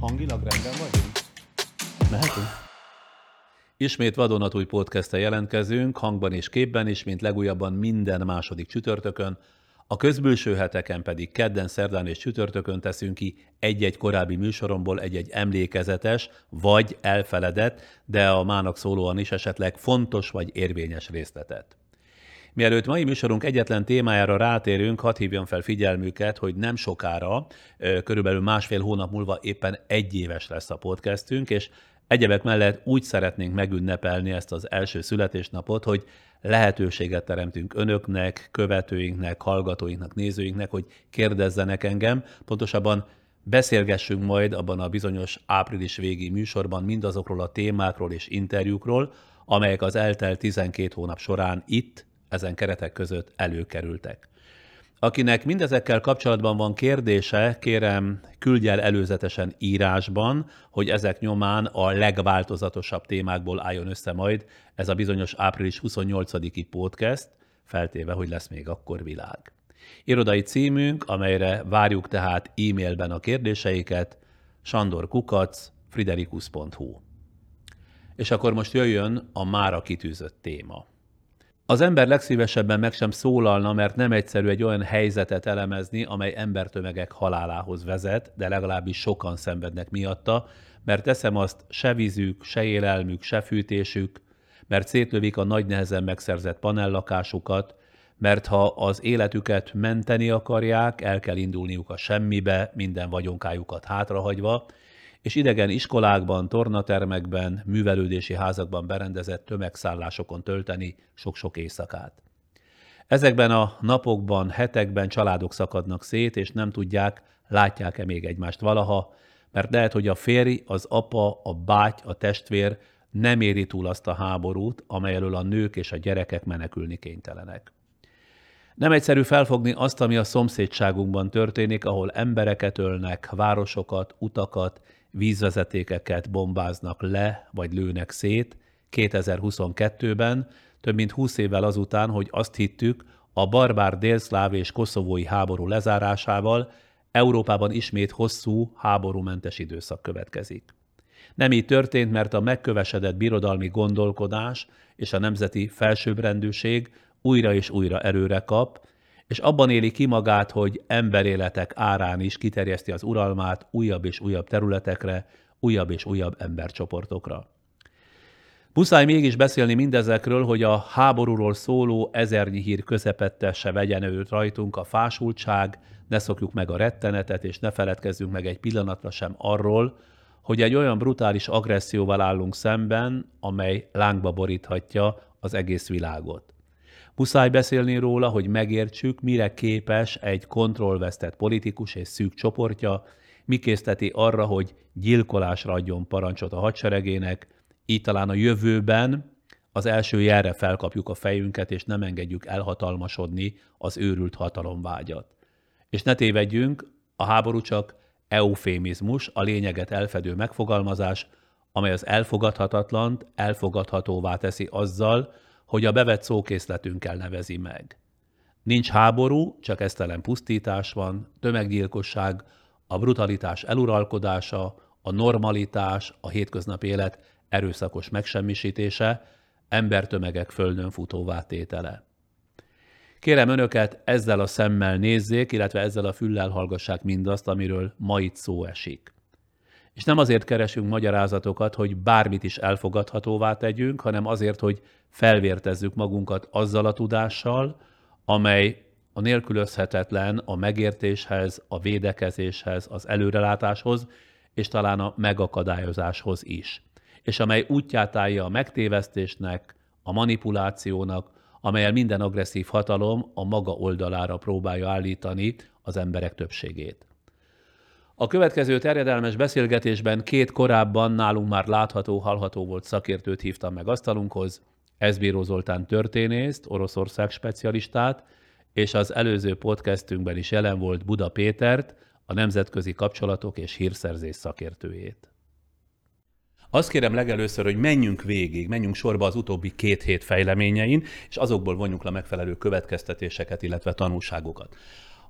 Hangilag rendben vagyunk? Mehetünk? Ismét vadonatúj podcast jelentkezünk, hangban és képben is, mint legújabban minden második csütörtökön, a közbülső heteken pedig kedden, szerdán és csütörtökön teszünk ki egy-egy korábbi műsoromból egy-egy emlékezetes, vagy elfeledett, de a mának szólóan is esetleg fontos vagy érvényes részletet. Mielőtt mai műsorunk egyetlen témájára rátérünk, hadd hívjam fel figyelmüket, hogy nem sokára, körülbelül másfél hónap múlva éppen egy éves lesz a podcastünk, és egyebek mellett úgy szeretnénk megünnepelni ezt az első születésnapot, hogy lehetőséget teremtünk önöknek, követőinknek, hallgatóinknak, nézőinknek, hogy kérdezzenek engem, pontosabban beszélgessünk majd abban a bizonyos április végi műsorban mindazokról a témákról és interjúkról, amelyek az eltelt 12 hónap során itt, ezen keretek között előkerültek. Akinek mindezekkel kapcsolatban van kérdése, kérem küldj el előzetesen írásban, hogy ezek nyomán a legváltozatosabb témákból álljon össze majd ez a bizonyos április 28-i podcast, feltéve, hogy lesz még akkor világ. Irodai címünk, amelyre várjuk tehát e-mailben a kérdéseiket, sandorkukac, friderikus.hu. És akkor most jöjjön a mára kitűzött téma. Az ember legszívesebben meg sem szólalna, mert nem egyszerű egy olyan helyzetet elemezni, amely embertömegek halálához vezet, de legalábbis sokan szenvednek miatta, mert teszem azt, se vízük, se élelmük, se fűtésük, mert szétlövik a nagy nehezen megszerzett panellakásukat, mert ha az életüket menteni akarják, el kell indulniuk a semmibe, minden vagyonkájukat hátrahagyva, és idegen iskolákban, tornatermekben, művelődési házakban berendezett tömegszállásokon tölteni sok-sok éjszakát. Ezekben a napokban, hetekben családok szakadnak szét, és nem tudják, látják-e még egymást valaha, mert lehet, hogy a férj, az apa, a báty, a testvér nem éri túl azt a háborút, amely elől a nők és a gyerekek menekülni kénytelenek. Nem egyszerű felfogni azt, ami a szomszédságunkban történik, ahol embereket ölnek, városokat, utakat, vízvezetékeket bombáznak le, vagy lőnek szét 2022-ben, több mint 20 évvel azután, hogy azt hittük, a barbár délszláv és koszovói háború lezárásával Európában ismét hosszú, háborúmentes időszak következik. Nem így történt, mert a megkövesedett birodalmi gondolkodás és a nemzeti felsőbbrendűség újra és újra erőre kap, és abban éli ki magát, hogy emberéletek árán is kiterjeszti az uralmát újabb és újabb területekre, újabb és újabb embercsoportokra. Muszáj mégis beszélni mindezekről, hogy a háborúról szóló ezernyi hír közepette se vegyen őt rajtunk a fásultság, ne szokjuk meg a rettenetet, és ne feledkezzünk meg egy pillanatra sem arról, hogy egy olyan brutális agresszióval állunk szemben, amely lángba boríthatja az egész világot. Muszáj beszélni róla, hogy megértsük, mire képes egy kontrollvesztett politikus és szűk csoportja, mi készteti arra, hogy gyilkolásra adjon parancsot a hadseregének, így talán a jövőben az első jelre felkapjuk a fejünket, és nem engedjük elhatalmasodni az őrült hatalomvágyat. És ne tévedjünk, a háború csak eufémizmus, a lényeget elfedő megfogalmazás, amely az elfogadhatatlant elfogadhatóvá teszi azzal, hogy a bevett szókészletünkkel nevezi meg. Nincs háború, csak esztelen pusztítás van, tömeggyilkosság, a brutalitás eluralkodása, a normalitás, a hétköznapi élet erőszakos megsemmisítése, embertömegek földön futóvá tétele. Kérem önöket, ezzel a szemmel nézzék, illetve ezzel a füllel hallgassák mindazt, amiről ma itt szó esik. És nem azért keresünk magyarázatokat, hogy bármit is elfogadhatóvá tegyünk, hanem azért, hogy felvértezzük magunkat azzal a tudással, amely a nélkülözhetetlen a megértéshez, a védekezéshez, az előrelátáshoz, és talán a megakadályozáshoz is. És amely útját állja a megtévesztésnek, a manipulációnak, amelyel minden agresszív hatalom a maga oldalára próbálja állítani az emberek többségét. A következő terjedelmes beszélgetésben két korábban nálunk már látható, hallható volt szakértőt hívtam meg asztalunkhoz, Ezbíró Zoltán történészt, Oroszország specialistát, és az előző podcastünkben is jelen volt Buda Pétert, a nemzetközi kapcsolatok és hírszerzés szakértőjét. Azt kérem legelőször, hogy menjünk végig, menjünk sorba az utóbbi két hét fejleményein, és azokból vonjuk le megfelelő következtetéseket, illetve tanulságokat.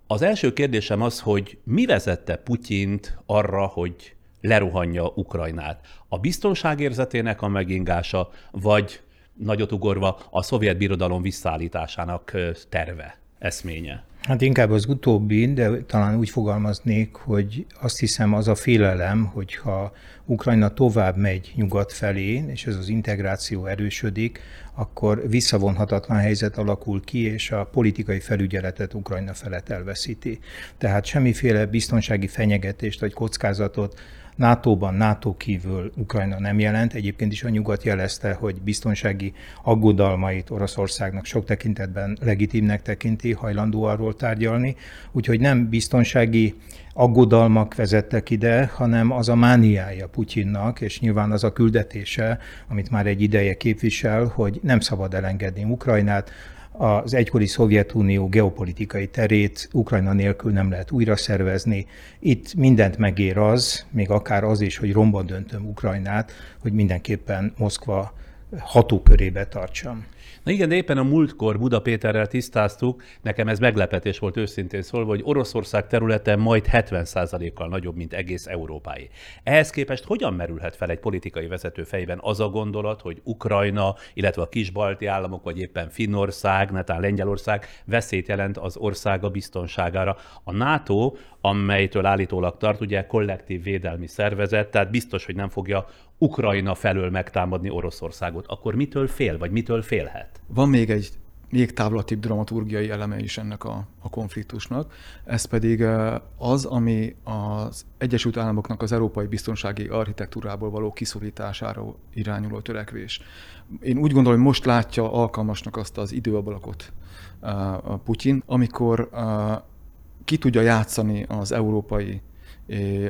Az első kérdésem az, hogy mi vezette Putyint arra, hogy leruhanja Ukrajnát? A biztonságérzetének a megingása, vagy nagyot ugorva a szovjet birodalom visszaállításának terve, eszménye? Hát inkább az utóbbi, de talán úgy fogalmaznék, hogy azt hiszem az a félelem, hogyha Ukrajna tovább megy nyugat felé, és ez az integráció erősödik, akkor visszavonhatatlan helyzet alakul ki, és a politikai felügyeletet Ukrajna felett elveszíti. Tehát semmiféle biztonsági fenyegetést vagy kockázatot NATO-ban, NATO kívül Ukrajna nem jelent. Egyébként is a nyugat jelezte, hogy biztonsági aggodalmait Oroszországnak sok tekintetben legitimnek tekinti, hajlandó arról tárgyalni. Úgyhogy nem biztonsági aggodalmak vezettek ide, hanem az a mániája Putyinnak, és nyilván az a küldetése, amit már egy ideje képvisel, hogy nem szabad elengedni Ukrajnát, az egykori Szovjetunió geopolitikai terét Ukrajna nélkül nem lehet újra szervezni. Itt mindent megér az, még akár az is, hogy romba döntöm Ukrajnát, hogy mindenképpen Moszkva hatókörébe tartsam. Na igen, de éppen a múltkor Buda Péterrel tisztáztuk, nekem ez meglepetés volt őszintén szólva, hogy Oroszország területe majd 70%-kal nagyobb, mint egész Európáé. Ehhez képest hogyan merülhet fel egy politikai vezető fejben az a gondolat, hogy Ukrajna, illetve a kisbalti államok, vagy éppen Finnország, netán Lengyelország veszélyt jelent az országa biztonságára. A NATO, amelytől állítólag tart, ugye kollektív védelmi szervezet, tehát biztos, hogy nem fogja Ukrajna felől megtámadni Oroszországot, akkor mitől fél, vagy mitől félhet? Van még egy még távlatibb dramaturgiai eleme is ennek a, a konfliktusnak. Ez pedig az, ami az Egyesült Államoknak az európai biztonsági architektúrából való kiszorítására irányuló törekvés. Én úgy gondolom, hogy most látja alkalmasnak azt az időablakot a Putyin, amikor ki tudja játszani az európai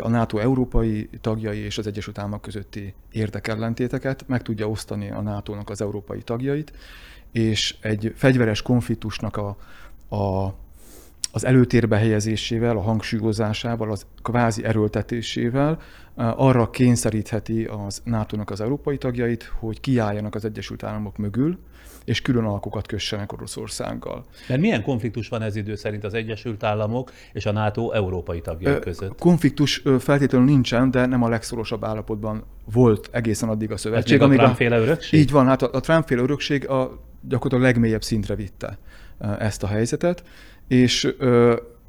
a NATO európai tagjai és az Egyesült Államok közötti érdekellentéteket, meg tudja osztani a NATO-nak az európai tagjait, és egy fegyveres konfliktusnak a, a, az előtérbe helyezésével, a hangsúlyozásával, az kvázi erőltetésével arra kényszerítheti az NATO-nak az európai tagjait, hogy kiálljanak az Egyesült Államok mögül, és külön alkokat kössenek Oroszországgal. Mert milyen konfliktus van ez idő szerint az Egyesült Államok és a NATO európai tagjai között? Konfliktus feltétlenül nincsen, de nem a legszorosabb állapotban volt egészen addig a szövetség. Ez a Trump-féle örökség? Így van, hát a, a Trump-féle örökség a, gyakorlatilag a legmélyebb szintre vitte ezt a helyzetet, és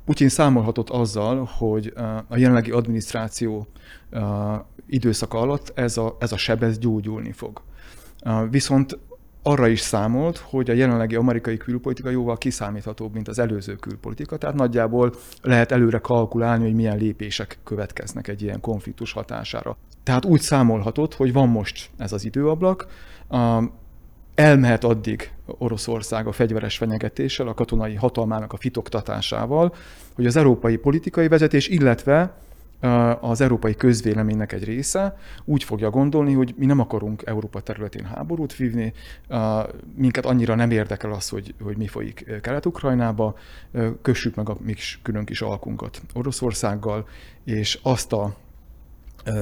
Putyin számolhatott azzal, hogy a jelenlegi adminisztráció időszaka alatt ez a, ez a seb ez gyógyulni fog. Viszont arra is számolt, hogy a jelenlegi amerikai külpolitika jóval kiszámíthatóbb, mint az előző külpolitika, tehát nagyjából lehet előre kalkulálni, hogy milyen lépések következnek egy ilyen konfliktus hatására. Tehát úgy számolhatott, hogy van most ez az időablak, elmehet addig Oroszország a fegyveres fenyegetéssel, a katonai hatalmának a fitoktatásával, hogy az európai politikai vezetés, illetve az európai közvéleménynek egy része úgy fogja gondolni, hogy mi nem akarunk Európa területén háborút vívni, minket annyira nem érdekel az, hogy, hogy mi folyik Kelet-Ukrajnába, kössük meg a mi külön kis alkunkat Oroszországgal, és azt a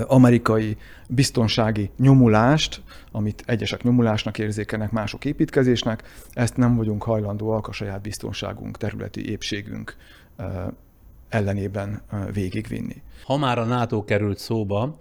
amerikai biztonsági nyomulást, amit egyesek nyomulásnak érzékelnek, mások építkezésnek, ezt nem vagyunk hajlandóak a saját biztonságunk, területi épségünk ellenében végigvinni. Ha már a NATO került szóba,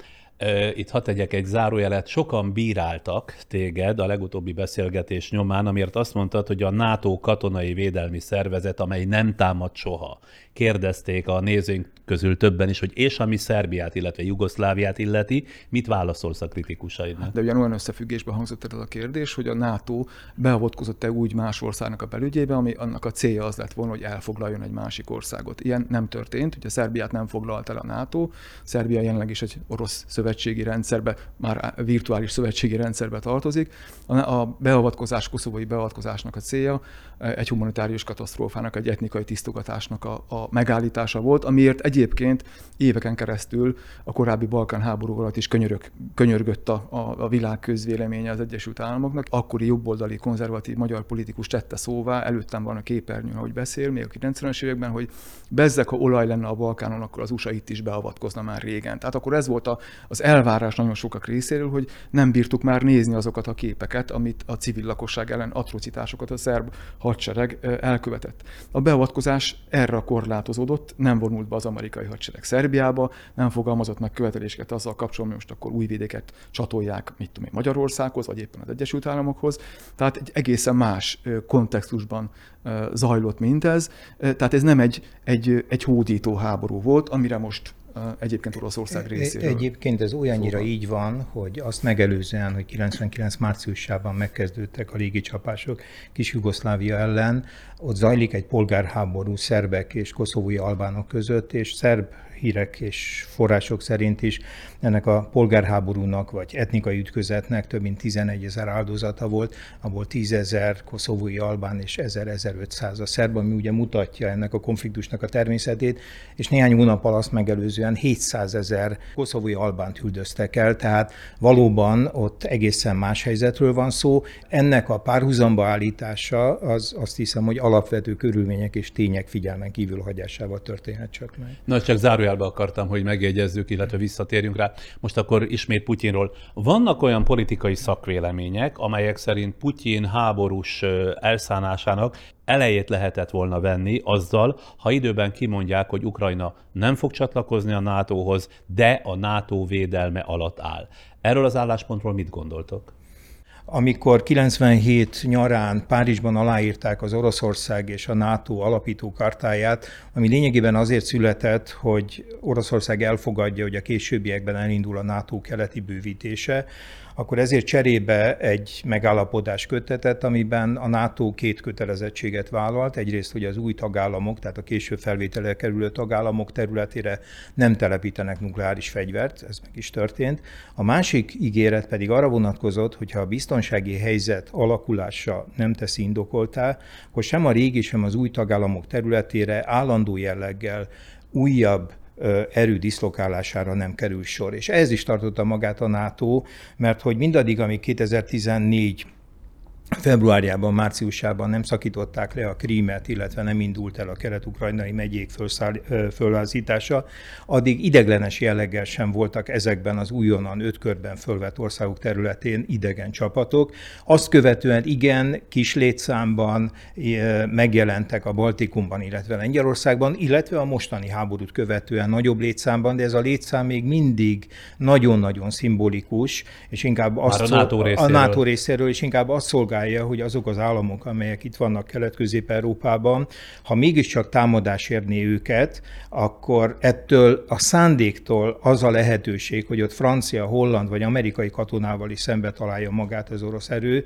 itt hadd tegyek egy zárójelet, sokan bíráltak téged a legutóbbi beszélgetés nyomán, amiért azt mondtad, hogy a NATO katonai védelmi szervezet, amely nem támad soha. Kérdezték a nézőink közül többen is, hogy és ami Szerbiát, illetve Jugoszláviát illeti, mit válaszolsz a kritikusaidnak? De ugyan olyan összefüggésben hangzott el a kérdés, hogy a NATO beavatkozott-e úgy más országnak a belügyébe, ami annak a célja az lett volna, hogy elfoglaljon egy másik országot. Ilyen nem történt, ugye Szerbiát nem foglalt el a NATO, Szerbia jelenleg is egy orosz szövetségi rendszerbe, már virtuális szövetségi rendszerbe tartozik. A beavatkozás, koszovói beavatkozásnak a célja egy humanitárius katasztrófának, egy etnikai tisztogatásnak a, a megállítása volt, amiért egyébként éveken keresztül a korábbi Balkán háború alatt is könyörög, könyörgött a, a, világ közvéleménye az Egyesült Államoknak. Akkori jobboldali konzervatív magyar politikus tette szóvá, előttem van a képernyőn, ahogy beszél, még a 90-es években, hogy bezzek, ha olaj lenne a Balkánon, akkor az USA itt is beavatkozna már régen. Tehát akkor ez volt a az elvárás nagyon sokak részéről, hogy nem bírtuk már nézni azokat a képeket, amit a civil lakosság ellen atrocitásokat a szerb hadsereg elkövetett. A beavatkozás erre korlátozódott, nem vonult be az amerikai hadsereg Szerbiába, nem fogalmazott meg követeléseket azzal kapcsolatban, hogy most akkor új vidéket csatolják, mit tudom én, Magyarországhoz, vagy éppen az Egyesült Államokhoz. Tehát egy egészen más kontextusban zajlott mindez. Tehát ez nem egy, egy, egy hódító háború volt, amire most egyébként Oroszország e, részéről. Egyébként ez olyannyira szóval. így van, hogy azt megelőzően, hogy 99 márciusában megkezdődtek a légicsapások kis Jugoszlávia ellen, ott zajlik egy polgárháború szerbek és koszovói albánok között, és szerb hírek és források szerint is ennek a polgárháborúnak vagy etnikai ütközetnek több mint 11 ezer áldozata volt, abból 10 ezer koszovói albán és 1000-1500 a szerb, ami ugye mutatja ennek a konfliktusnak a természetét, és néhány hónappal azt megelőzően 700 ezer koszovói albánt üldöztek el, tehát valóban ott egészen más helyzetről van szó. Ennek a párhuzamba állítása az azt hiszem, hogy alapvető körülmények és tények figyelmen kívül hagyásával történhet csak meg. Na, csak zárójelbe akartam, hogy megjegyezzük, illetve visszatérjünk rá. Most akkor ismét Putyinról. Vannak olyan politikai szakvélemények, amelyek szerint Putyin háborús elszánásának elejét lehetett volna venni azzal, ha időben kimondják, hogy Ukrajna nem fog csatlakozni a NATO-hoz, de a NATO védelme alatt áll. Erről az álláspontról mit gondoltok? Amikor 97 nyarán Párizsban aláírták az Oroszország és a NATO alapító kartáját, ami lényegében azért született, hogy Oroszország elfogadja, hogy a későbbiekben elindul a NATO keleti bővítése, akkor ezért cserébe egy megállapodás kötetett, amiben a NATO két kötelezettséget vállalt. Egyrészt, hogy az új tagállamok, tehát a később felvételre kerülő tagállamok területére nem telepítenek nukleáris fegyvert, ez meg is történt. A másik ígéret pedig arra vonatkozott, hogy ha a biztonsági helyzet alakulása nem teszi indokoltá, akkor sem a régi, sem az új tagállamok területére állandó jelleggel újabb erő diszlokálására nem kerül sor. És ez is tartotta magát a NATO, mert hogy mindaddig, amíg 2014 februárjában, márciusában nem szakították le a krímet, illetve nem indult el a kelet-ukrajnai megyék fölvázítása, addig ideglenes jelleggel sem voltak ezekben az újonnan öt körben fölvett országok területén idegen csapatok. Azt követően igen, kis létszámban megjelentek a Baltikumban, illetve Lengyelországban, illetve a mostani háborút követően nagyobb létszámban, de ez a létszám még mindig nagyon-nagyon szimbolikus, és inkább azt a NATO részéről. a NATO részéről, és inkább azt szolgál szolgálja, hogy azok az államok, amelyek itt vannak Kelet-Közép-Európában, ha mégiscsak támadás érné őket, akkor ettől a szándéktól az a lehetőség, hogy ott francia, holland vagy amerikai katonával is szembe találja magát az orosz erő,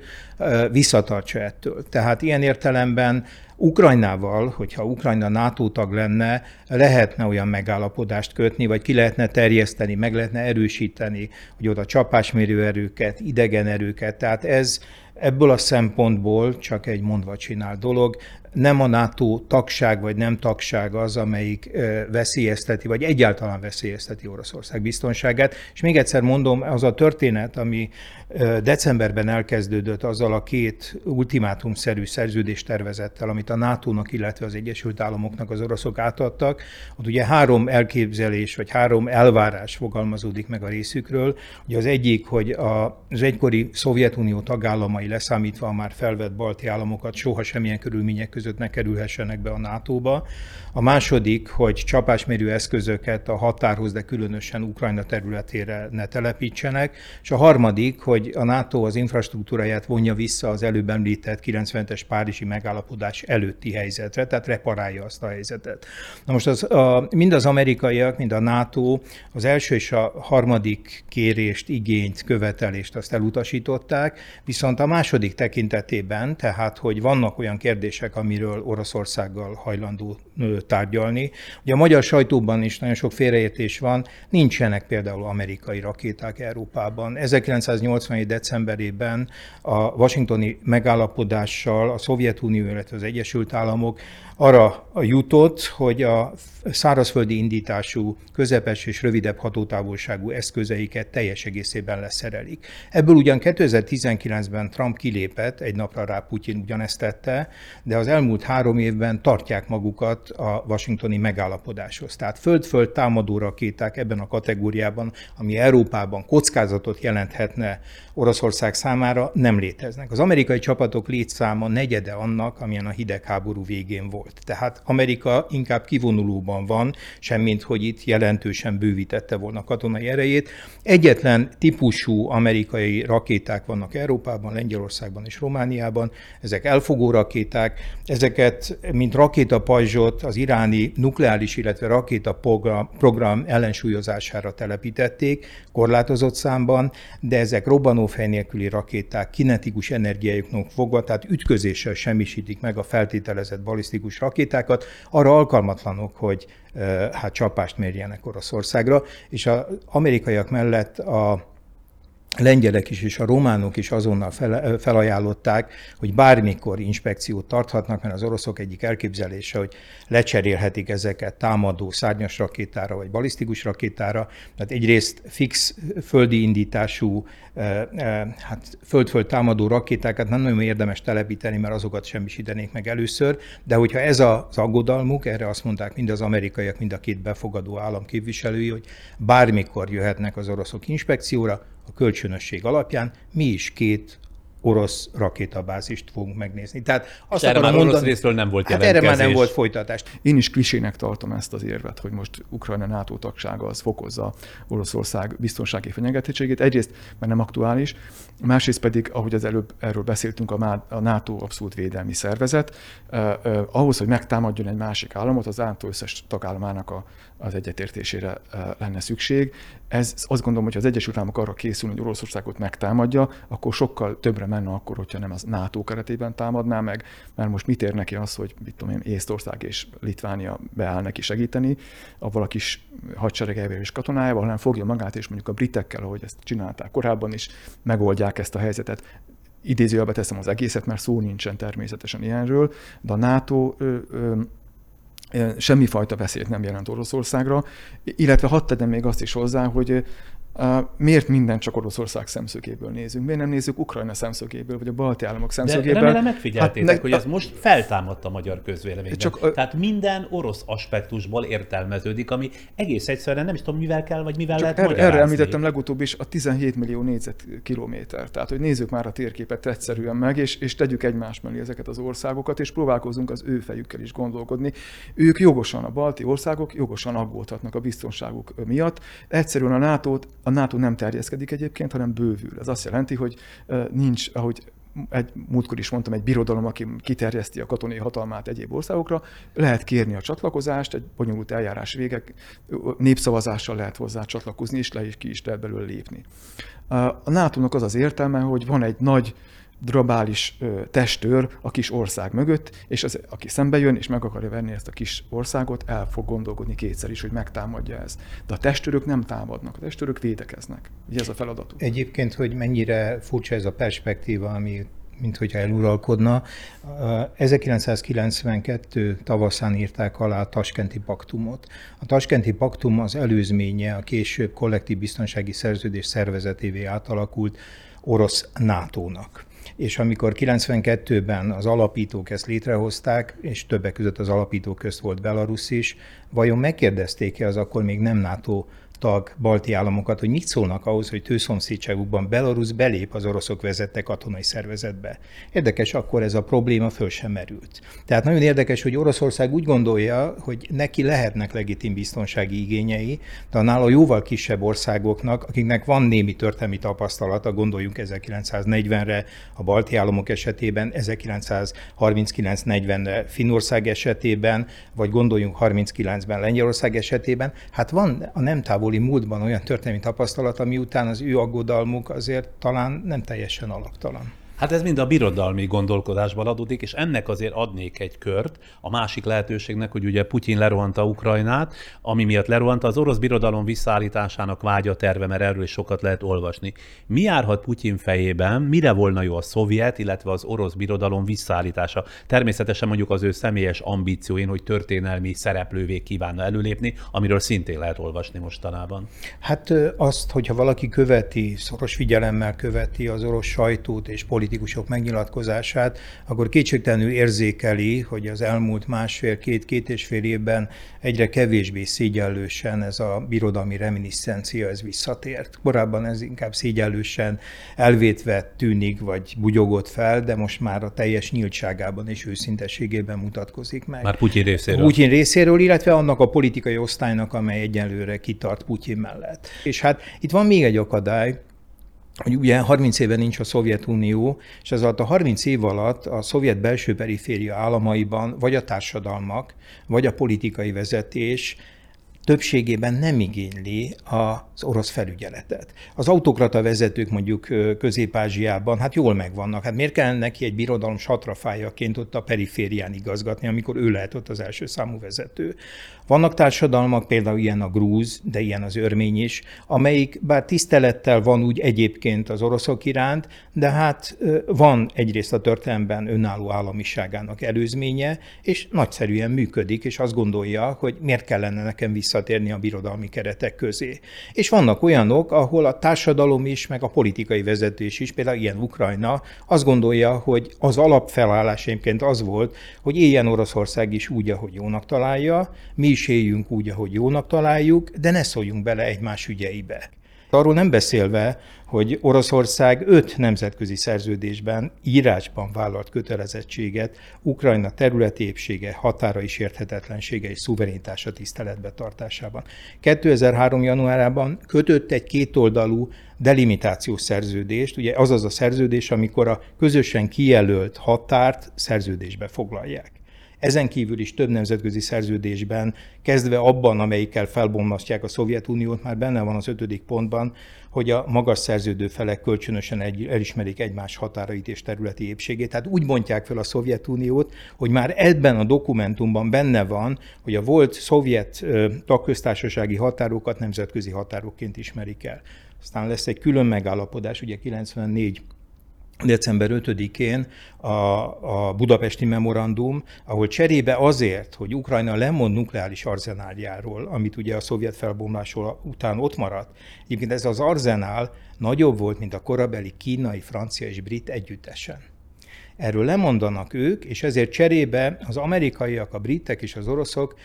visszatartsa ettől. Tehát ilyen értelemben Ukrajnával, hogyha Ukrajna NATO tag lenne, lehetne olyan megállapodást kötni, vagy ki lehetne terjeszteni, meg lehetne erősíteni, hogy oda csapásmérő erőket, idegen erőket. Tehát ez ebből a szempontból csak egy mondva csinál dolog nem a NATO tagság vagy nem tagság az, amelyik veszélyezteti, vagy egyáltalán veszélyezteti Oroszország biztonságát. És még egyszer mondom, az a történet, ami decemberben elkezdődött azzal a két ultimátumszerű szerződéstervezettel, amit a NATO-nak, illetve az Egyesült Államoknak az oroszok átadtak, ott ugye három elképzelés, vagy három elvárás fogalmazódik meg a részükről. Ugye az egyik, hogy az egykori Szovjetunió tagállamai leszámítva a már felvett balti államokat soha semmilyen körülmények között ne kerülhessenek be a NATO-ba. A második, hogy csapásmérő eszközöket a határhoz, de különösen Ukrajna területére ne telepítsenek. És a harmadik, hogy a NATO az infrastruktúráját vonja vissza az előbb említett 90-es Párizsi megállapodás előtti helyzetre, tehát reparálja azt a helyzetet. Na most az, a, mind az amerikaiak, mind a NATO az első és a harmadik kérést, igényt, követelést azt elutasították, viszont a második tekintetében, tehát hogy vannak olyan kérdések, amiről Oroszországgal hajlandó tárgyalni. Ugye a magyar sajtóban is nagyon sok félreértés van, nincsenek például amerikai rakéták Európában. 1987. decemberében a washingtoni megállapodással a Szovjetunió, illetve az Egyesült Államok arra jutott, hogy a szárazföldi indítású, közepes és rövidebb hatótávolságú eszközeiket teljes egészében leszerelik. Ebből ugyan 2019-ben Trump kilépett, egy napra rá Putyin ugyanezt tette, de az elmúlt három évben tartják magukat a washingtoni megállapodáshoz. Tehát föld-föld támadó rakéták ebben a kategóriában, ami Európában kockázatot jelenthetne Oroszország számára, nem léteznek. Az amerikai csapatok létszáma negyede annak, amilyen a hidegháború végén volt. Tehát Amerika inkább kivonulóban van, semmint hogy itt jelentősen bővítette volna katonai erejét. Egyetlen típusú amerikai rakéták vannak Európában, Lengyelországban és Romániában, ezek elfogó rakéták, ezeket, mint rakétapajzsot az iráni nukleáris, illetve rakétaprogram program ellensúlyozására telepítették, korlátozott számban, de ezek robbanófej nélküli rakéták kinetikus energiájuknak fogva, tehát ütközéssel semmisítik meg a feltételezett balisztikus rakétákat, arra alkalmatlanok, hogy hát csapást mérjenek Oroszországra, és az amerikaiak mellett a lengyelek is és a románok is azonnal fel, felajánlották, hogy bármikor inspekciót tarthatnak, mert az oroszok egyik elképzelése, hogy lecserélhetik ezeket támadó szárnyas rakétára vagy balisztikus rakétára. Tehát egyrészt fix földi indítású, hát föld-föld támadó rakétákat nem nagyon érdemes telepíteni, mert azokat semmisítenék meg először, de hogyha ez az aggodalmuk, erre azt mondták mind az amerikaiak, mind a két befogadó állam képviselői, hogy bármikor jöhetnek az oroszok inspekcióra, a kölcsönösség alapján mi is két orosz rakétabázist fogunk megnézni. Tehát azt erre már mondani, orosz részről nem volt hát erre már nem volt folytatás. Én is klisének tartom ezt az érvet, hogy most Ukrajna NATO tagsága az fokozza Oroszország biztonsági fenyegetettségét. Egyrészt, mert nem aktuális, másrészt pedig, ahogy az előbb erről beszéltünk, a NATO abszolút védelmi szervezet. Eh, eh, ahhoz, hogy megtámadjon egy másik államot, az NATO összes tagállamának a, az egyetértésére lenne szükség. Ez azt gondolom, hogy az Egyesült Államok arra készül, hogy Oroszországot megtámadja, akkor sokkal többre menne akkor, hogyha nem az NATO keretében támadná meg, mert most mit ér neki az, hogy mit tudom én, Észtország és Litvánia beáll neki segíteni, avval a kis hadseregeivel és katonájával, hanem fogja magát, és mondjuk a britekkel, ahogy ezt csinálták korábban is, megoldják ezt a helyzetet idézőjelbe teszem az egészet, mert szó nincsen természetesen ilyenről, de a NATO ö, ö, semmifajta veszélyt nem jelent Oroszországra, illetve hadd tegyem még azt is hozzá, hogy miért minden csak Oroszország szemszögéből nézünk? Miért nem nézzük Ukrajna szemszögéből, vagy a balti államok szemszögéből? De remélem megfigyeltétek, hát, hogy ez most feltámadt a magyar közvéleményben. Csak, Tehát minden orosz aspektusból értelmeződik, ami egész egyszerűen nem is tudom, mivel kell, vagy mivel lehet erre, erre említettem legutóbb is a 17 millió négyzetkilométer. Tehát, hogy nézzük már a térképet egyszerűen meg, és, és tegyük egymás mellé ezeket az országokat, és próbálkozunk az ő fejükkel is gondolkodni. Ők jogosan, a balti országok jogosan aggódhatnak a biztonságuk miatt. Egyszerűen a nato a NATO nem terjeszkedik egyébként, hanem bővül. Ez azt jelenti, hogy nincs, ahogy egy múltkor is mondtam, egy birodalom, aki kiterjeszti a katonai hatalmát egyéb országokra, lehet kérni a csatlakozást, egy bonyolult eljárás végek, népszavazással lehet hozzá csatlakozni, és le is ki is lehet belőle lépni. A NATO-nak az az értelme, hogy van egy nagy drabális testőr a kis ország mögött, és az, aki szembe jön és meg akarja venni ezt a kis országot, el fog gondolkodni kétszer is, hogy megtámadja ezt. De a testőrök nem támadnak, a testőrök védekeznek. Ugye ez a feladatuk. Egyébként, hogy mennyire furcsa ez a perspektíva, ami mint hogyha eluralkodna. 1992 tavaszán írták alá a Taskenti Paktumot. A Taskenti Paktum az előzménye a később kollektív biztonsági szerződés szervezetévé átalakult orosz NATO-nak és amikor 92-ben az alapítók ezt létrehozták, és többek között az alapítók közt volt Belarus is, vajon megkérdezték-e az akkor még nem NATO tag balti államokat, hogy mit szólnak ahhoz, hogy tőszomszédságukban Belarus belép az oroszok vezette katonai szervezetbe. Érdekes, akkor ez a probléma föl sem merült. Tehát nagyon érdekes, hogy Oroszország úgy gondolja, hogy neki lehetnek legitim biztonsági igényei, de a nála jóval kisebb országoknak, akiknek van némi történelmi tapasztalata, gondoljunk 1940-re a balti államok esetében, 1939-40-re Finnország esetében, vagy gondoljunk 39-ben Lengyelország esetében, hát van a nem távol távoli múltban olyan történelmi tapasztalat, ami után az ő aggodalmuk azért talán nem teljesen alaptalan. Hát ez mind a birodalmi gondolkodásból adódik, és ennek azért adnék egy kört. A másik lehetőségnek, hogy ugye Putyin lerohanta Ukrajnát, ami miatt lerohanta az orosz birodalom visszaállításának vágya terve, mert erről is sokat lehet olvasni. Mi járhat Putyin fejében, mire volna jó a szovjet, illetve az orosz birodalom visszaállítása? Természetesen mondjuk az ő személyes ambícióin, hogy történelmi szereplővé kívánna előlépni, amiről szintén lehet olvasni mostanában. Hát azt, hogyha valaki követi, szoros figyelemmel követi az orosz sajtót és politikai politikusok megnyilatkozását, akkor kétségtelenül érzékeli, hogy az elmúlt másfél-két-két és fél évben egyre kevésbé szégyellősen ez a birodalmi reminiszencia ez visszatért. Korábban ez inkább szégyellősen elvétve tűnik, vagy bugyogott fel, de most már a teljes nyíltságában és őszintességében mutatkozik meg. Már Putyin részéről. Putyin részéről, illetve annak a politikai osztálynak, amely egyenlőre kitart Putyin mellett. És hát itt van még egy akadály, hogy ugye 30 éve nincs a Szovjetunió, és ez alatt a 30 év alatt a szovjet belső periféria államaiban vagy a társadalmak, vagy a politikai vezetés többségében nem igényli az orosz felügyeletet. Az autokrata vezetők mondjuk Közép-Ázsiában hát jól megvannak. Hát miért kell neki egy birodalom satrafájaként ott a periférián igazgatni, amikor ő lehet ott az első számú vezető? Vannak társadalmak, például ilyen a grúz, de ilyen az örmény is, amelyik bár tisztelettel van úgy egyébként az oroszok iránt, de hát van egyrészt a történelemben önálló államiságának előzménye, és nagyszerűen működik, és azt gondolja, hogy miért kellene nekem visszatérni a birodalmi keretek közé. És vannak olyanok, ahol a társadalom is, meg a politikai vezetés is, például ilyen Ukrajna, azt gondolja, hogy az alapfelállás az volt, hogy éljen Oroszország is úgy, ahogy jónak találja, mi is éljünk úgy, ahogy jónak találjuk, de ne szóljunk bele egymás ügyeibe. Arról nem beszélve, hogy Oroszország öt nemzetközi szerződésben írásban vállalt kötelezettséget Ukrajna területi épsége, határa is érthetetlensége és szuverenitása tiszteletbe tartásában. 2003. januárában kötött egy kétoldalú delimitációs szerződést, ugye az az a szerződés, amikor a közösen kijelölt határt szerződésbe foglalják. Ezen kívül is több nemzetközi szerződésben, kezdve abban, amelyikkel felbombasztják a Szovjetuniót, már benne van az ötödik pontban, hogy a magas szerződő felek kölcsönösen egy, elismerik egymás határait és területi épségét. Tehát úgy mondják fel a Szovjetuniót, hogy már ebben a dokumentumban benne van, hogy a volt szovjet tagköztársasági határokat nemzetközi határokként ismerik el. Aztán lesz egy külön megállapodás, ugye 94 december 5-én a, a budapesti memorandum, ahol cserébe azért, hogy Ukrajna lemond nukleáris arzenáljáról, amit ugye a szovjet felbomlásról után ott maradt, egyébként ez az arzenál nagyobb volt, mint a korabeli kínai, francia és brit együttesen. Erről lemondanak ők, és ezért cserébe az amerikaiak, a britek és az oroszok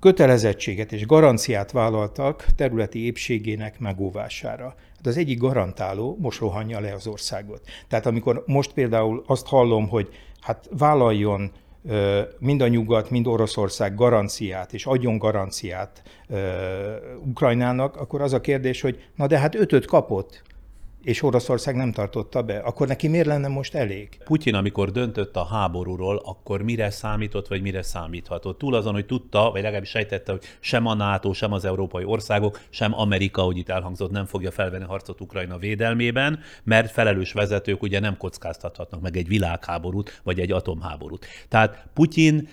kötelezettséget és garanciát vállaltak területi épségének megóvására de az egyik garantáló most rohanja le az országot. Tehát amikor most például azt hallom, hogy hát vállaljon mind a nyugat, mind Oroszország garanciát, és adjon garanciát Ukrajnának, akkor az a kérdés, hogy na de hát ötöt kapott, és Oroszország nem tartotta be, akkor neki miért lenne most elég? Putyin, amikor döntött a háborúról, akkor mire számított, vagy mire számíthatott? Túl azon, hogy tudta, vagy legalábbis sejtette, hogy sem a NATO, sem az európai országok, sem Amerika, hogy itt elhangzott, nem fogja felvenni harcot Ukrajna védelmében, mert felelős vezetők ugye nem kockáztathatnak meg egy világháborút, vagy egy atomháborút. Tehát Putyin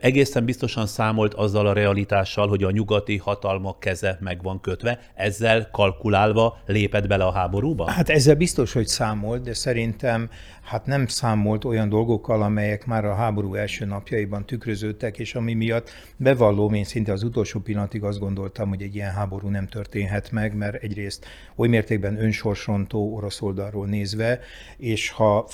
egészen biztosan számolt azzal a realitással, hogy a nyugati hatalmak keze meg van kötve, ezzel kalkulálva lépett bele a háborúba? Hát ezzel biztos, hogy számolt, de szerintem hát nem számolt olyan dolgokkal, amelyek már a háború első napjaiban tükröződtek, és ami miatt bevallom, én szinte az utolsó pillanatig azt gondoltam, hogy egy ilyen háború nem történhet meg, mert egyrészt oly mértékben önsorsontó orosz oldalról nézve, és ha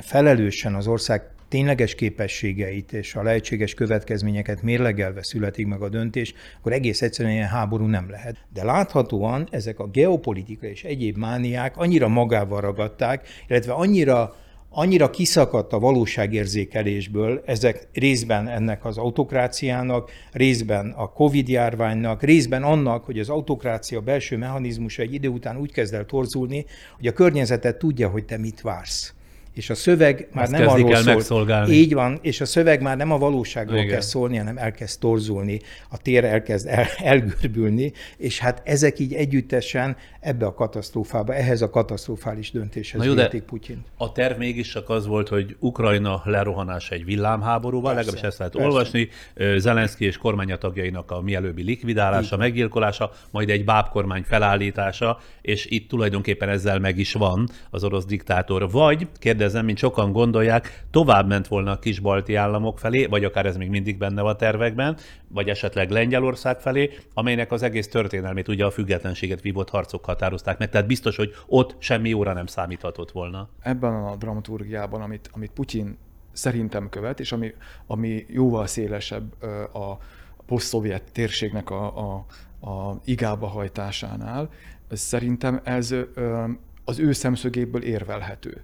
felelősen az ország tényleges képességeit és a lehetséges következményeket mérlegelve születik meg a döntés, akkor egész egyszerűen ilyen háború nem lehet. De láthatóan ezek a geopolitika és egyéb mániák annyira magával ragadták, illetve annyira annyira kiszakadt a valóságérzékelésből, ezek részben ennek az autokráciának, részben a Covid járványnak, részben annak, hogy az autokrácia belső mechanizmusa egy idő után úgy kezd el torzulni, hogy a környezetet tudja, hogy te mit vársz és a szöveg már Ezt nem arról szól. Megszolgálni. Így van, és a szöveg már nem a valóságról Igen. kezd szólni, hanem elkezd torzulni, a tér elkezd el, elgörbülni, és hát ezek így együttesen ebbe a katasztrófába, ehhez a katasztrofális döntéshez Na jó, de Putyin. A terv mégis csak az volt, hogy Ukrajna lerohanás egy villámháborúval, legalábbis ezt lehet persze. olvasni, Zelenszky és kormánya tagjainak a mielőbbi likvidálása, Igen. meggyilkolása, majd egy bábkormány felállítása, és itt tulajdonképpen ezzel meg is van az orosz diktátor. Vagy kérdez kérdezem, mint sokan gondolják, tovább ment volna a kis balti államok felé, vagy akár ez még mindig benne van a tervekben, vagy esetleg Lengyelország felé, amelynek az egész történelmét ugye a függetlenséget vívott harcok határozták meg. Tehát biztos, hogy ott semmi óra nem számíthatott volna. Ebben a dramaturgiában, amit, amit Putyin szerintem követ, és ami, ami jóval szélesebb a poszt-szovjet térségnek a, a, a igába hajtásánál, szerintem ez az ő szemszögéből érvelhető.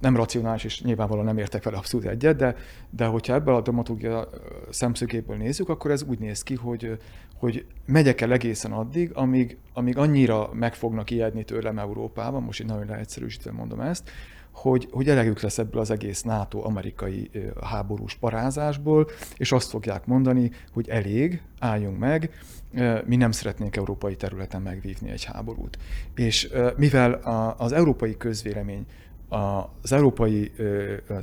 Nem racionális, és nyilvánvalóan nem értek vele abszolút egyet, de, de hogyha ebből a dramaturgia szemszögéből nézzük, akkor ez úgy néz ki, hogy, hogy megyek el egészen addig, amíg, amíg annyira meg fognak ijedni tőlem Európában, most én nagyon leegyszerűsítve mondom ezt, hogy, hogy elegük lesz ebből az egész NATO-amerikai háborús parázásból, és azt fogják mondani, hogy elég, álljunk meg, mi nem szeretnénk európai területen megvívni egy háborút. És mivel az európai közvélemény, az európai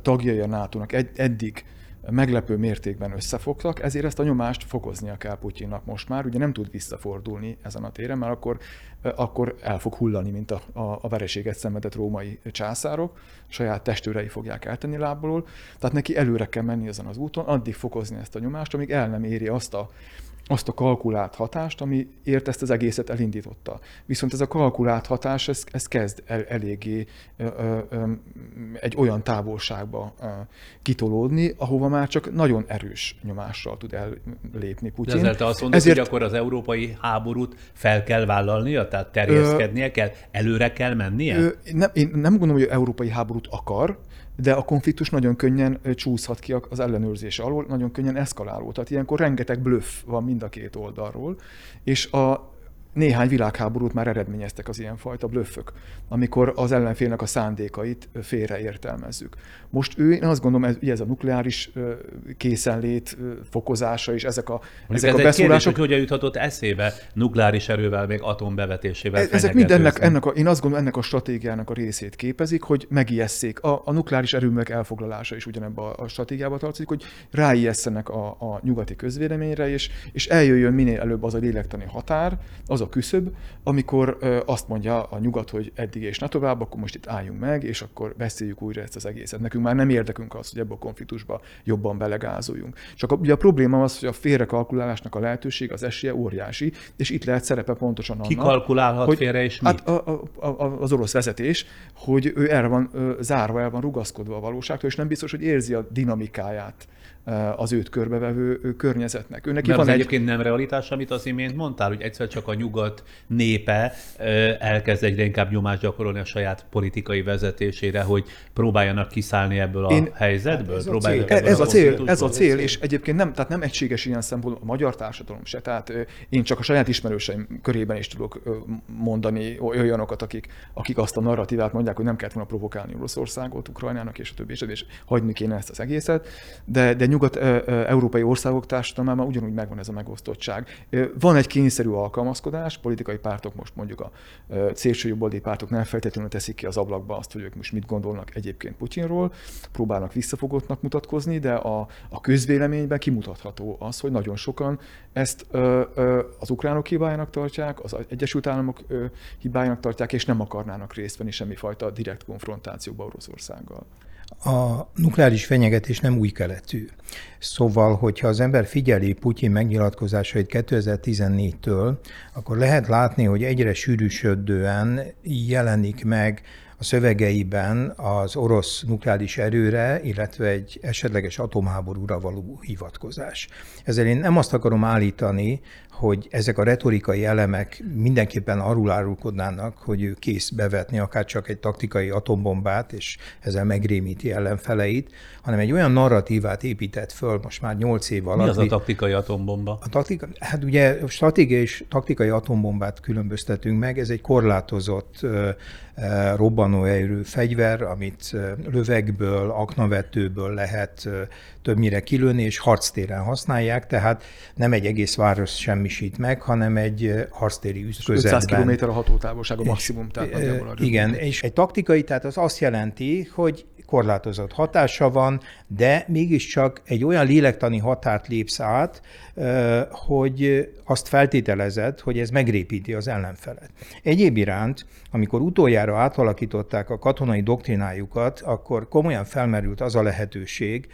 tagjai a NATO-nak eddig meglepő mértékben összefogtak, ezért ezt a nyomást fokoznia kell Putyinnak most már. Ugye nem tud visszafordulni ezen a téren, mert akkor, akkor el fog hullani, mint a, a, a vereséget szenvedett római császárok, saját testőrei fogják eltenni lábból. Tehát neki előre kell menni ezen az úton, addig fokozni ezt a nyomást, amíg el nem éri azt a azt a kalkulált hatást, ami ért ezt az egészet elindította. Viszont ez a kalkulált hatás, ez, ez kezd el, eléggé ö, ö, egy olyan távolságba ö, kitolódni, ahova már csak nagyon erős nyomással tud ellépni Putyin. De te azt mondod, Ezért... hogy akkor az európai háborút fel kell vállalnia, tehát terjeszkednie ö, kell, előre kell mennie? Ö, nem, én nem gondolom, hogy európai háborút akar, de a konfliktus nagyon könnyen csúszhat ki az ellenőrzés alól, nagyon könnyen eszkaláló. Tehát ilyenkor rengeteg bluff van mind a két oldalról, és a néhány világháborút már eredményeztek az ilyenfajta blöffök, amikor az ellenfélnek a szándékait félreértelmezzük. Most ő, én azt gondolom, ez, ez a nukleáris készenlét fokozása és ezek a, ezek ez a beszólások... Kérdés, hogy hogyan juthatott eszébe nukleáris erővel, még atombevetésével Ezek mind ennek, ennek a, én azt gondolom, ennek a stratégiának a részét képezik, hogy megijesszék. A, a nukleáris erőművek elfoglalása is ugyanebben a, a stratégiába tartozik, hogy ráijesszenek a, a nyugati közvéleményre, és, és eljöjjön minél előbb az a lélektani határ, az a küszöb, amikor azt mondja a nyugat, hogy eddig és ne tovább, akkor most itt álljunk meg, és akkor beszéljük újra ezt az egészet. Nekünk már nem érdekünk az, hogy ebbe a konfliktusba jobban belegázoljunk. Csak a, ugye a probléma az, hogy a félrekalkulálásnak a lehetőség, az esélye óriási, és itt lehet szerepe pontosan annak. Ki kalkulálhat hogy, félre és hát a, a, a, az orosz vezetés, hogy ő el van zárva, el van rugaszkodva a valóságtól, és nem biztos, hogy érzi a dinamikáját az őt körbevevő környezetnek. Őnek Mert van az egy... egyébként nem realitás, amit az imént mondtál, hogy egyszer csak a nyugat népe elkezd egyre inkább nyomást gyakorolni a saját politikai vezetésére, hogy próbáljanak kiszállni ebből a Én... helyzetből? Ez a cél, ez a, cél, ez a cél, és egyébként nem, tehát nem egységes ilyen szempontból a magyar társadalom se. Tehát én csak a saját ismerőseim körében is tudok mondani olyanokat, akik, akik azt a narratívát mondják, hogy nem kellett volna provokálni Oroszországot, Ukrajnának és a többi, és, és hagyni kéne ezt az egészet. De, de nyugat-európai országok társadalmában ugyanúgy megvan ez a megosztottság. Van egy kényszerű alkalmazkodás, politikai pártok most mondjuk a szélső jobboldali pártok nem feltétlenül teszik ki az ablakba azt, hogy ők most mit gondolnak egyébként Putyinról, próbálnak visszafogottnak mutatkozni, de a, a közvéleményben kimutatható az, hogy nagyon sokan ezt az ukránok hibájának tartják, az Egyesült Államok ö, hibájának tartják, és nem akarnának részt venni semmifajta direkt konfrontációba Oroszországgal a nukleáris fenyegetés nem új keletű. Szóval, hogyha az ember figyeli Putyin megnyilatkozásait 2014-től, akkor lehet látni, hogy egyre sűrűsödően jelenik meg a szövegeiben az orosz nukleáris erőre, illetve egy esetleges atomháborúra való hivatkozás. Ezzel én nem azt akarom állítani, hogy ezek a retorikai elemek mindenképpen arról árulkodnának, hogy ő kész bevetni akár csak egy taktikai atombombát, és ezzel megrémíti ellenfeleit, hanem egy olyan narratívát épített föl most már nyolc év alatt. Mi az a taktikai atombomba? A taktika, hát ugye stratégiai és taktikai atombombát különböztetünk meg, ez egy korlátozott robbanóerő fegyver, amit lövegből, aknavetőből lehet többnyire kilőni, és harctéren használják, tehát nem egy egész város semmisít meg, hanem egy harctéri közvetben. 500 km a hatótávolság a maximum. Tehát igen, és egy taktikai, tehát az azt jelenti, hogy korlátozott hatása van, de mégiscsak egy olyan lélektani határt lépsz át, hogy azt feltételezed, hogy ez megrépíti az ellenfelet. Egyéb iránt, amikor utoljára átalakították a katonai doktrinájukat, akkor komolyan felmerült az a lehetőség,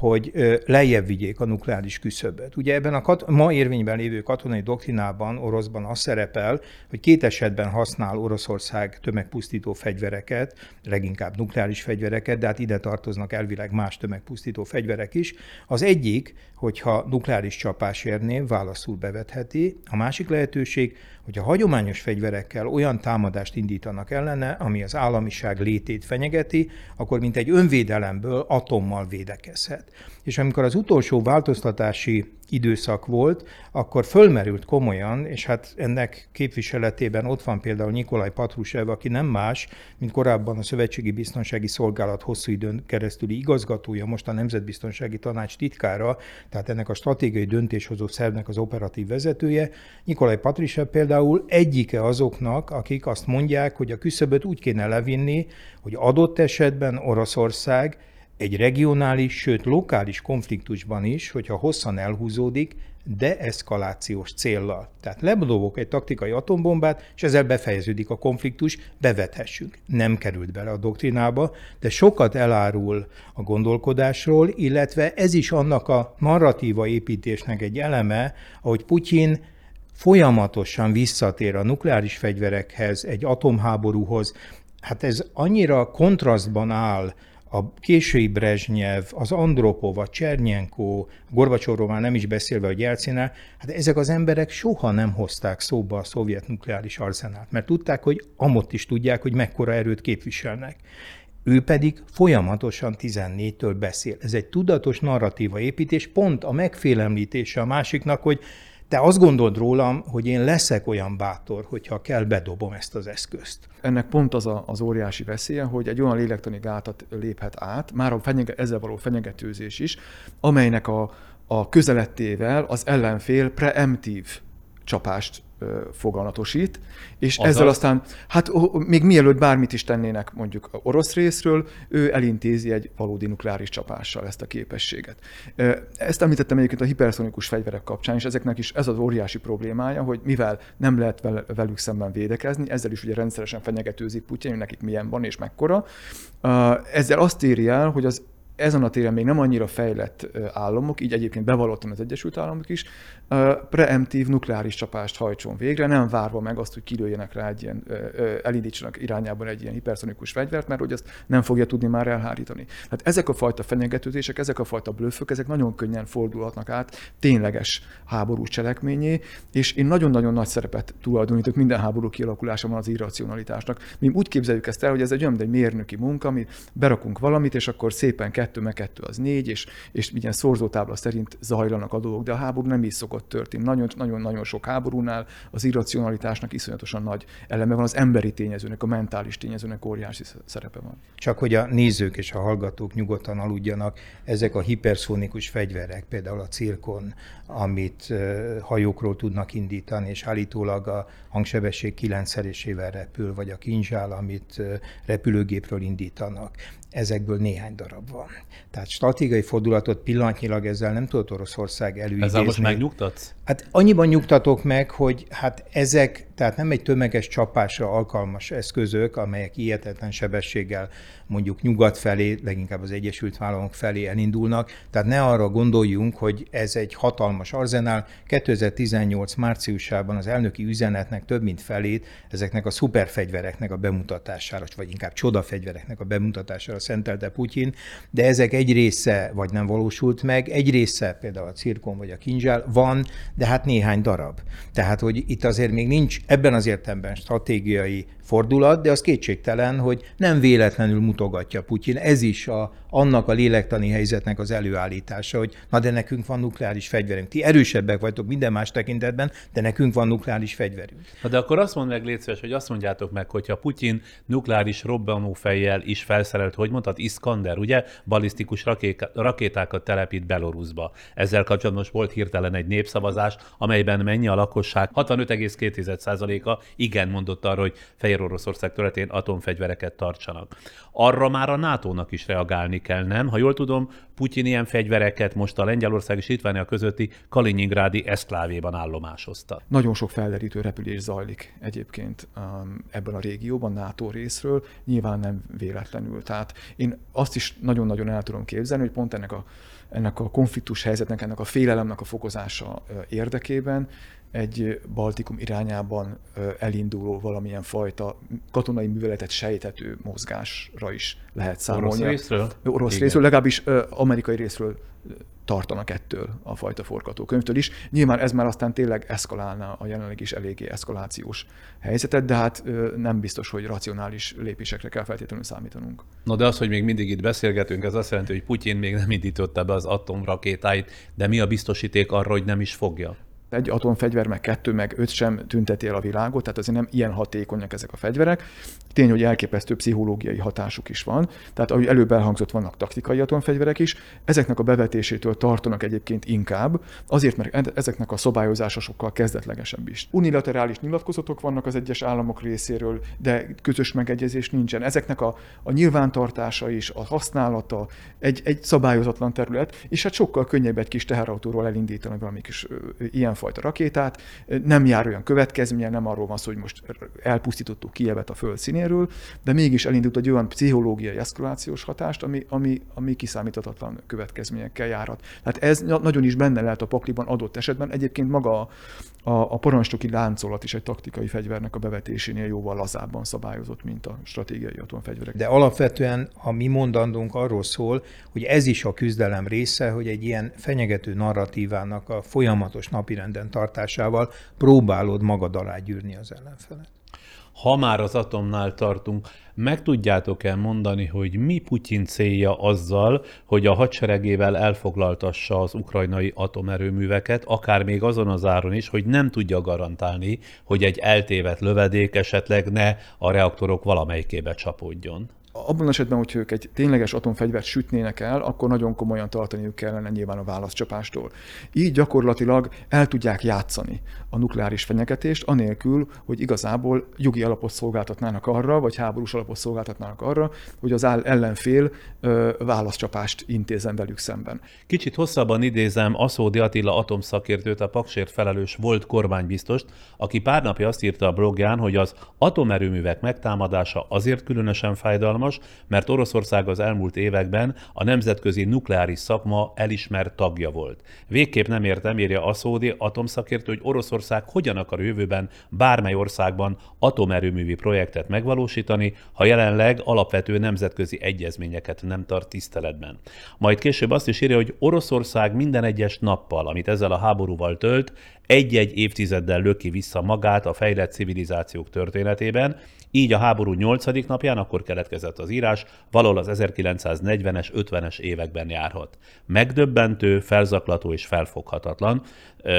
hogy lejjebb vigyék a nukleáris küszöböt. Ugye ebben a kat- ma érvényben lévő katonai doktrinában, oroszban az szerepel, hogy két esetben használ Oroszország tömegpusztító fegyvereket, leginkább nukleáris fegyvereket, de hát ide tartoznak elvileg más tömegpusztító fegyverek is. Az egyik, hogyha nukleáris csapás érné, válaszul bevetheti. A másik lehetőség, hogy a hagyományos fegyverekkel olyan támadást indítanak ellene, ami az államiság létét fenyegeti, akkor mint egy önvédelemből atommal védekezhet. És amikor az utolsó változtatási időszak volt, akkor fölmerült komolyan, és hát ennek képviseletében ott van például Nikolaj Patrushev, aki nem más, mint korábban a Szövetségi Biztonsági Szolgálat hosszú időn keresztüli igazgatója, most a Nemzetbiztonsági Tanács titkára, tehát ennek a stratégiai döntéshozó szervnek az operatív vezetője. Nikolaj Patrushev például egyike azoknak, akik azt mondják, hogy a küszöböt úgy kéne levinni, hogy adott esetben Oroszország egy regionális, sőt lokális konfliktusban is, hogyha hosszan elhúzódik, deeszkalációs céllal. Tehát lebdobok egy taktikai atombombát, és ezzel befejeződik a konfliktus, bevethessünk. Nem került bele a doktrinába, de sokat elárul a gondolkodásról, illetve ez is annak a narratíva építésnek egy eleme, ahogy Putyin folyamatosan visszatér a nukleáris fegyverekhez, egy atomháborúhoz. Hát ez annyira kontrasztban áll a késői Brezsnyev, az Andropov, a Csernyenko, Gorbacsovról már nem is beszélve a Jelcinál, hát ezek az emberek soha nem hozták szóba a szovjet nukleáris arzenát, mert tudták, hogy amott is tudják, hogy mekkora erőt képviselnek. Ő pedig folyamatosan 14-től beszél. Ez egy tudatos narratíva építés, pont a megfélemlítése a másiknak, hogy te azt gondold rólam, hogy én leszek olyan bátor, hogyha kell, bedobom ezt az eszközt. Ennek pont az a, az óriási veszélye, hogy egy olyan lélektani gátat léphet át, már a fenyege, ezzel való fenyegetőzés is, amelynek a, a közelettével az ellenfél preemptív csapást foganatosít, és Azaz. ezzel aztán, hát még mielőtt bármit is tennének mondjuk orosz részről, ő elintézi egy valódi nukleáris csapással ezt a képességet. Ezt említettem egyébként a hiperszonikus fegyverek kapcsán, és ezeknek is ez az óriási problémája, hogy mivel nem lehet velük szemben védekezni, ezzel is ugye rendszeresen fenyegetőzik Putyin, hogy nekik milyen van és mekkora. Ezzel azt éri el, hogy az ezen a téren még nem annyira fejlett államok, így egyébként bevallottan az Egyesült Államok is, preemptív nukleáris csapást hajtson végre, nem várva meg azt, hogy kilőjenek rá egy ilyen, elindítsanak irányában egy ilyen hiperszonikus fegyvert, mert hogy ezt nem fogja tudni már elhárítani. Tehát ezek a fajta fenyegetőzések, ezek a fajta blöffök, ezek nagyon könnyen fordulhatnak át tényleges háborús cselekményé, és én nagyon-nagyon nagy szerepet tulajdonítok minden háború kialakulásában az irracionalitásnak. Mi úgy képzeljük ezt el, hogy ez egy olyan, egy mérnöki munka, ami berakunk valamit, és akkor szépen kettő meg kettő az négy, és, és ilyen szorzótábla szerint zajlanak a dolgok, de a háború nem is szokott történni. Nagyon-nagyon sok háborúnál az irracionalitásnak iszonyatosan nagy eleme van, az emberi tényezőnek, a mentális tényezőnek óriási szerepe van. Csak hogy a nézők és a hallgatók nyugodtan aludjanak, ezek a hiperszónikus fegyverek, például a cirkon, amit hajókról tudnak indítani, és állítólag a hangsebesség kilencszerésével repül, vagy a kinzsál, amit repülőgépről indítanak ezekből néhány darab van. Tehát stratégiai fordulatot pillanatnyilag ezzel nem tudott Oroszország előidézni. Ezzel most megnyugtatsz? Hát annyiban nyugtatok meg, hogy hát ezek, tehát nem egy tömeges csapásra alkalmas eszközök, amelyek ilyetetlen sebességgel mondjuk nyugat felé, leginkább az Egyesült Államok felé elindulnak. Tehát ne arra gondoljunk, hogy ez egy hatalmas arzenál. 2018 márciusában az elnöki üzenetnek több mint felét ezeknek a szuperfegyvereknek a bemutatására, vagy inkább csodafegyvereknek a bemutatására szentelte Putyin, de ezek egy része vagy nem valósult meg, egy része, például a cirkon vagy a kinzsál van, de hát néhány darab. Tehát, hogy itt azért még nincs ebben az értelemben stratégiai fordulat, de az kétségtelen, hogy nem véletlenül mutogatja Putyin. Ez is a, annak a lélektani helyzetnek az előállítása, hogy na de nekünk van nukleáris fegyverünk. Ti erősebbek vagytok minden más tekintetben, de nekünk van nukleáris fegyverünk. Na de akkor azt mondd meg, légy szíves, hogy azt mondjátok meg, hogyha Putyin nukleáris robbanófejjel is felszerelt, hogy mondtad, Iskander, ugye, balisztikus rakétákat telepít Belarusba. Ezzel kapcsolatban most volt hirtelen egy népszavazás, amelyben mennyi a lakosság? 65,2% 10%-a igen mondott arra, hogy Fehér Oroszország területén atomfegyvereket tartsanak. Arra már a NATO-nak is reagálni kell, nem? Ha jól tudom, Putyin ilyen fegyvereket most a Lengyelország és Litvánia közötti Kaliningrádi eszklávéban állomásozta. Nagyon sok felderítő repülés zajlik egyébként um, ebben a régióban, NATO részről, nyilván nem véletlenül. Tehát én azt is nagyon-nagyon el tudom képzelni, hogy pont ennek a, ennek a konfliktus helyzetnek, ennek a félelemnek a fokozása érdekében egy Baltikum irányában elinduló valamilyen fajta katonai műveletet sejtető mozgásra is lehet számolni. Orosz részről? Orosz Igen. részről, legalábbis amerikai részről tartanak ettől a fajta forgatókönyvtől is. Nyilván ez már aztán tényleg eszkalálna a jelenleg is eléggé eszkalációs helyzetet, de hát nem biztos, hogy racionális lépésekre kell feltétlenül számítanunk. No de az, hogy még mindig itt beszélgetünk, ez azt jelenti, hogy Putyin még nem indította be az atomrakétáit, de mi a biztosíték arra, hogy nem is fogja? Egy atomfegyver, meg kettő, meg öt sem tünteti el a világot, tehát azért nem ilyen hatékonyak ezek a fegyverek. Tény, hogy elképesztő pszichológiai hatásuk is van. Tehát ahogy előbb elhangzott, vannak taktikai atomfegyverek is. Ezeknek a bevetésétől tartanak egyébként inkább, azért, mert ezeknek a szabályozása sokkal kezdetlegesebb is. Unilaterális nyilatkozatok vannak az egyes államok részéről, de közös megegyezés nincsen. Ezeknek a, a nyilvántartása is, a használata egy, egy szabályozatlan terület, és hát sokkal könnyebb egy kis teherautóról elindítani valami kis ilyen fajta rakétát, nem jár olyan következménye, nem arról van szó, hogy most elpusztítottuk Kievet a föld színéről, de mégis elindult egy olyan pszichológiai eszkalációs hatást, ami, ami, ami kiszámíthatatlan következményekkel járhat. Tehát ez nagyon is benne lehet a pakliban adott esetben. Egyébként maga a, a, a parancsnoki láncolat is egy taktikai fegyvernek a bevetésénél jóval lazábban szabályozott, mint a stratégiai atomfegyverek. De alapvetően a mi mondandónk arról szól, hogy ez is a küzdelem része, hogy egy ilyen fenyegető narratívának a folyamatos napirenden tartásával próbálod magad alá gyűrni az ellenfelet. Ha már az atomnál tartunk, meg tudjátok-e mondani, hogy mi Putyin célja azzal, hogy a hadseregével elfoglaltassa az ukrajnai atomerőműveket, akár még azon az áron is, hogy nem tudja garantálni, hogy egy eltévet lövedék esetleg ne a reaktorok valamelyikébe csapódjon? Abban az esetben, hogy ők egy tényleges atomfegyvert sütnének el, akkor nagyon komolyan tartaniuk kellene nyilván a válaszcsapástól. Így gyakorlatilag el tudják játszani a nukleáris fenyegetést, anélkül, hogy igazából jogi alapot szolgáltatnának arra, vagy háborús alapot szolgáltatnának arra, hogy az ellenfél ö, válaszcsapást intézzen velük szemben. Kicsit hosszabban idézem Aszódi Attila atomszakértőt, a Paksért felelős volt kormánybiztost, aki pár napja azt írta a blogján, hogy az atomerőművek megtámadása azért különösen fájdalmas, izgalmas, mert Oroszország az elmúlt években a nemzetközi nukleáris szakma elismert tagja volt. Végképp nem értem, írja Aszódi atomszakértő, hogy Oroszország hogyan akar jövőben bármely országban atomerőművi projektet megvalósítani, ha jelenleg alapvető nemzetközi egyezményeket nem tart tiszteletben. Majd később azt is írja, hogy Oroszország minden egyes nappal, amit ezzel a háborúval tölt, egy-egy évtizeddel löki vissza magát a fejlett civilizációk történetében, így a háború 8. napján akkor keletkezett az írás, valahol az 1940-es, 50-es években járhat. Megdöbbentő, felzaklató és felfoghatatlan,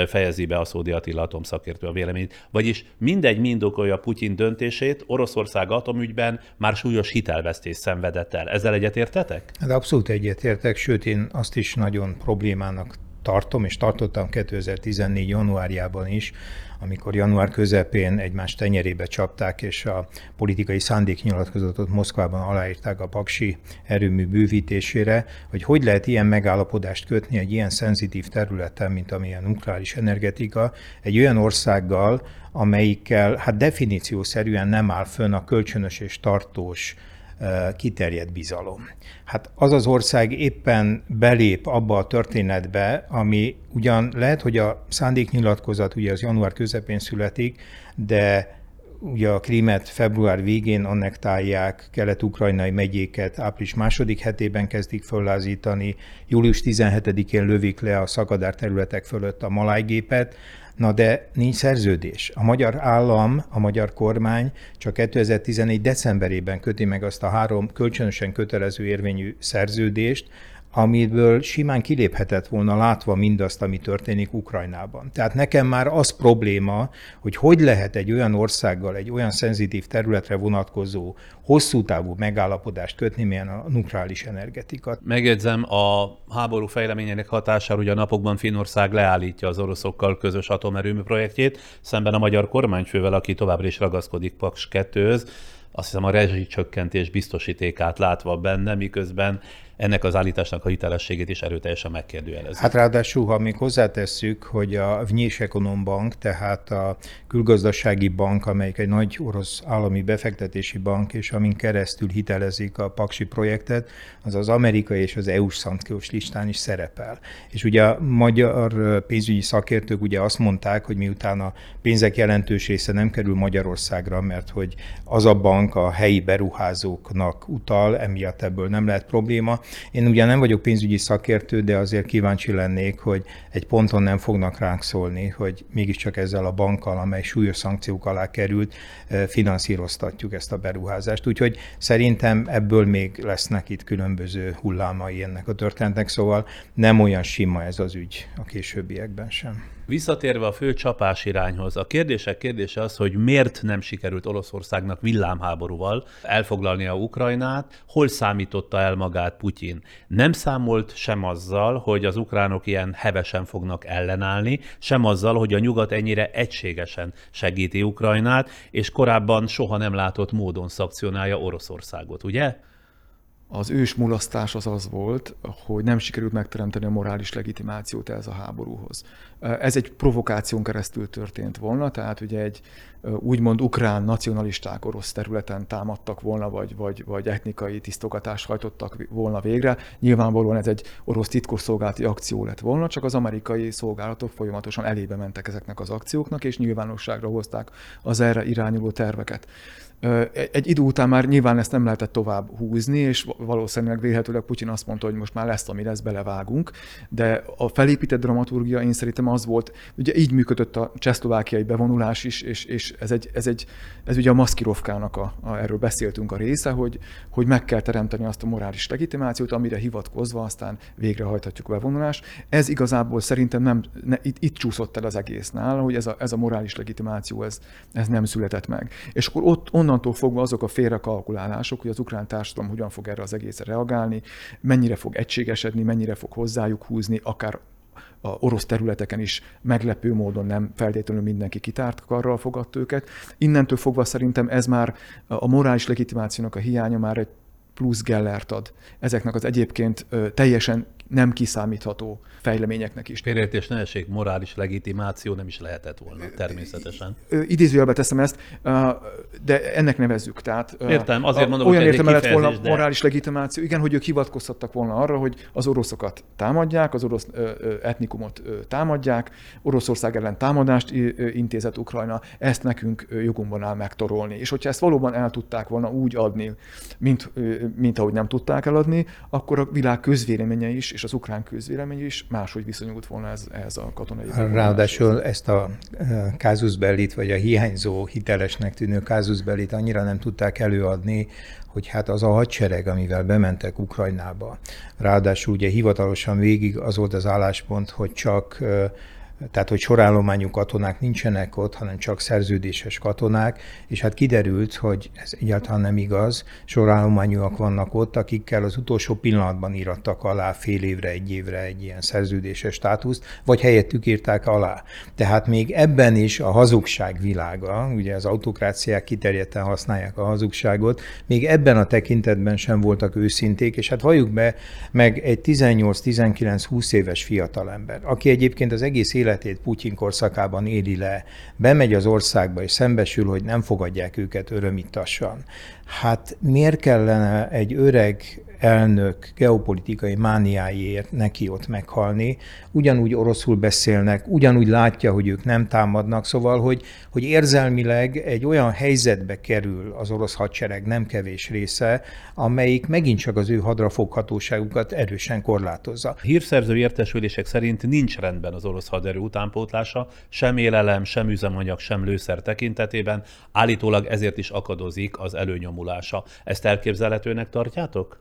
fejezi be a Szódi Attila atomszakértő a véleményt. Vagyis mindegy, mind okolja Putyin döntését, Oroszország atomügyben már súlyos hitelvesztés szenvedett el. Ezzel egyetértetek? Hát abszolút egyetértek, sőt én azt is nagyon problémának tartom, és tartottam 2014. januárjában is, amikor január közepén egymás tenyerébe csapták, és a politikai szándéknyilatkozatot Moszkvában aláírták a Paksi erőmű bővítésére, hogy hogy lehet ilyen megállapodást kötni egy ilyen szenzitív területen, mint amilyen nukleáris energetika, egy olyan országgal, amelyikkel hát definíciószerűen nem áll fönn a kölcsönös és tartós kiterjedt bizalom. Hát az az ország éppen belép abba a történetbe, ami ugyan lehet, hogy a szándéknyilatkozat ugye az január közepén születik, de ugye a Krímet február végén annektálják, kelet-ukrajnai megyéket április második hetében kezdik föllázítani, július 17-én lövik le a szakadár területek fölött a malájgépet, Na de nincs szerződés. A magyar állam, a magyar kormány csak 2014. decemberében köti meg azt a három kölcsönösen kötelező érvényű szerződést, amiből simán kiléphetett volna látva mindazt, ami történik Ukrajnában. Tehát nekem már az probléma, hogy hogy lehet egy olyan országgal, egy olyan szenzitív területre vonatkozó hosszú távú megállapodást kötni, milyen a nukleáris energetika. Megjegyzem, a háború fejleményének hatására ugye a napokban Finnország leállítja az oroszokkal közös atomerőmű projektjét, szemben a magyar kormányfővel, aki továbbra is ragaszkodik Paks 2-höz azt hiszem a rezsicsökkentés biztosítékát látva benne, miközben ennek az állításnak a hitelességét is erőteljesen megkérdőjelezik. Hát ráadásul, ha még hozzátesszük, hogy a Vnyés Ekonom Bank, tehát a külgazdasági bank, amelyik egy nagy orosz állami befektetési bank, és amin keresztül hitelezik a Paksi projektet, az az amerikai és az EU-s szankciós listán is szerepel. És ugye a magyar pénzügyi szakértők ugye azt mondták, hogy miután a pénzek jelentős része nem kerül Magyarországra, mert hogy az a bank a helyi beruházóknak utal, emiatt ebből nem lehet probléma, én ugye nem vagyok pénzügyi szakértő, de azért kíváncsi lennék, hogy egy ponton nem fognak ránk szólni, hogy mégiscsak ezzel a bankkal, amely súlyos szankciók alá került, finanszíroztatjuk ezt a beruházást. Úgyhogy szerintem ebből még lesznek itt különböző hullámai ennek a történetnek, szóval nem olyan sima ez az ügy a későbbiekben sem. Visszatérve a fő csapás irányhoz, a kérdések kérdése az, hogy miért nem sikerült Oroszországnak villámháborúval elfoglalnia Ukrajnát, hol számította el magát Putyin. Nem számolt sem azzal, hogy az ukránok ilyen hevesen fognak ellenállni, sem azzal, hogy a nyugat ennyire egységesen segíti Ukrajnát, és korábban soha nem látott módon szakcionálja Oroszországot, ugye? Az ős mulasztás az az volt, hogy nem sikerült megteremteni a morális legitimációt ez a háborúhoz. Ez egy provokáción keresztül történt volna, tehát ugye egy úgymond ukrán nacionalisták orosz területen támadtak volna, vagy, vagy, vagy etnikai tisztogatást hajtottak volna végre. Nyilvánvalóan ez egy orosz titkosszolgálati akció lett volna, csak az amerikai szolgálatok folyamatosan elébe mentek ezeknek az akcióknak, és nyilvánosságra hozták az erre irányuló terveket. Egy idő után már nyilván ezt nem lehetett tovább húzni, és valószínűleg vélhetőleg Putyin azt mondta, hogy most már lesz, ami lesz, belevágunk, de a felépített dramaturgia én szerintem az volt, ugye így működött a csehszlovákiai bevonulás is, és, és ez, egy, ez, egy, ez ugye a maszkirovkának, a, a, erről beszéltünk a része, hogy, hogy meg kell teremteni azt a morális legitimációt, amire hivatkozva aztán végrehajthatjuk a bevonulást. Ez igazából szerintem nem, ne, itt, itt csúszott el az egésznál, hogy ez a, ez a morális legitimáció, ez, ez nem született meg. És akkor ott onnan onnantól fogva azok a félrekalkulálások, hogy az ukrán társadalom hogyan fog erre az egészre reagálni, mennyire fog egységesedni, mennyire fog hozzájuk húzni, akár a orosz területeken is meglepő módon nem feltétlenül mindenki kitárt karral fogadta őket. Innentől fogva szerintem ez már a morális legitimációnak a hiánya már egy plusz gellert ad ezeknek az egyébként teljesen nem kiszámítható fejleményeknek is. Félreértés ne essék, morális legitimáció nem is lehetett volna, természetesen. Idézőjelbe teszem ezt, de ennek nevezzük. Tehát, Értem, azért mondom, olyan értelme lett volna de... morális legitimáció, igen, hogy ők hivatkozhattak volna arra, hogy az oroszokat támadják, az orosz etnikumot támadják, Oroszország ellen támadást intézett Ukrajna, ezt nekünk jogunkban áll megtorolni. És hogyha ezt valóban el tudták volna úgy adni, mint, mint ahogy nem tudták eladni, akkor a világ közvéleménye is, és az ukrán közvélemény is máshogy viszonyult volna ez, ehhez a katonai. Ráadásul ezt a kázuszbelit, vagy a hiányzó hitelesnek tűnő kázuszbelit annyira nem tudták előadni, hogy hát az a hadsereg, amivel bementek Ukrajnába, ráadásul ugye hivatalosan végig az volt az álláspont, hogy csak tehát hogy sorállományú katonák nincsenek ott, hanem csak szerződéses katonák, és hát kiderült, hogy ez egyáltalán nem igaz, sorállományúak vannak ott, akikkel az utolsó pillanatban írattak alá fél évre, egy évre egy ilyen szerződéses státuszt, vagy helyettük írták alá. Tehát még ebben is a hazugság világa, ugye az autokráciák kiterjedten használják a hazugságot, még ebben a tekintetben sem voltak őszinték, és hát valljuk be, meg egy 18-19-20 éves fiatalember, aki egyébként az egész élet életét Putyin korszakában éli le, bemegy az országba és szembesül, hogy nem fogadják őket örömítassan. Hát miért kellene egy öreg elnök geopolitikai mániáiért neki ott meghalni, ugyanúgy oroszul beszélnek, ugyanúgy látja, hogy ők nem támadnak, szóval, hogy, hogy érzelmileg egy olyan helyzetbe kerül az orosz hadsereg nem kevés része, amelyik megint csak az ő hadrafoghatóságukat erősen korlátozza. Hírszerző értesülések szerint nincs rendben az orosz haderő utánpótlása, sem élelem, sem üzemanyag, sem lőszer tekintetében, állítólag ezért is akadozik az előnyomulása. Ezt elképzelhetőnek tartjátok?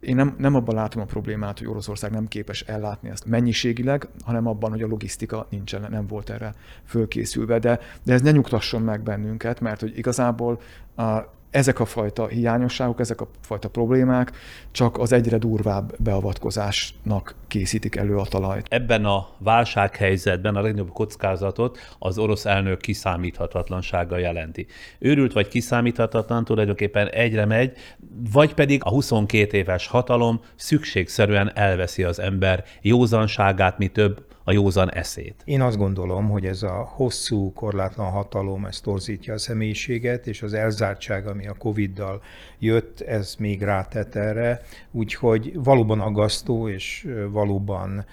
Én nem, nem abban látom a problémát, hogy Oroszország nem képes ellátni ezt mennyiségileg, hanem abban, hogy a logisztika nincsen, nem volt erre fölkészülve. De, de ez ne nyugtasson meg bennünket, mert hogy igazából a, ezek a fajta hiányosságok, ezek a fajta problémák csak az egyre durvább beavatkozásnak készítik elő a talajt. Ebben a válsághelyzetben a legnagyobb kockázatot az orosz elnök kiszámíthatatlansága jelenti. Őrült vagy kiszámíthatatlan tulajdonképpen egyre megy, vagy pedig a 22 éves hatalom szükségszerűen elveszi az ember józanságát, mi több a józan eszét. Én azt gondolom, hogy ez a hosszú, korlátlan hatalom, ez torzítja a személyiséget, és az elzártság, ami a Covid-dal jött, ez még rátett erre. Úgyhogy valóban aggasztó, és valóban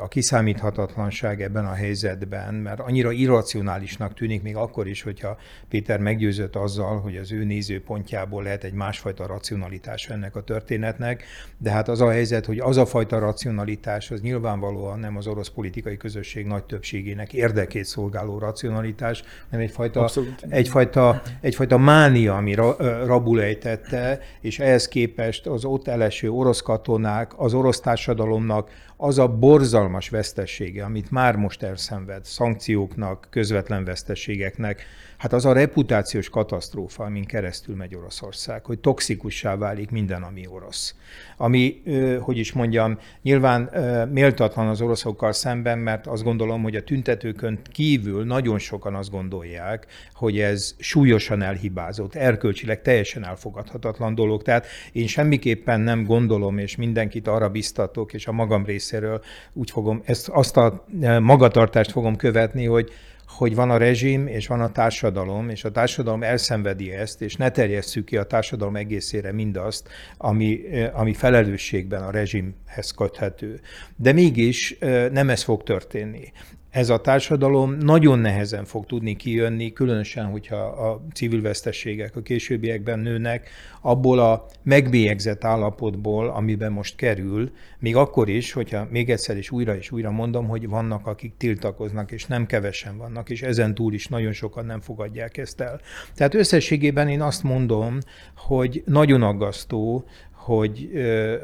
a kiszámíthatatlanság ebben a helyzetben, mert annyira irracionálisnak tűnik még akkor is, hogyha Péter meggyőzött azzal, hogy az ő nézőpontjából lehet egy másfajta racionalitás ennek a történetnek, de hát az a helyzet, hogy az a fajta racionalitás, az nyilvánvalóan nem az orosz politikai közösség nagy többségének érdekét szolgáló racionalitás, hanem egyfajta, egyfajta, egyfajta mánia, ami ra, rabul ejtette, és ehhez képest az ott eleső orosz katonák, az orosz társadalomnak az a borzalmas vesztessége, amit már most elszenved, szankcióknak, közvetlen vesztességeknek, hát az a reputációs katasztrófa, amin keresztül megy Oroszország, hogy toxikussá válik minden, ami orosz. Ami, hogy is mondjam, nyilván méltatlan az oroszokkal szemben, mert azt gondolom, hogy a tüntetőkön kívül nagyon sokan azt gondolják, hogy ez súlyosan elhibázott, erkölcsileg teljesen elfogadhatatlan dolog. Tehát én semmiképpen nem gondolom, és mindenkit arra biztatok, és a magam részéről úgy fogom, ezt, azt a magatartást fogom követni, hogy hogy van a rezsim és van a társadalom, és a társadalom elszenvedi ezt, és ne terjesszük ki a társadalom egészére mindazt, ami, ami felelősségben a rezsimhez köthető. De mégis nem ez fog történni ez a társadalom nagyon nehezen fog tudni kijönni, különösen, hogyha a civil vesztességek a későbbiekben nőnek, abból a megbélyegzett állapotból, amiben most kerül, még akkor is, hogyha még egyszer is újra és újra mondom, hogy vannak, akik tiltakoznak, és nem kevesen vannak, és ezen túl is nagyon sokan nem fogadják ezt el. Tehát összességében én azt mondom, hogy nagyon aggasztó, hogy,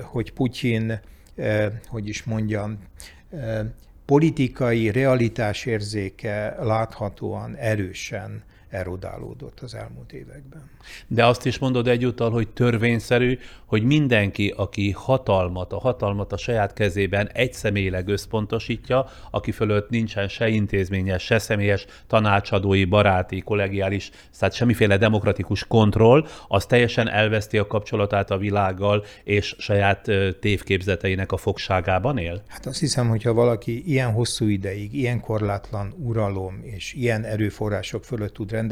hogy Putyin, hogy is mondjam, politikai realitásérzéke láthatóan erősen erodálódott az elmúlt években. De azt is mondod egyúttal, hogy törvényszerű, hogy mindenki, aki hatalmat, a hatalmat a saját kezében egy személyleg összpontosítja, aki fölött nincsen se intézményes, se személyes tanácsadói, baráti, kollegiális, tehát semmiféle demokratikus kontroll, az teljesen elveszti a kapcsolatát a világgal, és saját tévképzeteinek a fogságában él? Hát azt hiszem, hogyha valaki ilyen hosszú ideig, ilyen korlátlan uralom és ilyen erőforrások fölött tud rendelkezni,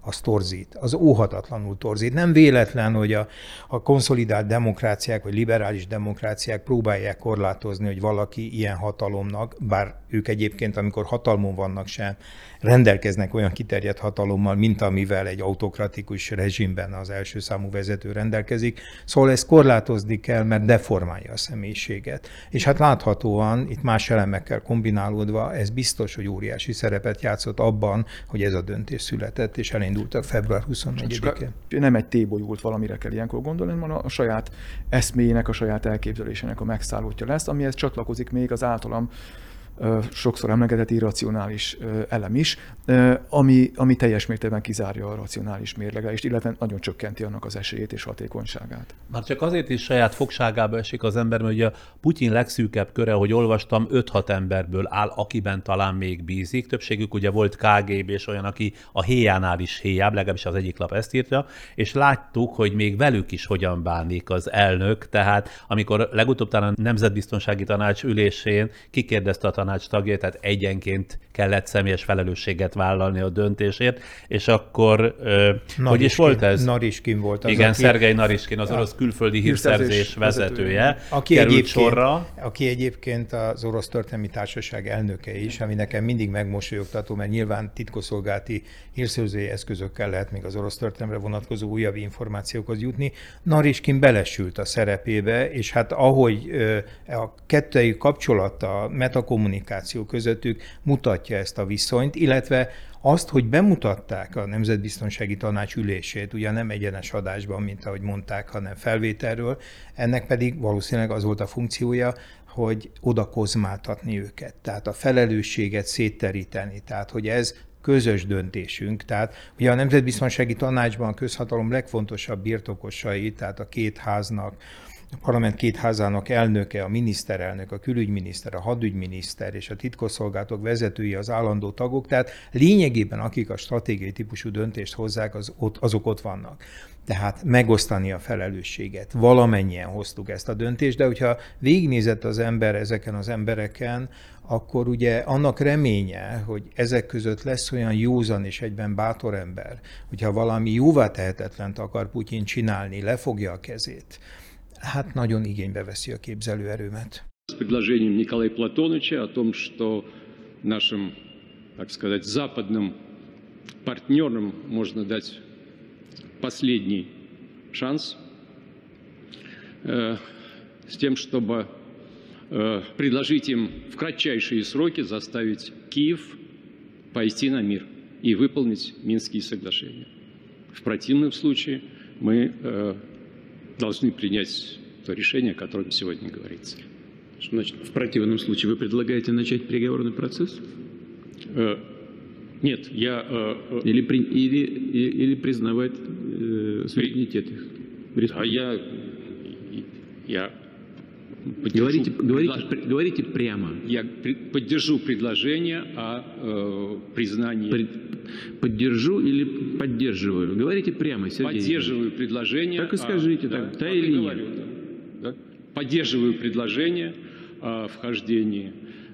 az torzít, az óhatatlanul torzít. Nem véletlen, hogy a, a konszolidált demokráciák, vagy liberális demokráciák próbálják korlátozni, hogy valaki ilyen hatalomnak, bár ők egyébként, amikor hatalmon vannak sem, rendelkeznek olyan kiterjedt hatalommal, mint amivel egy autokratikus rezsimben az első számú vezető rendelkezik. Szóval ezt korlátozni kell, mert deformálja a személyiséget. És hát láthatóan, itt más elemekkel kombinálódva, ez biztos, hogy óriási szerepet játszott abban, hogy ez a döntés született, és elindultak február 24-én. Nem egy tébolyult valamire kell ilyenkor gondolni, hanem a saját eszméjének, a saját elképzelésének a megszállótja lesz, amihez csatlakozik még az általam sokszor emlegetett irracionális elem is, ami, ami teljes mértékben kizárja a racionális mérlegelést, illetve nagyon csökkenti annak az esélyét és hatékonyságát. Már csak azért is saját fogságába esik az ember, mert ugye Putyin legszűkebb köre, hogy olvastam, 5-6 emberből áll, akiben talán még bízik. Többségük ugye volt KGB és olyan, aki a héjánál is héjább, legalábbis az egyik lap ezt írta, és láttuk, hogy még velük is hogyan bánik az elnök. Tehát amikor legutóbb talán a Nemzetbiztonsági Tanács ülésén kikérdezte a tanács tagjait, tehát egyenként kellett személyes felelősséget vállalni a döntésért, és akkor, Nariskin, hogy is volt ez? Nariskin volt az, Igen, aki, Szergei Nariskin, az orosz külföldi hírszerzés vezetője, aki egyébként, sorra. Aki egyébként az orosz történelmi társaság elnöke is, ami nekem mindig megmosolyogtató, mert nyilván titkosszolgálati hírszerzői eszközökkel lehet még az orosz történelemre vonatkozó újabb információkhoz jutni. Nariskin belesült a szerepébe, és hát ahogy a kettőjük kapcsolata, metakommunikáció, kommunikáció közöttük mutatja ezt a viszonyt, illetve azt, hogy bemutatták a Nemzetbiztonsági Tanács ülését, ugye nem egyenes adásban, mint ahogy mondták, hanem felvételről, ennek pedig valószínűleg az volt a funkciója, hogy oda kozmáltatni őket, tehát a felelősséget szétteríteni, tehát hogy ez közös döntésünk. Tehát ugye a Nemzetbiztonsági Tanácsban a közhatalom legfontosabb birtokosai, tehát a két háznak, a parlament két házának elnöke, a miniszterelnök, a külügyminiszter, a hadügyminiszter és a titkosszolgálatok vezetői az állandó tagok, tehát lényegében akik a stratégiai típusú döntést hozzák, az ott, azok ott vannak. Tehát megosztani a felelősséget. Valamennyien hoztuk ezt a döntést, de hogyha végignézett az ember ezeken az embereken, akkor ugye annak reménye, hogy ezek között lesz olyan józan és egyben bátor ember, hogyha valami jóvá tehetetlent akar Putyin csinálni, lefogja a kezét, hát nagyon igénybe veszi a képzelőerőmet. С предложением Николая Платоновича о том, что нашим, так сказать, западным партнерам можно дать последний шанс э, с тем, чтобы э, предложить им в кратчайшие сроки заставить Киев пойти на мир и выполнить Минские соглашения. В противном случае мы э, должны принять то решение, о котором сегодня говорится. Что значит, в противном случае вы предлагаете начать переговорный процесс? Э, нет, я... э, э, Или, при- или, или признавать э, суверенитет их? а республики? я... Я... поддержу Говорите, говорите, предлож- пр- говорите прямо. Я при- поддержу предложение о э, признании... Пред- Поддержу или поддерживаю? Говорите прямо, Сергей. Поддерживаю предложение... Так и скажите, да, так, да так и или нет? говорю, да, да. Поддерживаю предложение о вхождении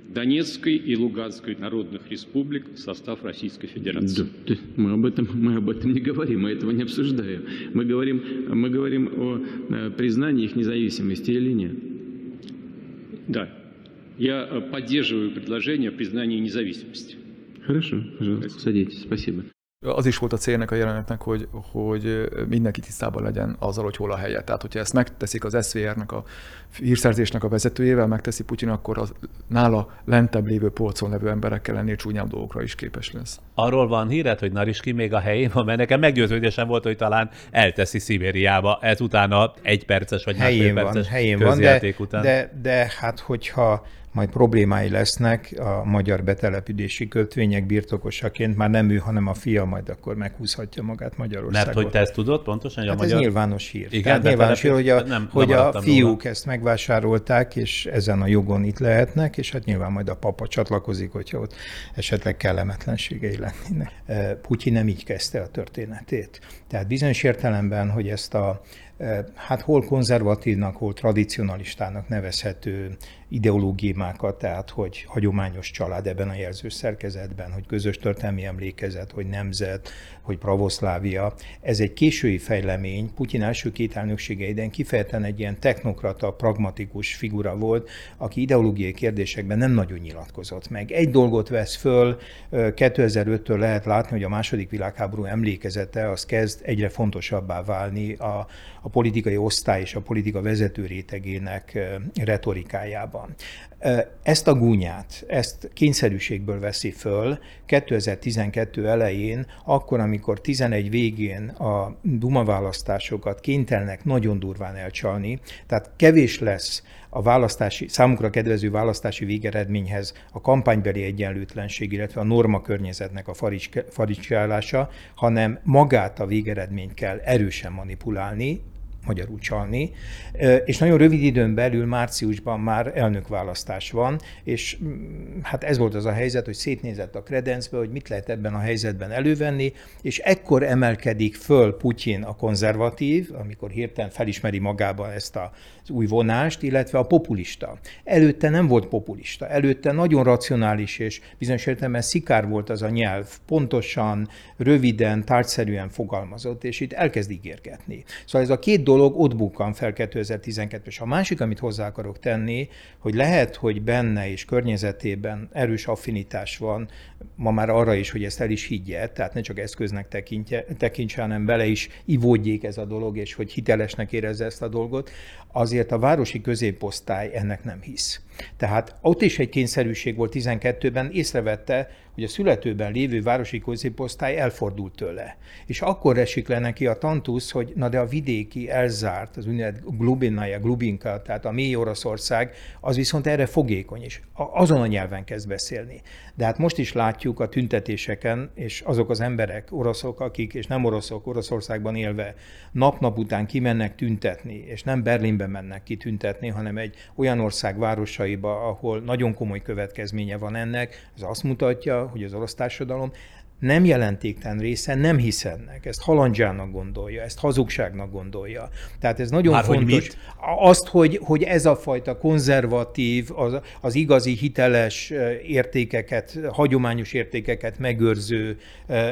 Донецкой и Луганской народных республик в состав Российской Федерации. Да, мы об этом мы об этом не говорим, мы этого не обсуждаем. Мы говорим мы говорим о э, признании их независимости или нет. Да. Я э, поддерживаю предложение о признании независимости. Хорошо, пожалуйста, садитесь. Спасибо. Az is volt a célnak a jelenetnek, hogy, hogy mindenki tisztában legyen azzal, hogy hol a helye. Tehát, hogyha ezt megteszik az SVR-nek, a hírszerzésnek a vezetőjével, megteszi Putyin, akkor az nála lentebb lévő polcon levő emberekkel ennél csúnyább dolgokra is képes lesz. Arról van híred, hogy Nariski még a helyén van, mert nekem meggyőződésem volt, hogy talán elteszi Szibériába, ez utána egy perces vagy másfél helyén van, perces helyén van, de, után. de, de hát hogyha majd problémái lesznek a magyar betelepülési kötvények birtokosaként, már nem ő, hanem a fia majd akkor meghúzhatja magát Magyarországon. Mert hogy te ezt tudod pontosan, hogy Hát a ez magyar... nyilvános hír. Igen, Tehát nyilvános hír, hogy a, nem- hogy a lemaradtam fiúk róla. ezt megvásárolták, és ezen a jogon itt lehetnek, és hát nyilván majd a papa csatlakozik, hogyha ott esetleg kellemetlenségei lennének. Putyin nem így kezdte a történetét. Tehát bizonyos értelemben, hogy ezt a hát hol konzervatívnak, hol tradicionalistának nevezhető ideológiákat, tehát hogy hagyományos család ebben a jelző szerkezetben, hogy közös történelmi emlékezet, hogy nemzet, hogy pravoszlávia. Ez egy késői fejlemény. Putyin első két elnöksége idején kifejezetten egy ilyen technokrata, pragmatikus figura volt, aki ideológiai kérdésekben nem nagyon nyilatkozott meg. Egy dolgot vesz föl, ö, 2005-től lehet látni, hogy a második világháború emlékezete az kezd egyre fontosabbá válni a, a politikai osztály és a politika vezető rétegének retorikájában. Ezt a gúnyát, ezt kényszerűségből veszi föl 2012 elején, akkor, amikor 11 végén a Duma választásokat kénytelenek nagyon durván elcsalni, tehát kevés lesz a választási, számukra kedvező választási végeredményhez a kampánybeli egyenlőtlenség, illetve a norma környezetnek a farics- faricsálása, hanem magát a végeredményt kell erősen manipulálni, magyarul csalni, és nagyon rövid időn belül márciusban már elnökválasztás van, és mm, hát ez volt az a helyzet, hogy szétnézett a kredencbe, hogy mit lehet ebben a helyzetben elővenni, és ekkor emelkedik föl Putyin a konzervatív, amikor hirtelen felismeri magában ezt az új vonást, illetve a populista. Előtte nem volt populista, előtte nagyon racionális és bizonyos értelemben szikár volt az a nyelv, pontosan, röviden, tárgyszerűen fogalmazott, és itt elkezd ígérgetni. Szóval ez a két dolog ott bukkan fel 2012 és A másik, amit hozzá akarok tenni, hogy lehet, hogy benne és környezetében erős affinitás van, ma már arra is, hogy ezt el is higgye, tehát ne csak eszköznek tekintje, tekintse, hanem bele is ivódjék ez a dolog, és hogy hitelesnek érezze ezt a dolgot, azért a városi középosztály ennek nem hisz. Tehát ott is egy kényszerűség volt 12-ben, észrevette, hogy a születőben lévő városi középosztály elfordult tőle. És akkor esik le neki a tantusz, hogy na de a vidéki elzárt, az úgynevezett Glubinaja, Glubinka, tehát a mély Oroszország, az viszont erre fogékony, és azon a nyelven kezd beszélni. De hát most is látjuk a tüntetéseken, és azok az emberek, oroszok, akik, és nem oroszok, Oroszországban élve, nap-nap után kimennek tüntetni, és nem Berlinbe mennek ki tüntetni, hanem egy olyan ország városaiba, ahol nagyon komoly következménye van ennek, ez azt mutatja, hogy az orosz társadalom nem jelentéktelen része nem hisz ennek. Ezt halandzsának gondolja, ezt hazugságnak gondolja. Tehát ez nagyon Már fontos. Hogy mit? Azt, hogy, hogy ez a fajta konzervatív, az, az igazi hiteles értékeket, hagyományos értékeket megőrző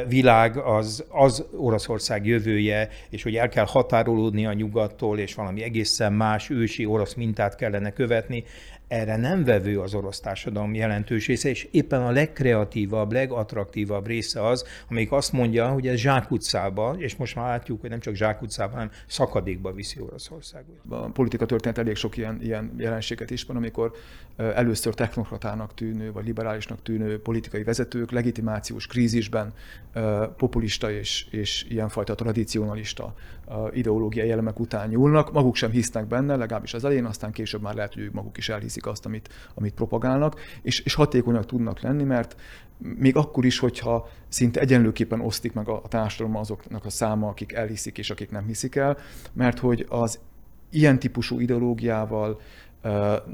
világ az, az Oroszország jövője, és hogy el kell határolódni a nyugattól, és valami egészen más ősi orosz mintát kellene követni erre nem vevő az orosz társadalom jelentős része, és éppen a legkreatívabb, legattraktívabb része az, amelyik azt mondja, hogy ez zsákutcába, és most már látjuk, hogy nem csak zsákutcába, hanem szakadékba viszi Oroszországot. A politika történet elég sok ilyen, ilyen jelenséget is van, amikor először technokratának tűnő, vagy liberálisnak tűnő politikai vezetők legitimációs krízisben populista és, és ilyenfajta tradicionalista ideológiai elemek után nyúlnak, maguk sem hisznek benne, legalábbis az elején, aztán később már lehet, hogy ők maguk is elhiszik azt, amit, amit propagálnak, és, és hatékonyak tudnak lenni, mert még akkor is, hogyha szinte egyenlőképpen osztik meg a, a társadalom azoknak a száma, akik elhiszik és akik nem hiszik el, mert hogy az ilyen típusú ideológiával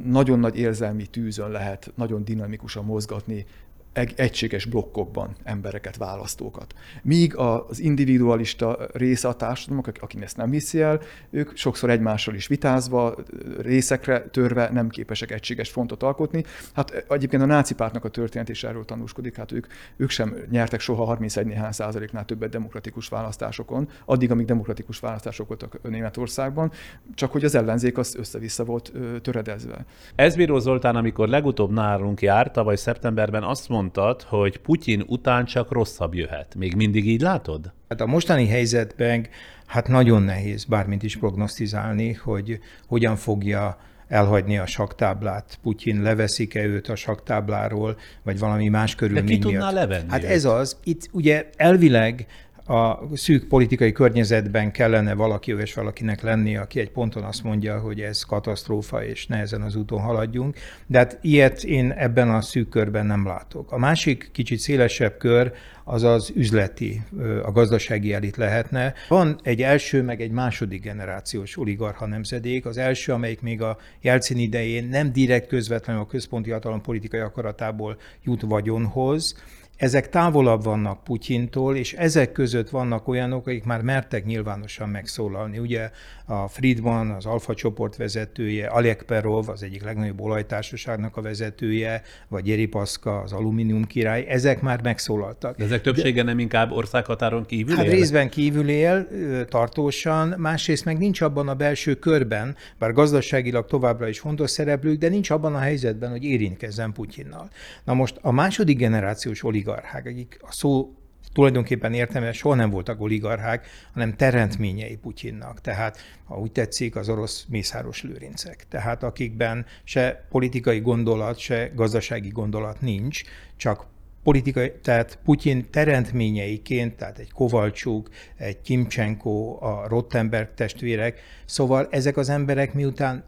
nagyon nagy érzelmi tűzön lehet nagyon dinamikusan mozgatni egységes blokkokban embereket, választókat. Míg az individualista része a társadalomnak, akik ezt nem hiszi el, ők sokszor egymással is vitázva, részekre törve nem képesek egységes frontot alkotni. Hát egyébként a náci pártnak a történet is erről tanúskodik, hát ők, ők sem nyertek soha 31 néhány százaléknál többet demokratikus választásokon, addig, amíg demokratikus választások voltak Németországban, csak hogy az ellenzék az össze-vissza volt töredezve. Ezbíró Zoltán, amikor legutóbb nálunk járt, tavaly szeptemberben azt mondta, mondtad, hogy Putyin után csak rosszabb jöhet. Még mindig így látod? Hát a mostani helyzetben hát nagyon nehéz bármint is prognosztizálni, hogy hogyan fogja elhagyni a saktáblát, Putyin leveszik-e őt a saktábláról, vagy valami más körülmény De ki tudná miatt. levenni Hát őt? ez az. Itt ugye elvileg a szűk politikai környezetben kellene valaki, és valakinek lenni, aki egy ponton azt mondja, hogy ez katasztrófa, és nehezen az úton haladjunk. De hát ilyet én ebben a szűk körben nem látok. A másik kicsit szélesebb kör az az üzleti, a gazdasági elit lehetne. Van egy első, meg egy második generációs oligarcha nemzedék. Az első, amelyik még a Jelcin idején nem direkt közvetlenül a központi hatalom politikai akaratából jut vagyonhoz, ezek távolabb vannak Putyintól, és ezek között vannak olyanok, akik már mertek nyilvánosan megszólalni. Ugye a Friedman, az Alfa csoport vezetője, Alek Perov, az egyik legnagyobb olajtársaságnak a vezetője, vagy Jeri Paszka, az alumínium király, ezek már megszólaltak. De ezek többsége nem inkább országhatáron kívül Hát él? részben kívül él tartósan, másrészt meg nincs abban a belső körben, bár gazdaságilag továbbra is fontos szereplők, de nincs abban a helyzetben, hogy érintkezzen Putyinnal. Na most a második generációs oligarchák, akik a szó tulajdonképpen értelme soha nem voltak oligarchák, hanem teremtményei Putyinnak. Tehát, ha úgy tetszik, az orosz mészáros lőrincek. Tehát akikben se politikai gondolat, se gazdasági gondolat nincs, csak politikai, tehát Putyin teremtményeiként, tehát egy Kovalcsuk, egy Kimcsenko, a Rottenberg testvérek, szóval ezek az emberek miután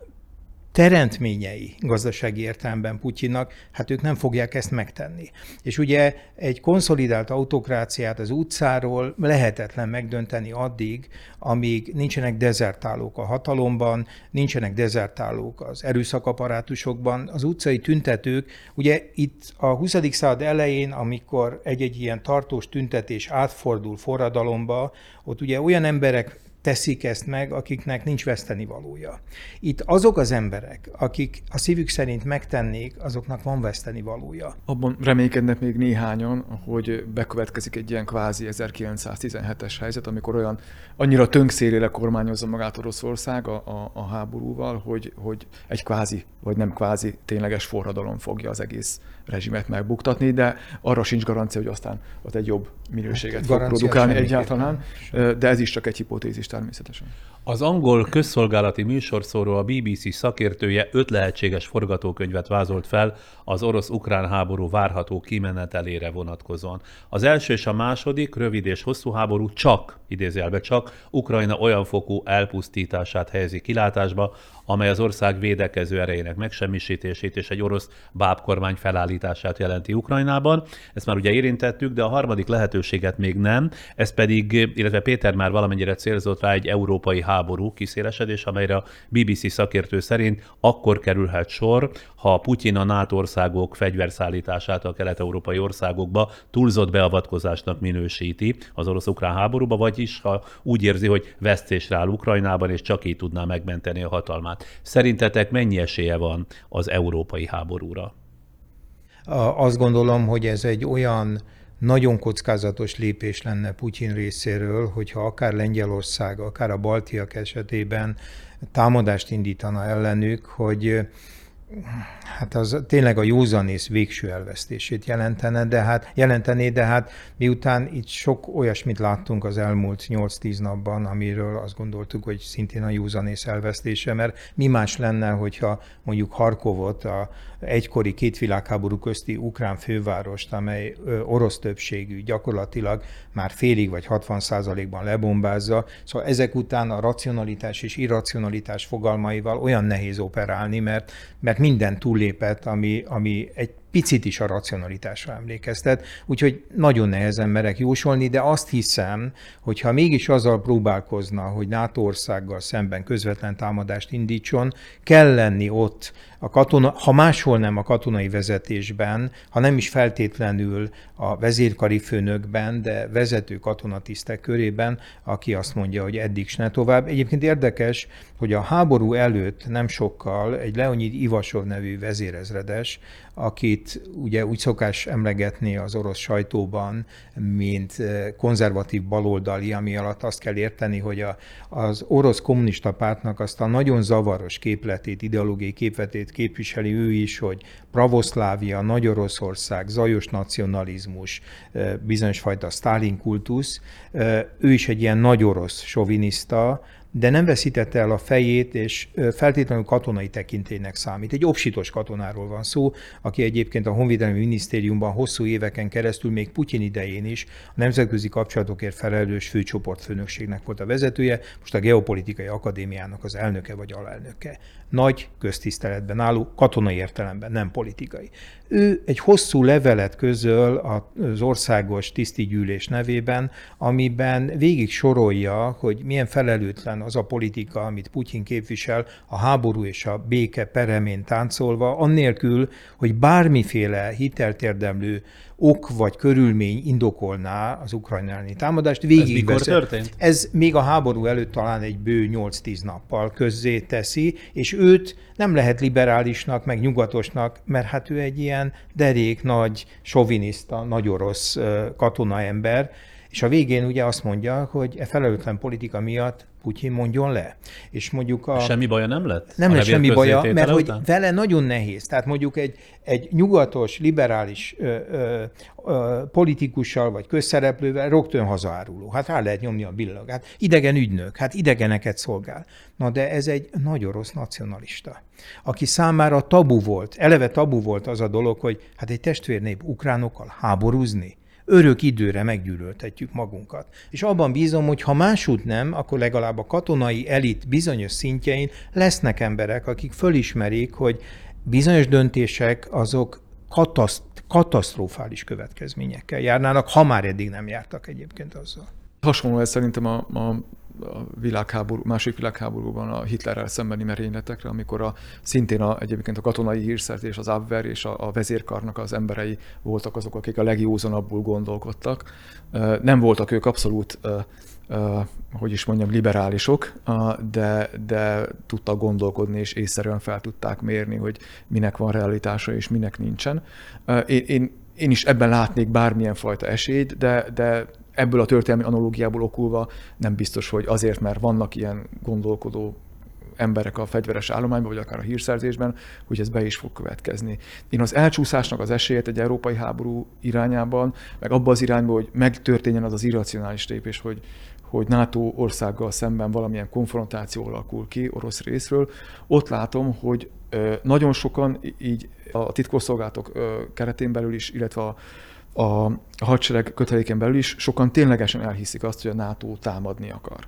teremtményei gazdasági értelemben Putyinnak, hát ők nem fogják ezt megtenni. És ugye egy konszolidált autokráciát az utcáról lehetetlen megdönteni addig, amíg nincsenek dezertálók a hatalomban, nincsenek dezertálók az erőszakaparátusokban. Az utcai tüntetők, ugye itt a 20. század elején, amikor egy-egy ilyen tartós tüntetés átfordul forradalomba, ott ugye olyan emberek teszik ezt meg, akiknek nincs veszteni valója. Itt azok az emberek, akik a szívük szerint megtennék, azoknak van veszteni valója. Abban reménykednek még néhányan, hogy bekövetkezik egy ilyen kvázi 1917-es helyzet, amikor olyan annyira tönkszélére kormányozza magát Oroszország a, a, a háborúval, hogy, hogy egy kvázi, vagy nem kvázi tényleges forradalom fogja az egész rezsimet megbuktatni, de arra sincs garancia, hogy aztán ott egy jobb minőséget fog Garancia produkálni egyáltalán, de ez is csak egy hipotézis természetesen. Az angol közszolgálati műsorszóró a BBC szakértője öt lehetséges forgatókönyvet vázolt fel az orosz-ukrán háború várható kimenetelére vonatkozóan. Az első és a második, rövid és hosszú háború csak, idézőjelbe csak, Ukrajna olyan fokú elpusztítását helyezi kilátásba, amely az ország védekező erejének megsemmisítését és egy orosz bábkormány felállítását jelenti Ukrajnában. Ezt már ugye érintettük, de a harmadik lehetőséget még nem, ez pedig, illetve Péter már valamennyire célzott rá egy európai háború kiszélesedés, amelyre a BBC szakértő szerint akkor kerülhet sor, ha Putyin a NATO országok fegyverszállítását a kelet-európai országokba túlzott beavatkozásnak minősíti az orosz-ukrán háborúba, vagyis ha úgy érzi, hogy vesztésre áll Ukrajnában, és csak így tudná megmenteni a hatalmát. Szerintetek mennyi esélye van az európai háborúra? Azt gondolom, hogy ez egy olyan nagyon kockázatos lépés lenne Putyin részéről, hogyha akár Lengyelország, akár a baltiak esetében támadást indítana ellenük, hogy hát az tényleg a józanész végső elvesztését jelentene, de hát, jelentené, de hát miután itt sok olyasmit láttunk az elmúlt 8-10 napban, amiről azt gondoltuk, hogy szintén a józanész elvesztése, mert mi más lenne, hogyha mondjuk Harkovot, a egykori két világháború közti ukrán fővárost, amely orosz többségű, gyakorlatilag már félig vagy 60 százalékban lebombázza. Szóval ezek után a racionalitás és irracionalitás fogalmaival olyan nehéz operálni, mert, mert minden túllépett, ami, ami egy picit is a racionalitásra emlékeztet, úgyhogy nagyon nehezen merek jósolni, de azt hiszem, hogy ha mégis azzal próbálkozna, hogy NATO országgal szemben közvetlen támadást indítson, kell lenni ott a katona, ha máshol nem a katonai vezetésben, ha nem is feltétlenül a vezérkari főnökben, de vezető katonatisztek körében, aki azt mondja, hogy eddig s ne tovább. Egyébként érdekes, hogy a háború előtt nem sokkal egy Leonid Ivasov nevű vezérezredes, akit ugye úgy szokás emlegetni az orosz sajtóban, mint eh, konzervatív baloldali, ami alatt azt kell érteni, hogy a, az orosz kommunista pártnak azt a nagyon zavaros képletét, ideológiai képletét képviseli ő is, hogy pravoszlávia, Nagy Oroszország, zajos nacionalizmus, eh, bizonyos fajta Stalin kultusz. Eh, ő is egy ilyen nagy orosz soviniszta, de nem veszítette el a fejét, és feltétlenül katonai tekintélynek számít. Egy obsitos katonáról van szó, aki egyébként a Honvédelmi Minisztériumban hosszú éveken keresztül, még Putyin idején is a nemzetközi kapcsolatokért felelős főcsoportfőnökségnek volt a vezetője, most a Geopolitikai Akadémiának az elnöke vagy alelnöke. Nagy köztiszteletben álló, katonai értelemben, nem politikai. Ő egy hosszú levelet közöl az országos tisztigyűlés nevében, amiben végig sorolja, hogy milyen felelőtlen az a politika, amit Putyin képvisel, a háború és a béke peremén táncolva, annélkül, hogy bármiféle hitelt ok vagy körülmény indokolná az ukrajnáni támadást. Végig Ez mikor veszed. történt? Ez még a háború előtt talán egy bő 8-10 nappal közzé teszi, és őt nem lehet liberálisnak, meg nyugatosnak, mert hát ő egy ilyen derék, nagy, soviniszta, nagy orosz katonaember, és a végén ugye azt mondja, hogy e felelőtlen politika miatt Putyin mondjon le. És mondjuk a... Semmi baja nem lett? Nem lett semmi baja, mert hogy vele nagyon nehéz. Tehát mondjuk egy, egy nyugatos, liberális ö, ö, ö, politikussal vagy közszereplővel rögtön hazaáruló. Hát rá lehet nyomni a billagát. Idegen ügynök, hát idegeneket szolgál. Na de ez egy nagy orosz nacionalista, aki számára tabu volt, eleve tabu volt az a dolog, hogy hát egy testvérnép ukránokkal háborúzni, örök időre meggyűlöltetjük magunkat. És abban bízom, hogy ha másút nem, akkor legalább a katonai elit bizonyos szintjein lesznek emberek, akik fölismerik, hogy bizonyos döntések azok kataszt, katasztrofális következményekkel járnának, ha már eddig nem jártak egyébként azzal. Hasonló ez szerintem a, a a világháború, másik világháborúban a Hitlerrel szembeni merényletekre, amikor a, szintén a, egyébként a katonai hírszerzés, az Abwehr és a, a vezérkarnak az emberei voltak azok, akik a legjózanabbul gondolkodtak. Nem voltak ők abszolút hogy is mondjam, liberálisok, de, de tudtak gondolkodni, és észszerűen fel tudták mérni, hogy minek van realitása, és minek nincsen. Én, én, én is ebben látnék bármilyen fajta esélyt, de, de ebből a történelmi analógiából okulva nem biztos, hogy azért, mert vannak ilyen gondolkodó emberek a fegyveres állományban, vagy akár a hírszerzésben, hogy ez be is fog következni. Én az elcsúszásnak az esélyét egy európai háború irányában, meg abba az irányba, hogy megtörténjen az az irracionális lépés, hogy, hogy NATO országgal szemben valamilyen konfrontáció alakul ki orosz részről, ott látom, hogy nagyon sokan így a titkosszolgálatok keretén belül is, illetve a, a hadsereg köteléken belül is sokan ténylegesen elhiszik azt, hogy a NATO támadni akar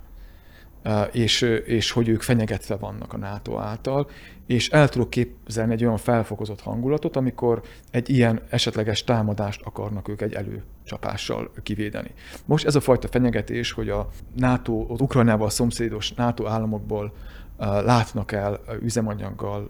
és, és hogy ők fenyegetve vannak a NATO által, és el tudok képzelni egy olyan felfokozott hangulatot, amikor egy ilyen esetleges támadást akarnak ők egy előcsapással kivédeni. Most ez a fajta fenyegetés, hogy a NATO, az Ukrajnával szomszédos NATO államokból látnak el üzemanyaggal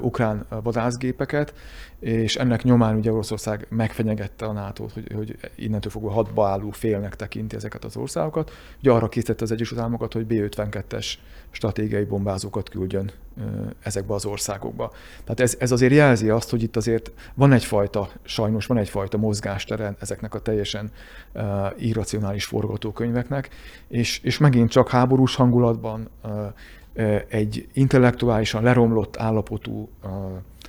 ukrán vadászgépeket, és ennek nyomán ugye Oroszország megfenyegette a nato hogy, hogy innentől fogva hadba álló félnek tekinti ezeket az országokat. Ugye arra készítette az Egyesült Államokat, hogy B-52-es stratégiai bombázókat küldjön ezekbe az országokba. Tehát ez, ez azért jelzi azt, hogy itt azért van egyfajta, sajnos van egyfajta mozgástere ezeknek a teljesen uh, irracionális forgatókönyveknek, és, és megint csak háborús hangulatban uh, egy intellektuálisan leromlott állapotú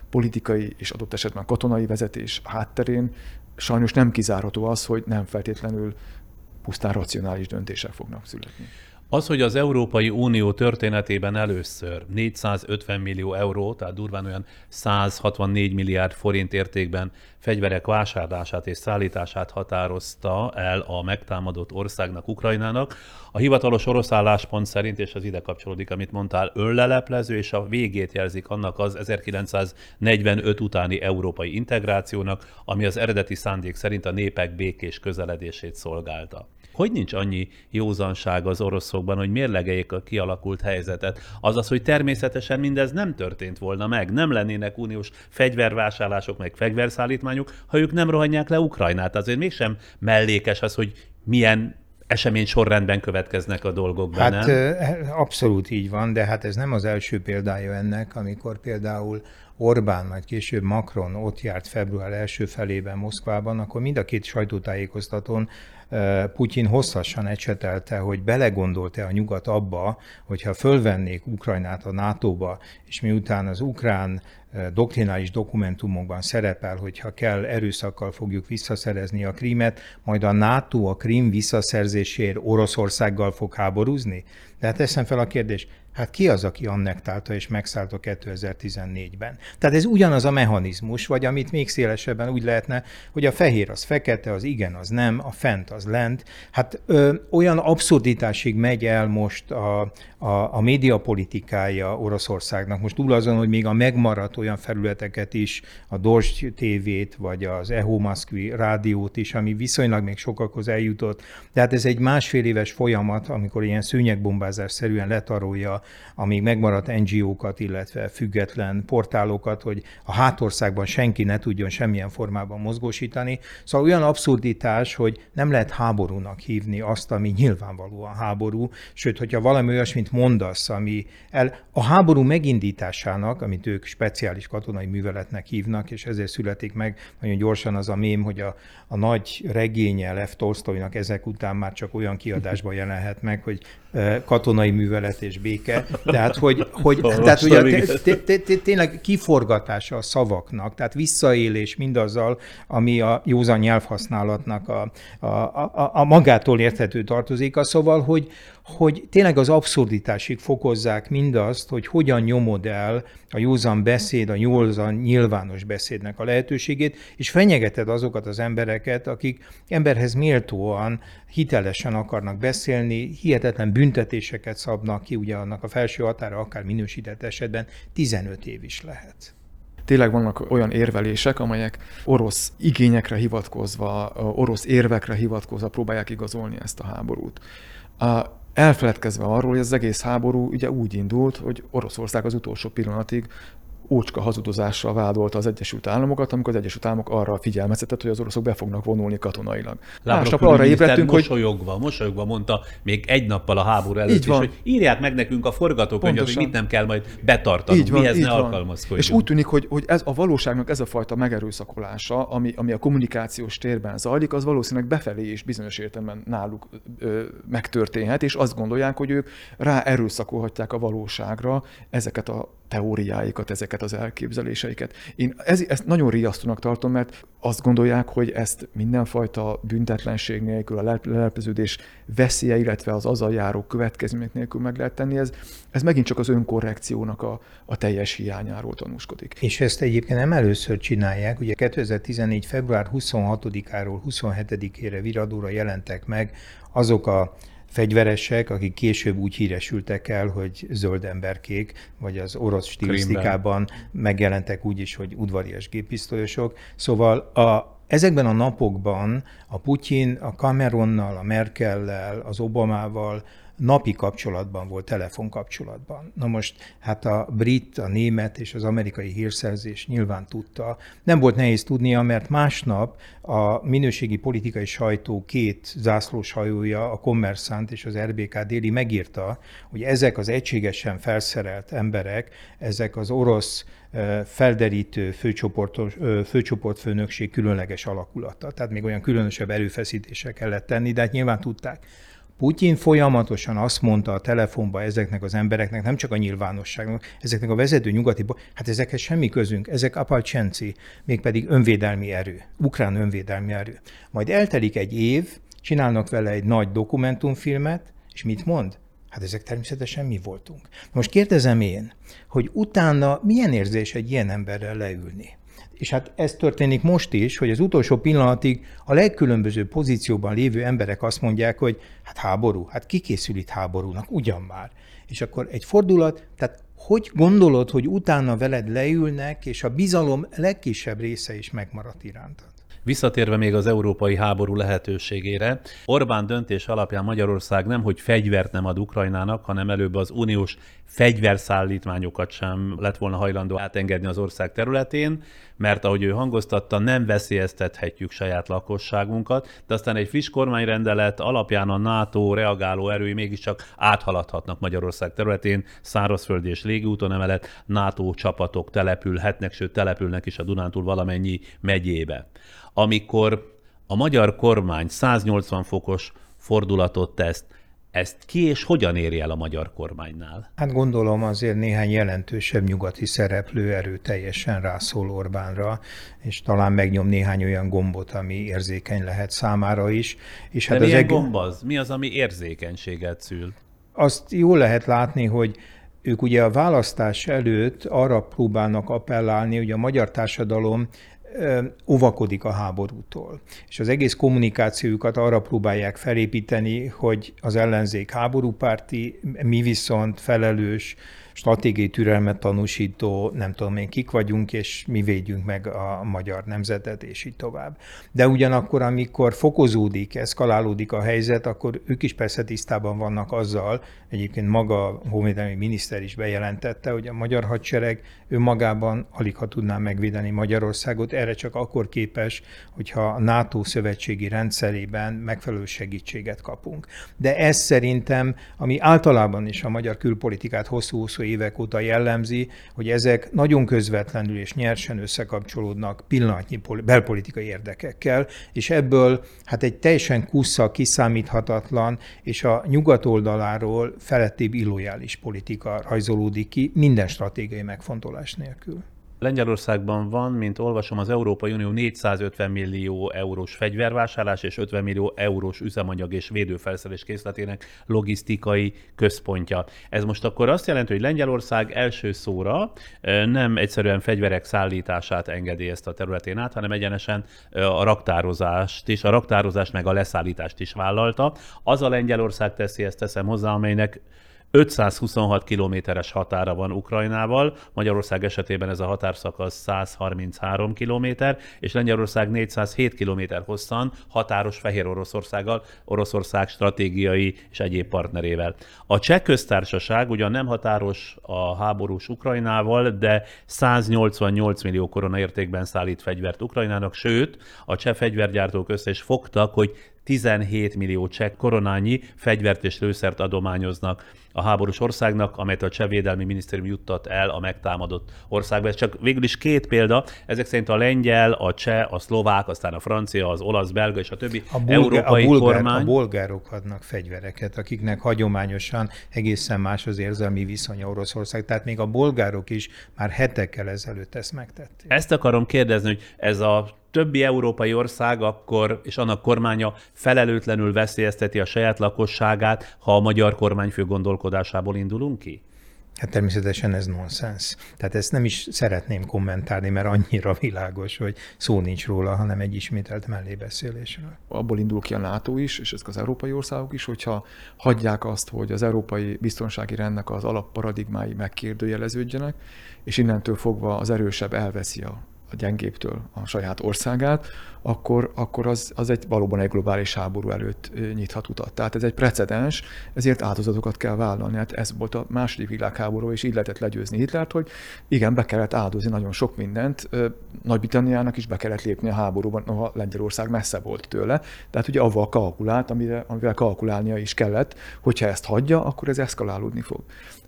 politikai és adott esetben katonai vezetés hátterén sajnos nem kizárható az, hogy nem feltétlenül pusztán racionális döntések fognak születni. Az, hogy az Európai Unió történetében először 450 millió euró, tehát durván olyan 164 milliárd forint értékben fegyverek vásárlását és szállítását határozta el a megtámadott országnak, Ukrajnának, a hivatalos orosz álláspont szerint, és az ide kapcsolódik, amit mondtál, önleleplező, és a végét jelzik annak az 1945 utáni európai integrációnak, ami az eredeti szándék szerint a népek békés közeledését szolgálta. Hogy nincs annyi józanság az oroszokban, hogy mérlegeljék a kialakult helyzetet? Azaz, hogy természetesen mindez nem történt volna meg, nem lennének uniós fegyvervásárlások, meg fegyverszállítmányok, ha ők nem rohanják le Ukrajnát. Azért mégsem mellékes az, hogy milyen esemény sorrendben következnek a dolgok Hát abszolút így van, de hát ez nem az első példája ennek, amikor például Orbán, majd később Macron ott járt február első felében Moszkvában, akkor mind a két sajtótájékoztatón Putyin hosszasan ecsetelte, hogy belegondolt-e a nyugat abba, hogyha fölvennék Ukrajnát a NATO-ba, és miután az ukrán doktrinális dokumentumokban szerepel, hogy ha kell, erőszakkal fogjuk visszaszerezni a krímet, majd a NATO a krím visszaszerzésért Oroszországgal fog háborúzni? Tehát teszem fel a kérdést, Hát ki az, aki annektálta és megszállta 2014-ben? Tehát ez ugyanaz a mechanizmus, vagy amit még szélesebben úgy lehetne, hogy a fehér az fekete, az igen az nem, a fent az lent. Hát ö, olyan abszurditásig megy el most a, a, a médiapolitikája Oroszországnak. Most túl azon, hogy még a megmaradt olyan felületeket is, a Dozs TV-t, vagy az Eho Moszkvi rádiót is, ami viszonylag még sokakhoz eljutott. De hát ez egy másfél éves folyamat, amikor ilyen szőnyegbombázás szerűen letarolja a még megmaradt NGO-kat, illetve független portálokat, hogy a hátországban senki ne tudjon semmilyen formában mozgósítani. Szóval olyan abszurditás, hogy nem lehet háborúnak hívni azt, ami nyilvánvalóan háború, sőt, hogyha valami olyasmit mondasz, ami el, a háború megindításának, amit ők speciális katonai műveletnek hívnak, és ezért születik meg nagyon gyorsan az a mém, hogy a, a nagy regénye Lev Tolstoynak ezek után már csak olyan kiadásban jelenhet meg, hogy katonai művelet és béke. Tehát, hogy, hogy tehát ugye tényleg kiforgatása a szavaknak, tehát visszaélés mindazzal, ami a józan nyelvhasználatnak a, a, a, a magától érthető tartozéka. Szóval, hogy, hogy tényleg az abszurditásig fokozzák mindazt, hogy hogyan nyomod el a józan beszéd, a józan nyilvános beszédnek a lehetőségét, és fenyegeted azokat az embereket, akik emberhez méltóan, hitelesen akarnak beszélni, hihetetlen büntetéseket szabnak ki, ugye annak a felső határa akár minősített esetben 15 év is lehet. Tényleg vannak olyan érvelések, amelyek orosz igényekre hivatkozva, orosz érvekre hivatkozva próbálják igazolni ezt a háborút. Elfeledkezve arról, hogy az egész háború ugye úgy indult, hogy Oroszország az utolsó pillanatig ócska hazudozással vádolta az Egyesült Államokat, amikor az Egyesült Államok arra figyelmeztetett, hogy az oroszok be fognak vonulni katonailag. Másnap arra ébredtünk, hogy... Mosolyogva, mosolyogva mondta még egy nappal a háború előtt is, hogy írják meg nekünk a forgatókönyvet, hogy mit nem kell majd betartani, így van, mihez így ne alkalmazkodjunk. És úgy tűnik, hogy, hogy ez a valóságnak ez a fajta megerőszakolása, ami, ami a kommunikációs térben zajlik, az valószínűleg befelé is bizonyos értelemben náluk ö, megtörténhet, és azt gondolják, hogy ők rá erőszakolhatják a valóságra ezeket a teóriáikat, ezeket az elképzeléseiket. Én ez, ezt nagyon riasztónak tartom, mert azt gondolják, hogy ezt mindenfajta büntetlenség nélkül, a lelepeződés veszélye, illetve az azzal járó következmények nélkül meg lehet tenni. Ez, ez megint csak az önkorrekciónak a, a teljes hiányáról tanúskodik. És ezt egyébként nem először csinálják. Ugye 2014. február 26-áról 27-ére viradóra jelentek meg azok a fegyveresek, akik később úgy híresültek el, hogy zöld emberkék, vagy az orosz stilisztikában megjelentek úgy is, hogy udvarias géppisztolyosok. Szóval a, ezekben a napokban a Putyin a Cameronnal, a Merkellel, az Obamával, napi kapcsolatban volt, telefonkapcsolatban. Na most hát a brit, a német és az amerikai hírszerzés nyilván tudta. Nem volt nehéz tudnia, mert másnap a minőségi politikai sajtó két zászlós hajója, a Kommersant és az RBK déli megírta, hogy ezek az egységesen felszerelt emberek, ezek az orosz felderítő főcsoportfőnökség különleges alakulata. Tehát még olyan különösebb erőfeszítések kellett tenni, de hát nyilván tudták. Putyin folyamatosan azt mondta a telefonba ezeknek az embereknek, nem csak a nyilvánosságnak, ezeknek a vezető nyugati, hát ezekhez semmi közünk, ezek apalcsenci, mégpedig önvédelmi erő, ukrán önvédelmi erő. Majd eltelik egy év, csinálnak vele egy nagy dokumentumfilmet, és mit mond? Hát ezek természetesen mi voltunk. Most kérdezem én, hogy utána milyen érzés egy ilyen emberrel leülni? És hát ez történik most is, hogy az utolsó pillanatig a legkülönbözőbb pozícióban lévő emberek azt mondják, hogy hát háború, hát ki készül itt háborúnak, ugyan már. És akkor egy fordulat, tehát hogy gondolod, hogy utána veled leülnek, és a bizalom legkisebb része is megmaradt irántad? Visszatérve még az európai háború lehetőségére, Orbán döntés alapján Magyarország nem, hogy fegyvert nem ad Ukrajnának, hanem előbb az uniós fegyverszállítmányokat sem lett volna hajlandó átengedni az ország területén, mert ahogy ő hangoztatta, nem veszélyeztethetjük saját lakosságunkat, de aztán egy friss kormányrendelet alapján a NATO reagáló erői mégiscsak áthaladhatnak Magyarország területén, szárazföldi és légiúton emelet NATO csapatok települhetnek, sőt települnek is a Dunántúl valamennyi megyébe. Amikor a magyar kormány 180 fokos fordulatot tesz, ezt ki és hogyan éri el a magyar kormánynál? Hát gondolom azért néhány jelentősebb nyugati szereplő erőteljesen rászól Orbánra, és talán megnyom néhány olyan gombot, ami érzékeny lehet számára is. És hát De az milyen eg... gomb az? Mi az, ami érzékenységet szül? Azt jól lehet látni, hogy ők ugye a választás előtt arra próbálnak appellálni, hogy a magyar társadalom óvakodik a háborútól. És az egész kommunikációjukat arra próbálják felépíteni, hogy az ellenzék háborúpárti, mi viszont felelős, stratégiai türelmet tanúsító, nem tudom én kik vagyunk, és mi védjünk meg a magyar nemzetet, és így tovább. De ugyanakkor, amikor fokozódik, eszkalálódik a helyzet, akkor ők is persze tisztában vannak azzal, egyébként maga a honvédelmi miniszter is bejelentette, hogy a magyar hadsereg önmagában alig ha tudná megvédeni Magyarországot, erre csak akkor képes, hogyha a NATO szövetségi rendszerében megfelelő segítséget kapunk. De ez szerintem, ami általában is a magyar külpolitikát hosszú-hosszú évek óta jellemzi, hogy ezek nagyon közvetlenül és nyersen összekapcsolódnak pillanatnyi belpolitikai érdekekkel, és ebből hát egy teljesen kusza, kiszámíthatatlan, és a nyugat oldaláról felettébb illojális politika rajzolódik ki minden stratégiai megfontolás nélkül. Lengyelországban van, mint olvasom, az Európai Unió 450 millió eurós fegyvervásárlás és 50 millió eurós üzemanyag és védőfelszerelés készletének logisztikai központja. Ez most akkor azt jelenti, hogy Lengyelország első szóra nem egyszerűen fegyverek szállítását engedélyezte a területén át, hanem egyenesen a raktározást is, a raktározást meg a leszállítást is vállalta. Az a Lengyelország teszi ezt teszem hozzá, amelynek 526 kilométeres határa van Ukrajnával, Magyarország esetében ez a határszakasz 133 kilométer, és Lengyelország 407 kilométer hosszan határos Fehér Oroszországgal, Oroszország stratégiai és egyéb partnerével. A cseh köztársaság ugyan nem határos a háborús Ukrajnával, de 188 millió korona értékben szállít fegyvert Ukrajnának, sőt, a cseh fegyvergyártók össze is fogtak, hogy 17 millió csekk koronányi fegyvert és lőszert adományoznak a háborús országnak, amelyet a cseh védelmi minisztérium juttat el a megtámadott országba. Ez csak végül is két példa, ezek szerint a lengyel, a cseh, a szlovák, aztán a francia, az olasz, belga és a többi a bulgár, európai a bulgár, kormány. A bolgárok adnak fegyvereket, akiknek hagyományosan egészen más az érzelmi viszony Oroszország, tehát még a bolgárok is már hetekkel ezelőtt ezt megtették. Ezt akarom kérdezni, hogy ez a többi európai ország akkor, és annak kormánya felelőtlenül veszélyezteti a saját lakosságát, ha a magyar kormányfő gondolkodásából indulunk ki? Hát természetesen ez nonsens. Tehát ezt nem is szeretném kommentálni, mert annyira világos, hogy szó nincs róla, hanem egy ismételt mellébeszélésről. Abból indul ki a NATO is, és ezek az európai országok is, hogyha hagyják azt, hogy az európai biztonsági rendnek az alapparadigmái megkérdőjeleződjenek, és innentől fogva az erősebb elveszi a a gyengéptől a saját országát, akkor, akkor az, az egy valóban egy globális háború előtt nyithat utat. Tehát ez egy precedens, ezért áldozatokat kell vállalni. Hát ez volt a második világháború, és így lehetett legyőzni Hitlert, hogy igen, be kellett áldozni nagyon sok mindent. Nagy-Britanniának is be kellett lépni a háborúban, noha Lengyelország messze volt tőle. Tehát ugye avval kalkulált, amire, amivel kalkulálnia is kellett, hogyha ezt hagyja, akkor ez eszkalálódni fog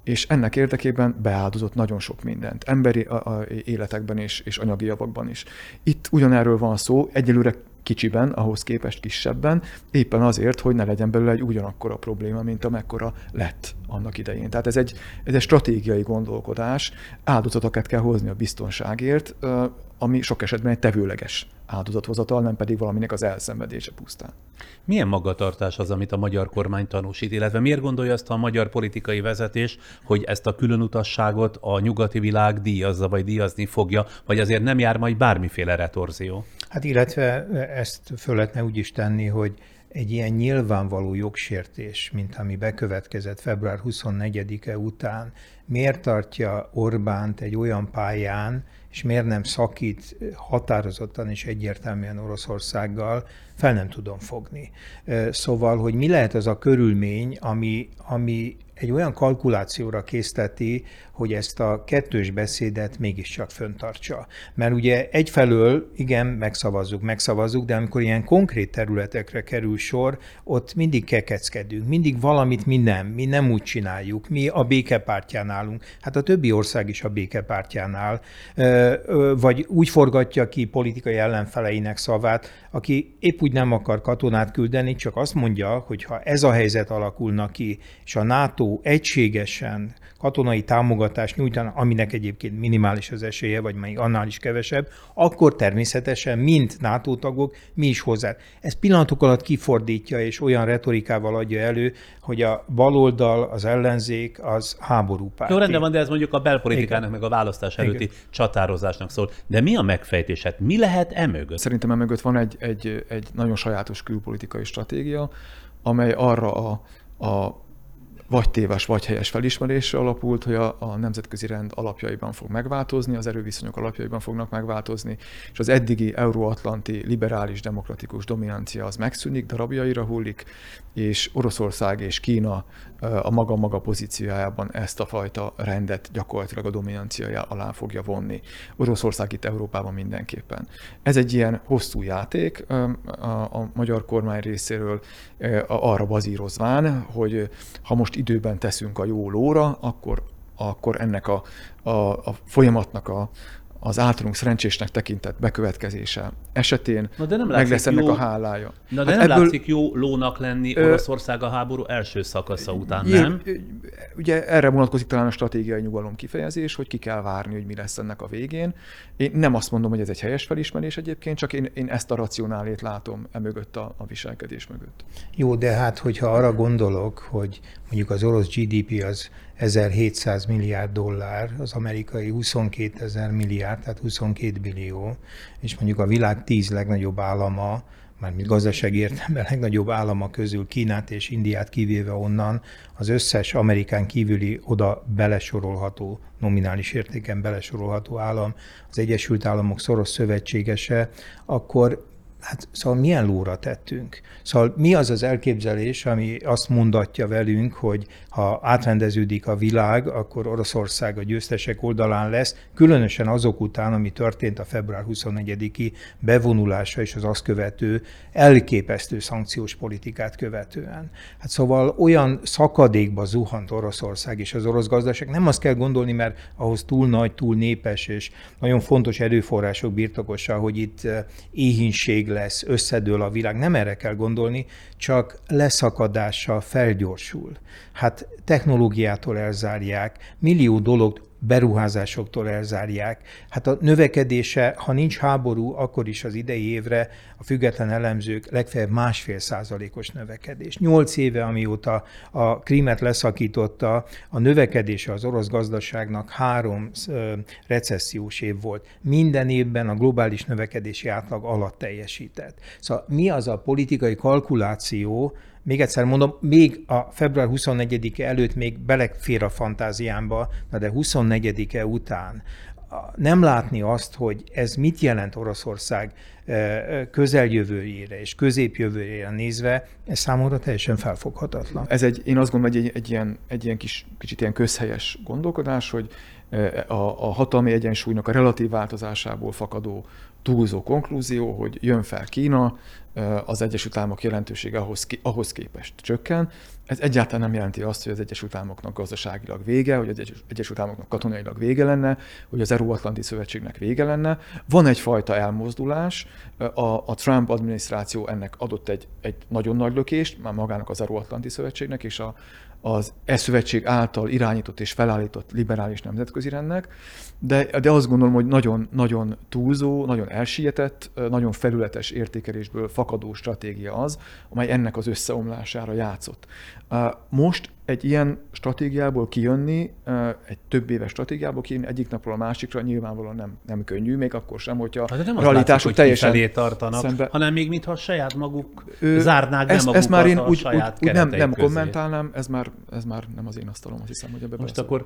és ennek érdekében beáldozott nagyon sok mindent, emberi a, a életekben és, és anyagi javakban is. Itt ugyanerről van szó, egyelőre kicsiben, ahhoz képest kisebben, éppen azért, hogy ne legyen belőle egy ugyanakkora probléma, mint amekkora lett annak idején. Tehát ez egy, ez egy stratégiai gondolkodás, áldozatokat kell hozni a biztonságért, ami sok esetben egy tevőleges áldozathozatal, nem pedig valaminek az elszenvedése pusztán. Milyen magatartás az, amit a magyar kormány tanúsít, illetve miért gondolja azt a magyar politikai vezetés, hogy ezt a különutasságot a nyugati világ díjazza, vagy díjazni fogja, vagy azért nem jár majd bármiféle retorzió? Hát illetve ezt föl lehetne úgy is tenni, hogy egy ilyen nyilvánvaló jogsértés, mint ami bekövetkezett február 24-e után, miért tartja Orbánt egy olyan pályán, és miért nem szakít határozottan és egyértelműen Oroszországgal, fel nem tudom fogni. Szóval, hogy mi lehet az a körülmény, ami, ami egy olyan kalkulációra készteti, hogy ezt a kettős beszédet mégiscsak föntartsa. Mert ugye egyfelől, igen, megszavazzuk, megszavazzuk, de amikor ilyen konkrét területekre kerül sor, ott mindig kekeckedünk, mindig valamit mi nem, mi nem úgy csináljuk, mi a békepártján állunk. Hát a többi ország is a békepártján áll, vagy úgy forgatja ki politikai ellenfeleinek szavát, aki épp úgy nem akar katonát küldeni, csak azt mondja, hogy ha ez a helyzet alakulna ki, és a NATO egységesen katonai támogatást nyújtana, aminek egyébként minimális az esélye, vagy még annál is kevesebb, akkor természetesen, mint NATO tagok, mi is hozzá. Ez pillanatok alatt kifordítja, és olyan retorikával adja elő, hogy a baloldal, az ellenzék, az háborúpárt. Jó, rendben van, de ez mondjuk a belpolitikának, Igen. meg a választás előtti Igen. csatározásnak szól. De mi a megfejtésed? Mi lehet emögött? Szerintem emögött van egy, egy, egy nagyon sajátos külpolitikai stratégia, amely arra a, a vagy téves, vagy helyes felismerésre alapult, hogy a, a nemzetközi rend alapjaiban fog megváltozni, az erőviszonyok alapjaiban fognak megváltozni, és az eddigi euróatlanti liberális demokratikus dominancia az megszűnik, darabjaira hullik, és Oroszország és Kína a maga-maga pozíciójában ezt a fajta rendet gyakorlatilag a dominanciája alá fogja vonni. Oroszország itt Európában mindenképpen. Ez egy ilyen hosszú játék a, a magyar kormány részéről arra bazírozván, hogy ha most időben teszünk a jó lóra, akkor, akkor ennek a, a, a folyamatnak a, az általunk szerencsésnek tekintett bekövetkezése esetén Na de nem meg lesz ennek jó, a hálája. Na de hát nem ebből, látszik jó lónak lenni Oroszország a háború első szakasza után, jé, nem? Ugye erre vonatkozik talán a stratégiai nyugalom kifejezés, hogy ki kell várni, hogy mi lesz ennek a végén. Én nem azt mondom, hogy ez egy helyes felismerés egyébként, csak én, én ezt a racionálét látom e mögött a, a viselkedés mögött. Jó, de hát hogyha arra gondolok, hogy mondjuk az orosz GDP az 1700 milliárd dollár, az amerikai 22 ezer milliárd, tehát 22 billió, és mondjuk a világ tíz legnagyobb állama mármint gazdasági értelemben legnagyobb állama közül Kínát és Indiát kivéve onnan, az összes Amerikán kívüli oda belesorolható, nominális értéken belesorolható állam, az Egyesült Államok szoros szövetségese, akkor Hát szóval milyen lóra tettünk? Szóval mi az az elképzelés, ami azt mondatja velünk, hogy ha átrendeződik a világ, akkor Oroszország a győztesek oldalán lesz, különösen azok után, ami történt a február 24-i bevonulása és az azt követő elképesztő szankciós politikát követően. Hát szóval olyan szakadékba zuhant Oroszország és az orosz gazdaság, nem azt kell gondolni, mert ahhoz túl nagy, túl népes és nagyon fontos erőforrások birtokosa, hogy itt eh, éhínség lesz, összedől a világ. Nem erre kell gondolni, csak leszakadással felgyorsul. Hát technológiától elzárják, millió dolog beruházásoktól elzárják. Hát a növekedése, ha nincs háború, akkor is az idei évre a független elemzők legfeljebb másfél százalékos növekedés. Nyolc éve, amióta a krímet leszakította, a növekedése az orosz gazdaságnak három recessziós év volt. Minden évben a globális növekedési átlag alatt teljesített. Szóval mi az a politikai kalkuláció, még egyszer mondom, még a február 24-e előtt még belefér a fantáziámba, na de 24-e után nem látni azt, hogy ez mit jelent Oroszország közeljövőjére és középjövőjére nézve, ez számomra teljesen felfoghatatlan. Ez egy, én azt gondolom, hogy egy, egy, ilyen, egy ilyen kis, kicsit ilyen közhelyes gondolkodás, hogy a, a hatalmi egyensúlynak a relatív változásából fakadó túlzó konklúzió, hogy jön fel Kína, az Egyesült Államok jelentősége ahhoz, ahhoz képest csökken. Ez egyáltalán nem jelenti azt, hogy az Egyesült Államoknak gazdaságilag vége, hogy az Egyesült Államoknak katonailag vége lenne, hogy az Euróatlanti Szövetségnek vége lenne. Van egyfajta elmozdulás, a, a Trump adminisztráció ennek adott egy, egy nagyon nagy lökést, már magának az Euróatlanti Szövetségnek, és a, az e-szövetség által irányított és felállított liberális nemzetközi rendnek, de, de azt gondolom, hogy nagyon, nagyon túlzó, nagyon elsietett, nagyon felületes értékelésből fakadó stratégia az, amely ennek az összeomlására játszott. Most egy ilyen stratégiából kijönni, egy több éves stratégiából kijönni egyik napról a másikra nyilvánvalóan nem, nem könnyű, még akkor sem, hogyha hát nem realitások látszik, teljesen felé tartanak, szembe... hanem még mintha saját maguk ő, zárnák ezt, ezt már én úgy, úgy, úgy nem, nem kommentálnám, ez már, ez már nem az én asztalom, azt hiszem, hogy ebbe Most akkor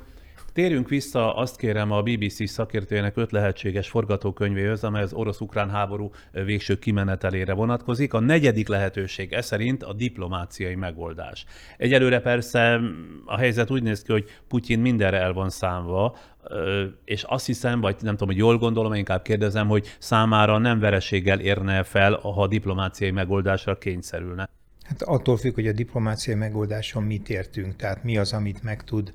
Térjünk vissza, azt kérem a BBC szakértőjének öt lehetséges forgatókönyvéhez, amely az orosz-ukrán háború végső kimenetelére vonatkozik. A negyedik lehetőség ez szerint a diplomáciai megoldás. Egyelőre persze a helyzet úgy néz ki, hogy Putyin mindenre el van számva, és azt hiszem, vagy nem tudom, hogy jól gondolom, inkább kérdezem, hogy számára nem vereséggel érne fel, ha a diplomáciai megoldásra kényszerülne. Hát attól függ, hogy a diplomáciai megoldáson mit értünk, tehát mi az, amit meg tud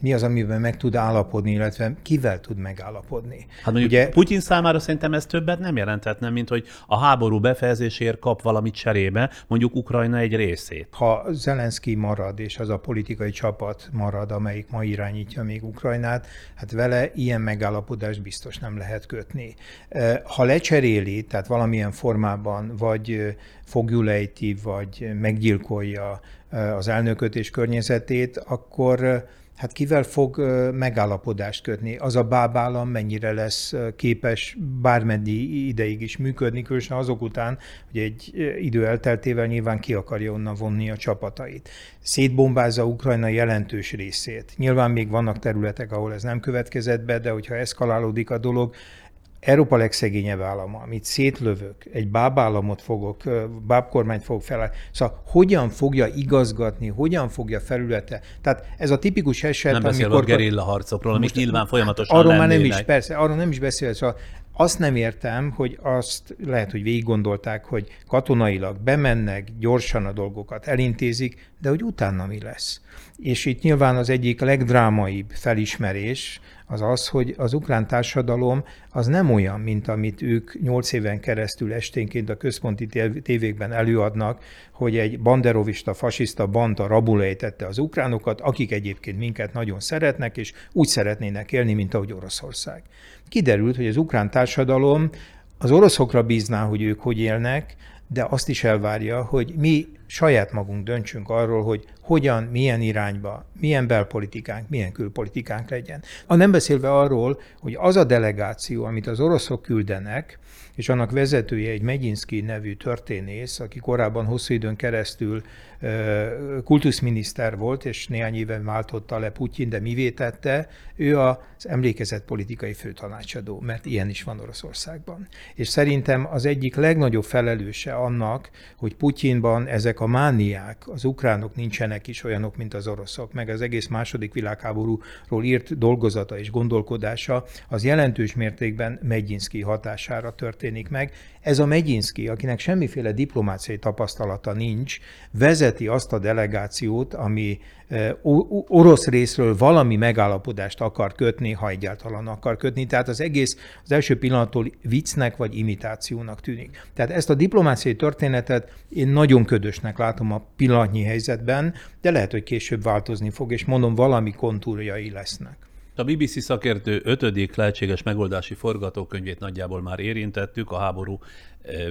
mi az, amiben meg tud állapodni, illetve kivel tud megállapodni. Hát mondjuk Ugye, Putyin számára szerintem ez többet nem jelenthetne, mint hogy a háború befejezéséért kap valamit cserébe, mondjuk Ukrajna egy részét. Ha Zelenszky marad, és az a politikai csapat marad, amelyik ma irányítja még Ukrajnát, hát vele ilyen megállapodást biztos nem lehet kötni. Ha lecseréli, tehát valamilyen formában vagy fogjulejti, vagy meggyilkolja az elnököt környezetét, akkor hát kivel fog megállapodást kötni? Az a bábállam mennyire lesz képes bármeddi ideig is működni, különösen azok után, hogy egy idő elteltével nyilván ki akarja onnan vonni a csapatait. Szétbombázza Ukrajna jelentős részét. Nyilván még vannak területek, ahol ez nem következett be, de hogyha eszkalálódik a dolog, Európa legszegényebb állama, amit szétlövök, egy bábállamot fogok, bábkormányt fogok fel. Szóval hogyan fogja igazgatni, hogyan fogja felülete. Tehát ez a tipikus eset, nem amikor... Nem gerilla harcokról, amik nyilván folyamatosan Arról már nem is, persze, arról nem is beszél. Szóval azt nem értem, hogy azt lehet, hogy végig gondolták, hogy katonailag bemennek, gyorsan a dolgokat elintézik, de hogy utána mi lesz. És itt nyilván az egyik legdrámaibb felismerés, az az, hogy az ukrán társadalom az nem olyan, mint amit ők nyolc éven keresztül esténként a központi tévékben előadnak, hogy egy banderovista, fasiszta banda rabulejtette az ukránokat, akik egyébként minket nagyon szeretnek, és úgy szeretnének élni, mint ahogy Oroszország. Kiderült, hogy az ukrán társadalom az oroszokra bízná, hogy ők hogy élnek, de azt is elvárja, hogy mi saját magunk döntsünk arról, hogy hogyan, milyen irányba, milyen belpolitikánk, milyen külpolitikánk legyen. A nem beszélve arról, hogy az a delegáció, amit az oroszok küldenek, és annak vezetője egy Megyinszki nevű történész, aki korábban hosszú időn keresztül kultuszminiszter volt, és néhány éve váltotta le Putyin, de mivé tette? Ő az emlékezett politikai főtanácsadó, mert ilyen is van Oroszországban. És szerintem az egyik legnagyobb felelőse annak, hogy Putyinban ezek a mániák, az ukránok nincsenek is olyanok, mint az oroszok, meg az egész második világháborúról írt dolgozata és gondolkodása, az jelentős mértékben Megyinszki hatására történik meg. Ez a Megyinszki, akinek semmiféle diplomáciai tapasztalata nincs, vezeti azt a delegációt, ami orosz részről valami megállapodást akar kötni, ha egyáltalán akar kötni. Tehát az egész az első pillanattól viccnek vagy imitációnak tűnik. Tehát ezt a diplomáciai történetet én nagyon ködösnek látom a pillanatnyi helyzetben, de lehet, hogy később változni fog, és mondom, valami kontúrjai lesznek. A BBC szakértő ötödik lehetséges megoldási forgatókönyvét nagyjából már érintettük a háború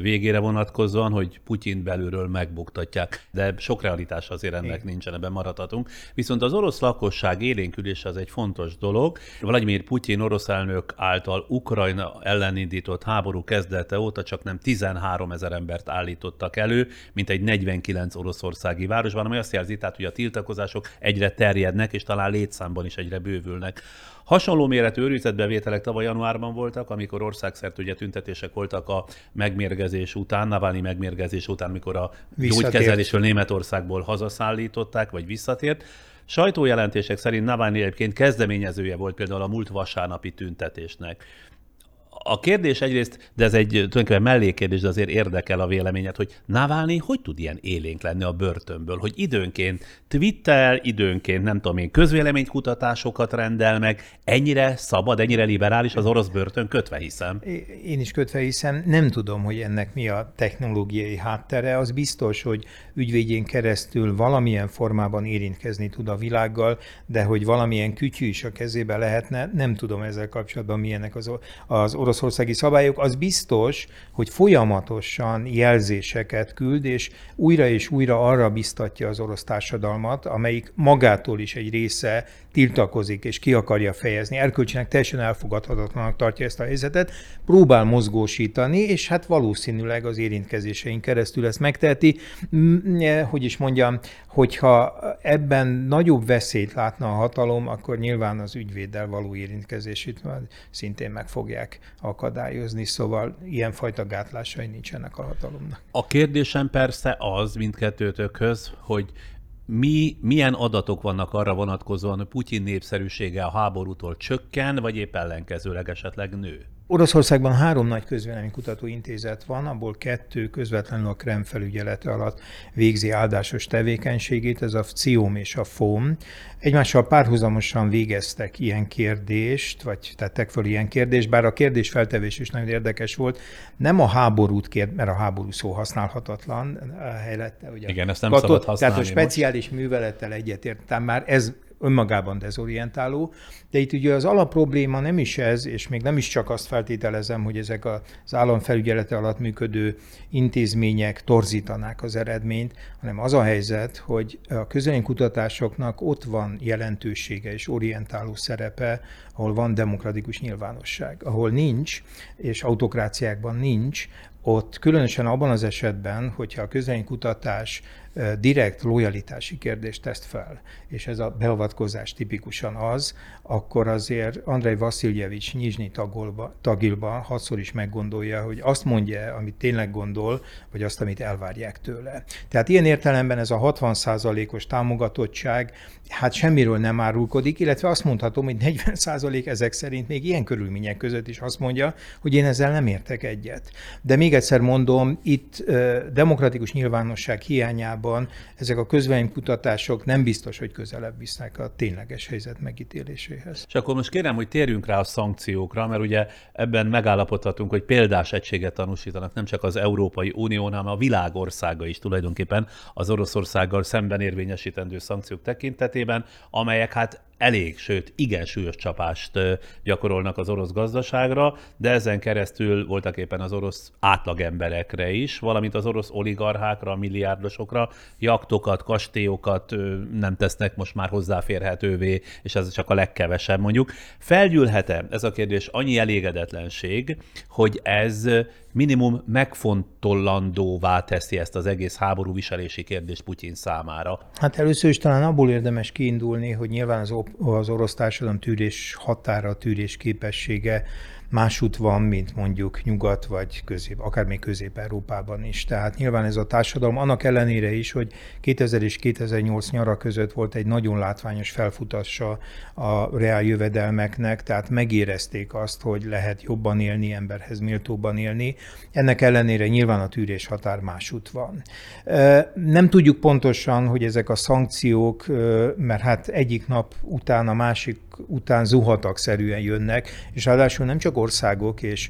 végére vonatkozóan, hogy Putyin belülről megbuktatják, de sok realitás azért ennek nincsen, ebben maradhatunk. Viszont az orosz lakosság élénkülése az egy fontos dolog. Vladimir Putyin orosz elnök által Ukrajna ellen indított háború kezdete óta csak nem 13 ezer embert állítottak elő, mint egy 49 oroszországi városban, ami azt jelzi, tehát, hogy a tiltakozások egyre terjednek, és talán létszámban is egyre bővülnek. Hasonló méretű őrizetbevételek tavaly januárban voltak, amikor országszerte ugye tüntetések voltak a megmérgezés után, Navalnyi megmérgezés után, mikor a gyógykezelésről Németországból hazaszállították, vagy visszatért. Sajtójelentések szerint Navalnyi egyébként kezdeményezője volt például a múlt vasárnapi tüntetésnek a kérdés egyrészt, de ez egy tulajdonképpen mellékérdés, de azért érdekel a véleményed, hogy Navalnyi hogy tud ilyen élénk lenni a börtönből, hogy időnként twittel, időnként nem tudom én, közvéleménykutatásokat rendel meg, ennyire szabad, ennyire liberális az orosz börtön kötve hiszem. Én is kötve hiszem, nem tudom, hogy ennek mi a technológiai háttere, az biztos, hogy ügyvédjén keresztül valamilyen formában érintkezni tud a világgal, de hogy valamilyen kütyű is a kezébe lehetne, nem tudom ezzel kapcsolatban milyenek az, az orosz oroszországi szabályok, az biztos, hogy folyamatosan jelzéseket küld, és újra és újra arra biztatja az orosz társadalmat, amelyik magától is egy része tiltakozik és ki akarja fejezni. Erkölcsinek teljesen elfogadhatatlanak tartja ezt a helyzetet, próbál mozgósítani, és hát valószínűleg az érintkezéseink keresztül ezt megteheti. Hogy is mondjam, hogyha ebben nagyobb veszélyt látna a hatalom, akkor nyilván az ügyvéddel való érintkezését szintén meg fogják akadályozni, szóval ilyenfajta gátlásai nincsenek a hatalomnak. A kérdésem persze az mindkettőtökhöz, hogy mi, milyen adatok vannak arra vonatkozóan, hogy Putyin népszerűsége a háborútól csökken, vagy épp ellenkezőleg esetleg nő? Oroszországban három nagy közvéleménykutató intézet van, abból kettő közvetlenül a Krem felügyelete alatt végzi áldásos tevékenységét, ez a CIOM és a FOM. Egymással párhuzamosan végeztek ilyen kérdést, vagy tettek föl ilyen kérdést, bár a kérdés feltevés is nagyon érdekes volt. Nem a háborút kérd, mert a háború szó használhatatlan helyette. Ugye Igen, ezt nem katot, szabad használni Tehát a speciális most. művelettel egyetért, már ez önmagában dezorientáló, de itt ugye az alapprobléma nem is ez, és még nem is csak azt feltételezem, hogy ezek az államfelügyelete alatt működő intézmények torzítanák az eredményt, hanem az a helyzet, hogy a közönkutatásoknak ott van jelentősége és orientáló szerepe, ahol van demokratikus nyilvánosság. Ahol nincs, és autokráciákban nincs, ott különösen abban az esetben, hogyha a közönkutatás direkt lojalitási kérdést tesz fel, és ez a beavatkozás tipikusan az, akkor azért Andrei Vasiljevics Nyizsnyi tagolba, tagilba hatszor is meggondolja, hogy azt mondja, amit tényleg gondol, vagy azt, amit elvárják tőle. Tehát ilyen értelemben ez a 60%-os támogatottság hát semmiről nem árulkodik, illetve azt mondhatom, hogy 40% ezek szerint még ilyen körülmények között is azt mondja, hogy én ezzel nem értek egyet. De még egyszer mondom, itt demokratikus nyilvánosság hiányában ezek a közvéleménykutatások nem biztos, hogy közelebb visznek a tényleges helyzet megítéléséhez. És akkor most kérem, hogy térjünk rá a szankciókra, mert ugye ebben megállapodhatunk, hogy példás egységet tanúsítanak nem csak az Európai Unió, hanem a világ országa is tulajdonképpen az Oroszországgal szemben érvényesítendő szankciók tekintetében, amelyek hát elég, sőt igen súlyos csapást gyakorolnak az orosz gazdaságra, de ezen keresztül voltak éppen az orosz átlagemberekre is, valamint az orosz oligarchákra, milliárdosokra, jaktokat, kastélyokat nem tesznek most már hozzáférhetővé, és ez csak a legkevesebb mondjuk. Felgyűlhet-e ez a kérdés annyi elégedetlenség, hogy ez minimum megfontolandóvá teszi ezt az egész háború viselési kérdést Putyin számára? Hát először is talán abból érdemes kiindulni, hogy nyilván az, az orosz társadalom tűrés határa, tűrés képessége másút van, mint mondjuk nyugat vagy közép, akár még közép-európában is. Tehát nyilván ez a társadalom annak ellenére is, hogy 2000 és 2008 nyara között volt egy nagyon látványos felfutása a reál jövedelmeknek, tehát megérezték azt, hogy lehet jobban élni, emberhez méltóban élni. Ennek ellenére nyilván a tűrés határ másút van. Nem tudjuk pontosan, hogy ezek a szankciók, mert hát egyik nap után a másik után zuhatak szerűen jönnek, és ráadásul nem csak országok és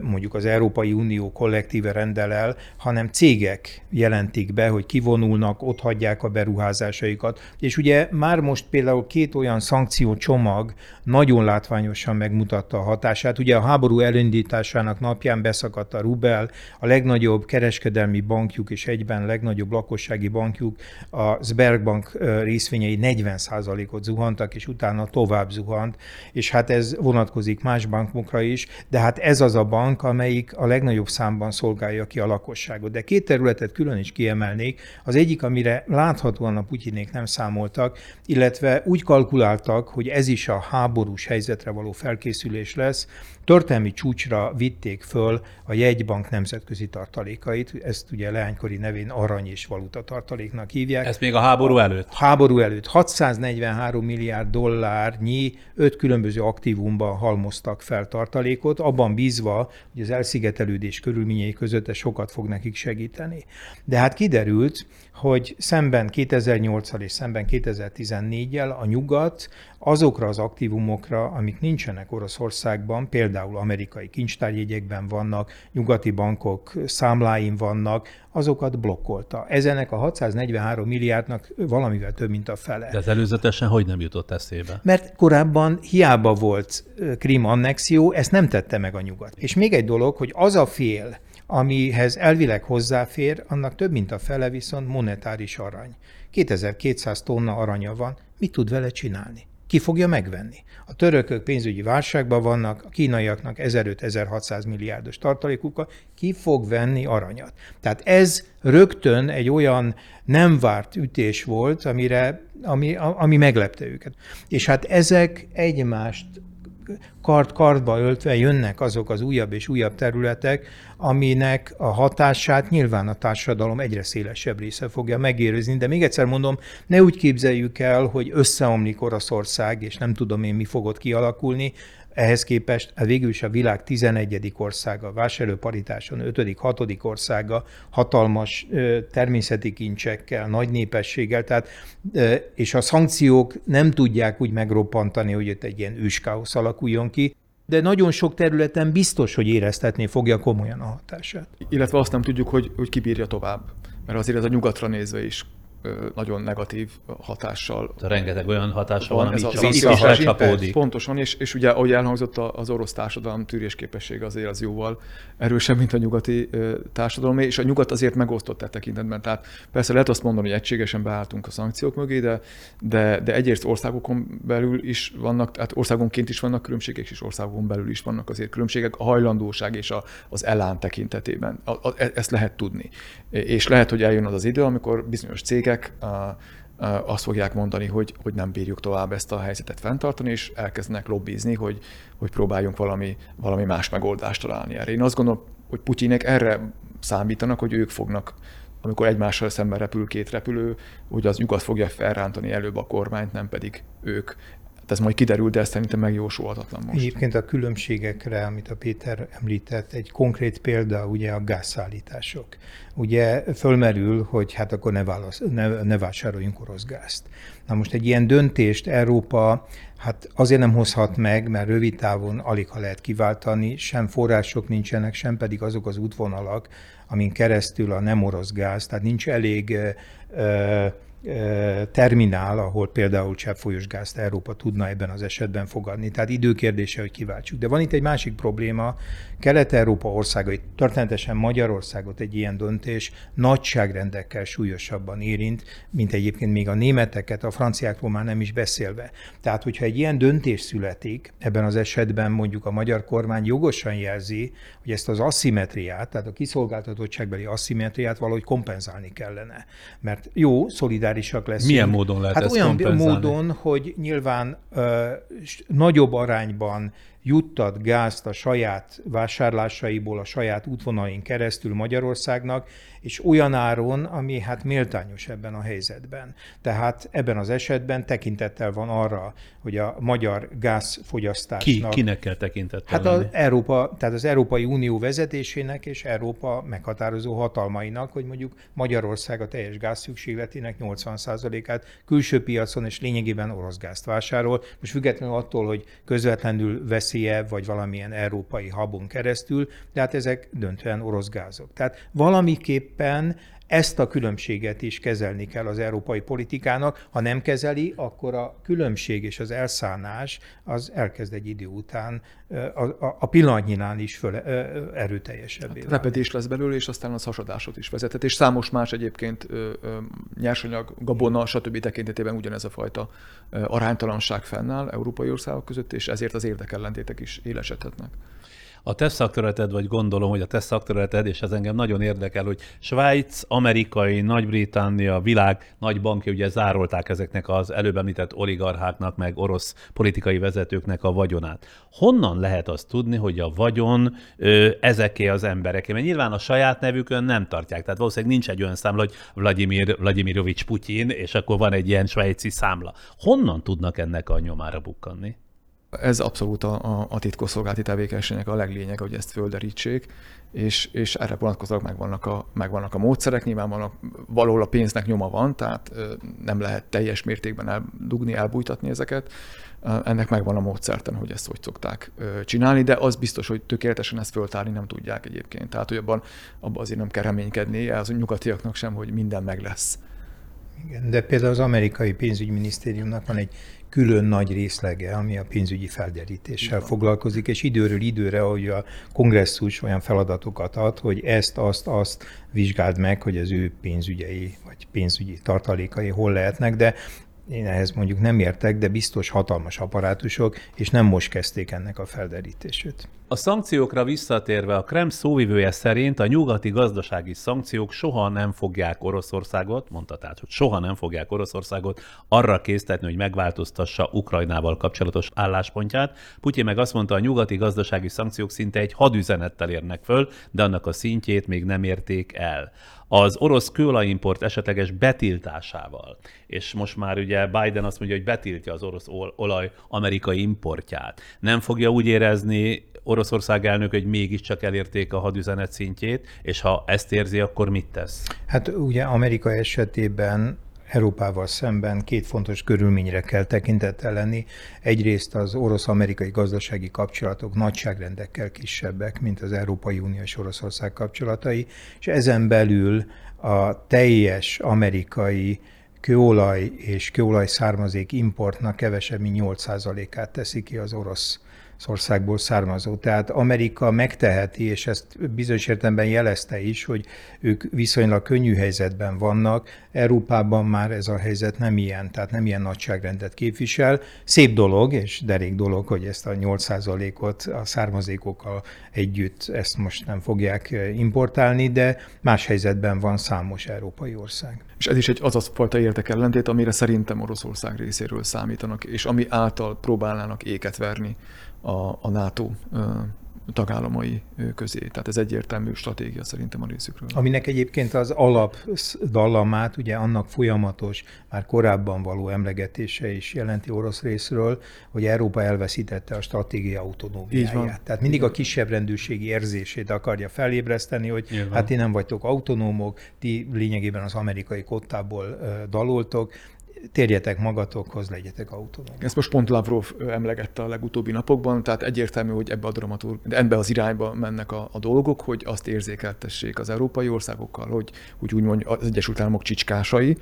mondjuk az Európai Unió kollektíve rendel el, hanem cégek jelentik be, hogy kivonulnak, ott hagyják a beruházásaikat. És ugye már most például két olyan szankciócsomag nagyon látványosan megmutatta a hatását. Ugye a háború elindításának napján beszakadt a Rubel, a legnagyobb kereskedelmi bankjuk és egyben legnagyobb lakossági bankjuk, a Sberbank részvényei 40%-ot zuhantak, és utána tovább zuhant, és hát ez vonatkozik más bankokra is, de hát ez az a bank, amelyik a legnagyobb számban szolgálja ki a lakosságot. De két területet külön is kiemelnék. Az egyik, amire láthatóan a Putyinék nem számoltak, illetve úgy kalkuláltak, hogy ez is a háborús helyzetre való felkészülés lesz, Történelmi csúcsra vitték föl a jegybank nemzetközi tartalékait, ezt ugye leánykori nevén arany és valuta tartaléknak hívják. Ez még a háború előtt? A háború előtt. 643 milliárd dollárnyi öt különböző aktívumban halmoztak fel tartalékot, abban bízva, hogy az elszigetelődés körülményei között ez sokat fog nekik segíteni. De hát kiderült, hogy szemben 2008-al és szemben 2014-jel a nyugat azokra az aktívumokra, amik nincsenek Oroszországban, például amerikai kincstárjegyekben vannak, nyugati bankok számláin vannak, azokat blokkolta. Ezenek a 643 milliárdnak valamivel több, mint a fele. De ez előzetesen hogy nem jutott eszébe? Mert korábban hiába volt Krim annexió, ezt nem tette meg a nyugat. És még egy dolog, hogy az a fél, amihez elvileg hozzáfér, annak több mint a fele viszont monetáris arany. 2200 tonna aranya van, mit tud vele csinálni? Ki fogja megvenni? A törökök pénzügyi válságban vannak, a kínaiaknak 1500-1600 milliárdos tartalékuk, ki fog venni aranyat? Tehát ez rögtön egy olyan nem várt ütés volt, amire, ami, ami meglepte őket. És hát ezek egymást kart-kartba öltve jönnek azok az újabb és újabb területek, aminek a hatását nyilván a társadalom egyre szélesebb része fogja megérezni. De még egyszer mondom, ne úgy képzeljük el, hogy összeomlik Oroszország, és nem tudom én mi fogod kialakulni, ehhez képest a végül is a világ 11. országa, vásárlóparitáson 5. 6. országa, hatalmas természeti kincsekkel, nagy népességgel, tehát, és a szankciók nem tudják úgy megroppantani, hogy itt egy ilyen őskáosz alakuljon ki, de nagyon sok területen biztos, hogy éreztetni fogja komolyan a hatását. Illetve azt nem tudjuk, hogy, hogy kibírja tovább. Mert azért ez a nyugatra nézve is nagyon negatív hatással. De rengeteg olyan hatása van, van ami csak lecsapódik. Pontosan, és, és ugye ahogy elhangzott az orosz társadalom tűrésképessége azért az jóval erősebb, mint a nyugati társadalom, és a nyugat azért megosztott e tekintetben. Tehát persze lehet azt mondani, hogy egységesen beálltunk a szankciók mögé, de, de, de egyrészt országokon belül is vannak, tehát országonként is vannak különbségek, és országokon belül is vannak azért különbségek a hajlandóság és a, az elán tekintetében. A, a, e, ezt lehet tudni. És lehet, hogy eljön az az idő, amikor bizonyos cégek cégek azt fogják mondani, hogy, hogy nem bírjuk tovább ezt a helyzetet fenntartani, és elkezdenek lobbizni, hogy, hogy próbáljunk valami, valami más megoldást találni erre. Én azt gondolom, hogy Putyinek erre számítanak, hogy ők fognak amikor egymással szemben repül két repülő, hogy az nyugat fogja felrántani előbb a kormányt, nem pedig ők. Hát ez majd kiderül, de ez szerintem megjósolhatatlan most. Egyébként a különbségekre, amit a Péter említett, egy konkrét példa ugye a gázszállítások. Ugye fölmerül, hogy hát akkor ne, válasz, ne, ne vásároljunk orosz gázt. Na most egy ilyen döntést Európa hát azért nem hozhat meg, mert rövid távon alig ha lehet kiváltani, sem források nincsenek, sem pedig azok az útvonalak, amin keresztül a nem orosz gáz, tehát nincs elég ö, terminál, ahol például cseppfolyós gázt Európa tudna ebben az esetben fogadni. Tehát időkérdése, hogy kiváltsuk. De van itt egy másik probléma. Kelet-Európa országai, történetesen Magyarországot egy ilyen döntés nagyságrendekkel súlyosabban érint, mint egyébként még a németeket, a franciákról már nem is beszélve. Tehát, hogyha egy ilyen döntés születik, ebben az esetben mondjuk a magyar kormány jogosan jelzi, hogy ezt az aszimetriát, tehát a kiszolgáltatottságbeli aszimetriát valahogy kompenzálni kellene. Mert jó, szolidárisak leszünk. Milyen módon lehet hát ezt olyan kompenzálni? módon, hogy nyilván ö, nagyobb arányban juttat gázt a saját vásárlásaiból, a saját útvonain keresztül Magyarországnak, és olyan áron, ami hát méltányos ebben a helyzetben. Tehát ebben az esetben tekintettel van arra, hogy a magyar gázfogyasztásnak... Ki, kinek kell tekintettel Hát az Európa, tehát az Európai Unió vezetésének és Európa meghatározó hatalmainak, hogy mondjuk Magyarország a teljes gázszükségletének 80%-át külső piacon és lényegében orosz gázt vásárol. Most függetlenül attól, hogy közvetlenül veszi-e, vagy valamilyen európai habon keresztül, de hát ezek döntően orosz gázok. Tehát valamiképpen ezt a különbséget is kezelni kell az európai politikának. Ha nem kezeli, akkor a különbség és az elszánás az elkezd egy idő után a, a, a pillanatnyinál is föl, erőteljesebbé hát Repedés lesz belőle, és aztán az hasadásot is vezethet. És számos más egyébként ö, ö, nyersanyag, gabona, stb. tekintetében ugyanez a fajta aránytalanság fennáll európai országok között, és ezért az érdekellentétek is élesedhetnek a te szakterületed, vagy gondolom, hogy a te szakterületed, és ez engem nagyon érdekel, hogy Svájc, amerikai, Nagy-Britannia, világ nagy bankja ugye zárolták ezeknek az előbb említett oligarcháknak, meg orosz politikai vezetőknek a vagyonát. Honnan lehet azt tudni, hogy a vagyon ö, ezeké az embereké? Mert nyilván a saját nevükön nem tartják. Tehát valószínűleg nincs egy olyan számla, hogy Vladimir, Vladimirovics Putyin, és akkor van egy ilyen svájci számla. Honnan tudnak ennek a nyomára bukkanni? Ez abszolút a, a, a titkosszolgálati tevékenységnek a leglényeg, hogy ezt földerítsék, és, és erre vonatkozóak megvannak a, megvannak a módszerek, nyilván vannak, valahol a pénznek nyoma van, tehát nem lehet teljes mértékben eldugni, elbújtatni ezeket. Ennek megvan a módszerten, hogy ezt hogy szokták csinálni, de az biztos, hogy tökéletesen ezt föltárni nem tudják egyébként. Tehát, hogy abban, abban azért nem kell reménykedni, az nyugatiaknak sem, hogy minden meg lesz. Igen, de például az amerikai pénzügyminisztériumnak van egy külön nagy részlege, ami a pénzügyi felderítéssel Igen. foglalkozik, és időről időre, hogy a kongresszus olyan feladatokat ad, hogy ezt, azt, azt vizsgáld meg, hogy az ő pénzügyei vagy pénzügyi tartalékai hol lehetnek, de én ehhez mondjuk nem értek, de biztos hatalmas apparátusok, és nem most kezdték ennek a felderítését. A szankciókra visszatérve a Krem szóvivője szerint a nyugati gazdasági szankciók soha nem fogják Oroszországot, mondta tehát, hogy soha nem fogják Oroszországot arra késztetni, hogy megváltoztassa Ukrajnával kapcsolatos álláspontját. Putyin meg azt mondta, a nyugati gazdasági szankciók szinte egy hadüzenettel érnek föl, de annak a szintjét még nem érték el az orosz kőolajimport esetleges betiltásával, és most már ugye Biden azt mondja, hogy betiltja az orosz olaj amerikai importját. Nem fogja úgy érezni Oroszország elnök, hogy mégiscsak elérték a hadüzenet szintjét, és ha ezt érzi, akkor mit tesz? Hát ugye Amerika esetében Európával szemben két fontos körülményre kell tekintettel lenni. Egyrészt az orosz-amerikai gazdasági kapcsolatok nagyságrendekkel kisebbek, mint az Európai Unió és Oroszország kapcsolatai, és ezen belül a teljes amerikai kőolaj és kőolaj származék importnak kevesebb, mint 8%-át teszi ki az orosz országból származó. Tehát Amerika megteheti, és ezt bizonyos értelemben jelezte is, hogy ők viszonylag könnyű helyzetben vannak. Európában már ez a helyzet nem ilyen, tehát nem ilyen nagyságrendet képvisel. Szép dolog, és derék dolog, hogy ezt a 8%-ot a származékokkal együtt ezt most nem fogják importálni, de más helyzetben van számos európai ország. És ez is egy az a fajta érdekellentét, amire szerintem Oroszország részéről számítanak, és ami által próbálnának éket verni a, a NATO tagállamai közé. Tehát ez egyértelmű stratégia szerintem a részükről. Aminek egyébként az alapdallamát, ugye annak folyamatos, már korábban való emlegetése is jelenti orosz részről, hogy Európa elveszítette a stratégia autonómiáját. Tehát mindig a kisebb rendőrségi érzését akarja felébreszteni, hogy Nyilván. hát ti nem vagytok autonómok, ti lényegében az amerikai kottából daloltok, térjetek magatokhoz, legyetek autonóm. Ezt most pont Lavrov emlegette a legutóbbi napokban, tehát egyértelmű, hogy ebbe a dramaturg, ebbe az irányba mennek a, a dolgok, hogy azt érzékeltessék az európai országokkal, hogy, hogy úgymond az Egyesült Államok csicskásai,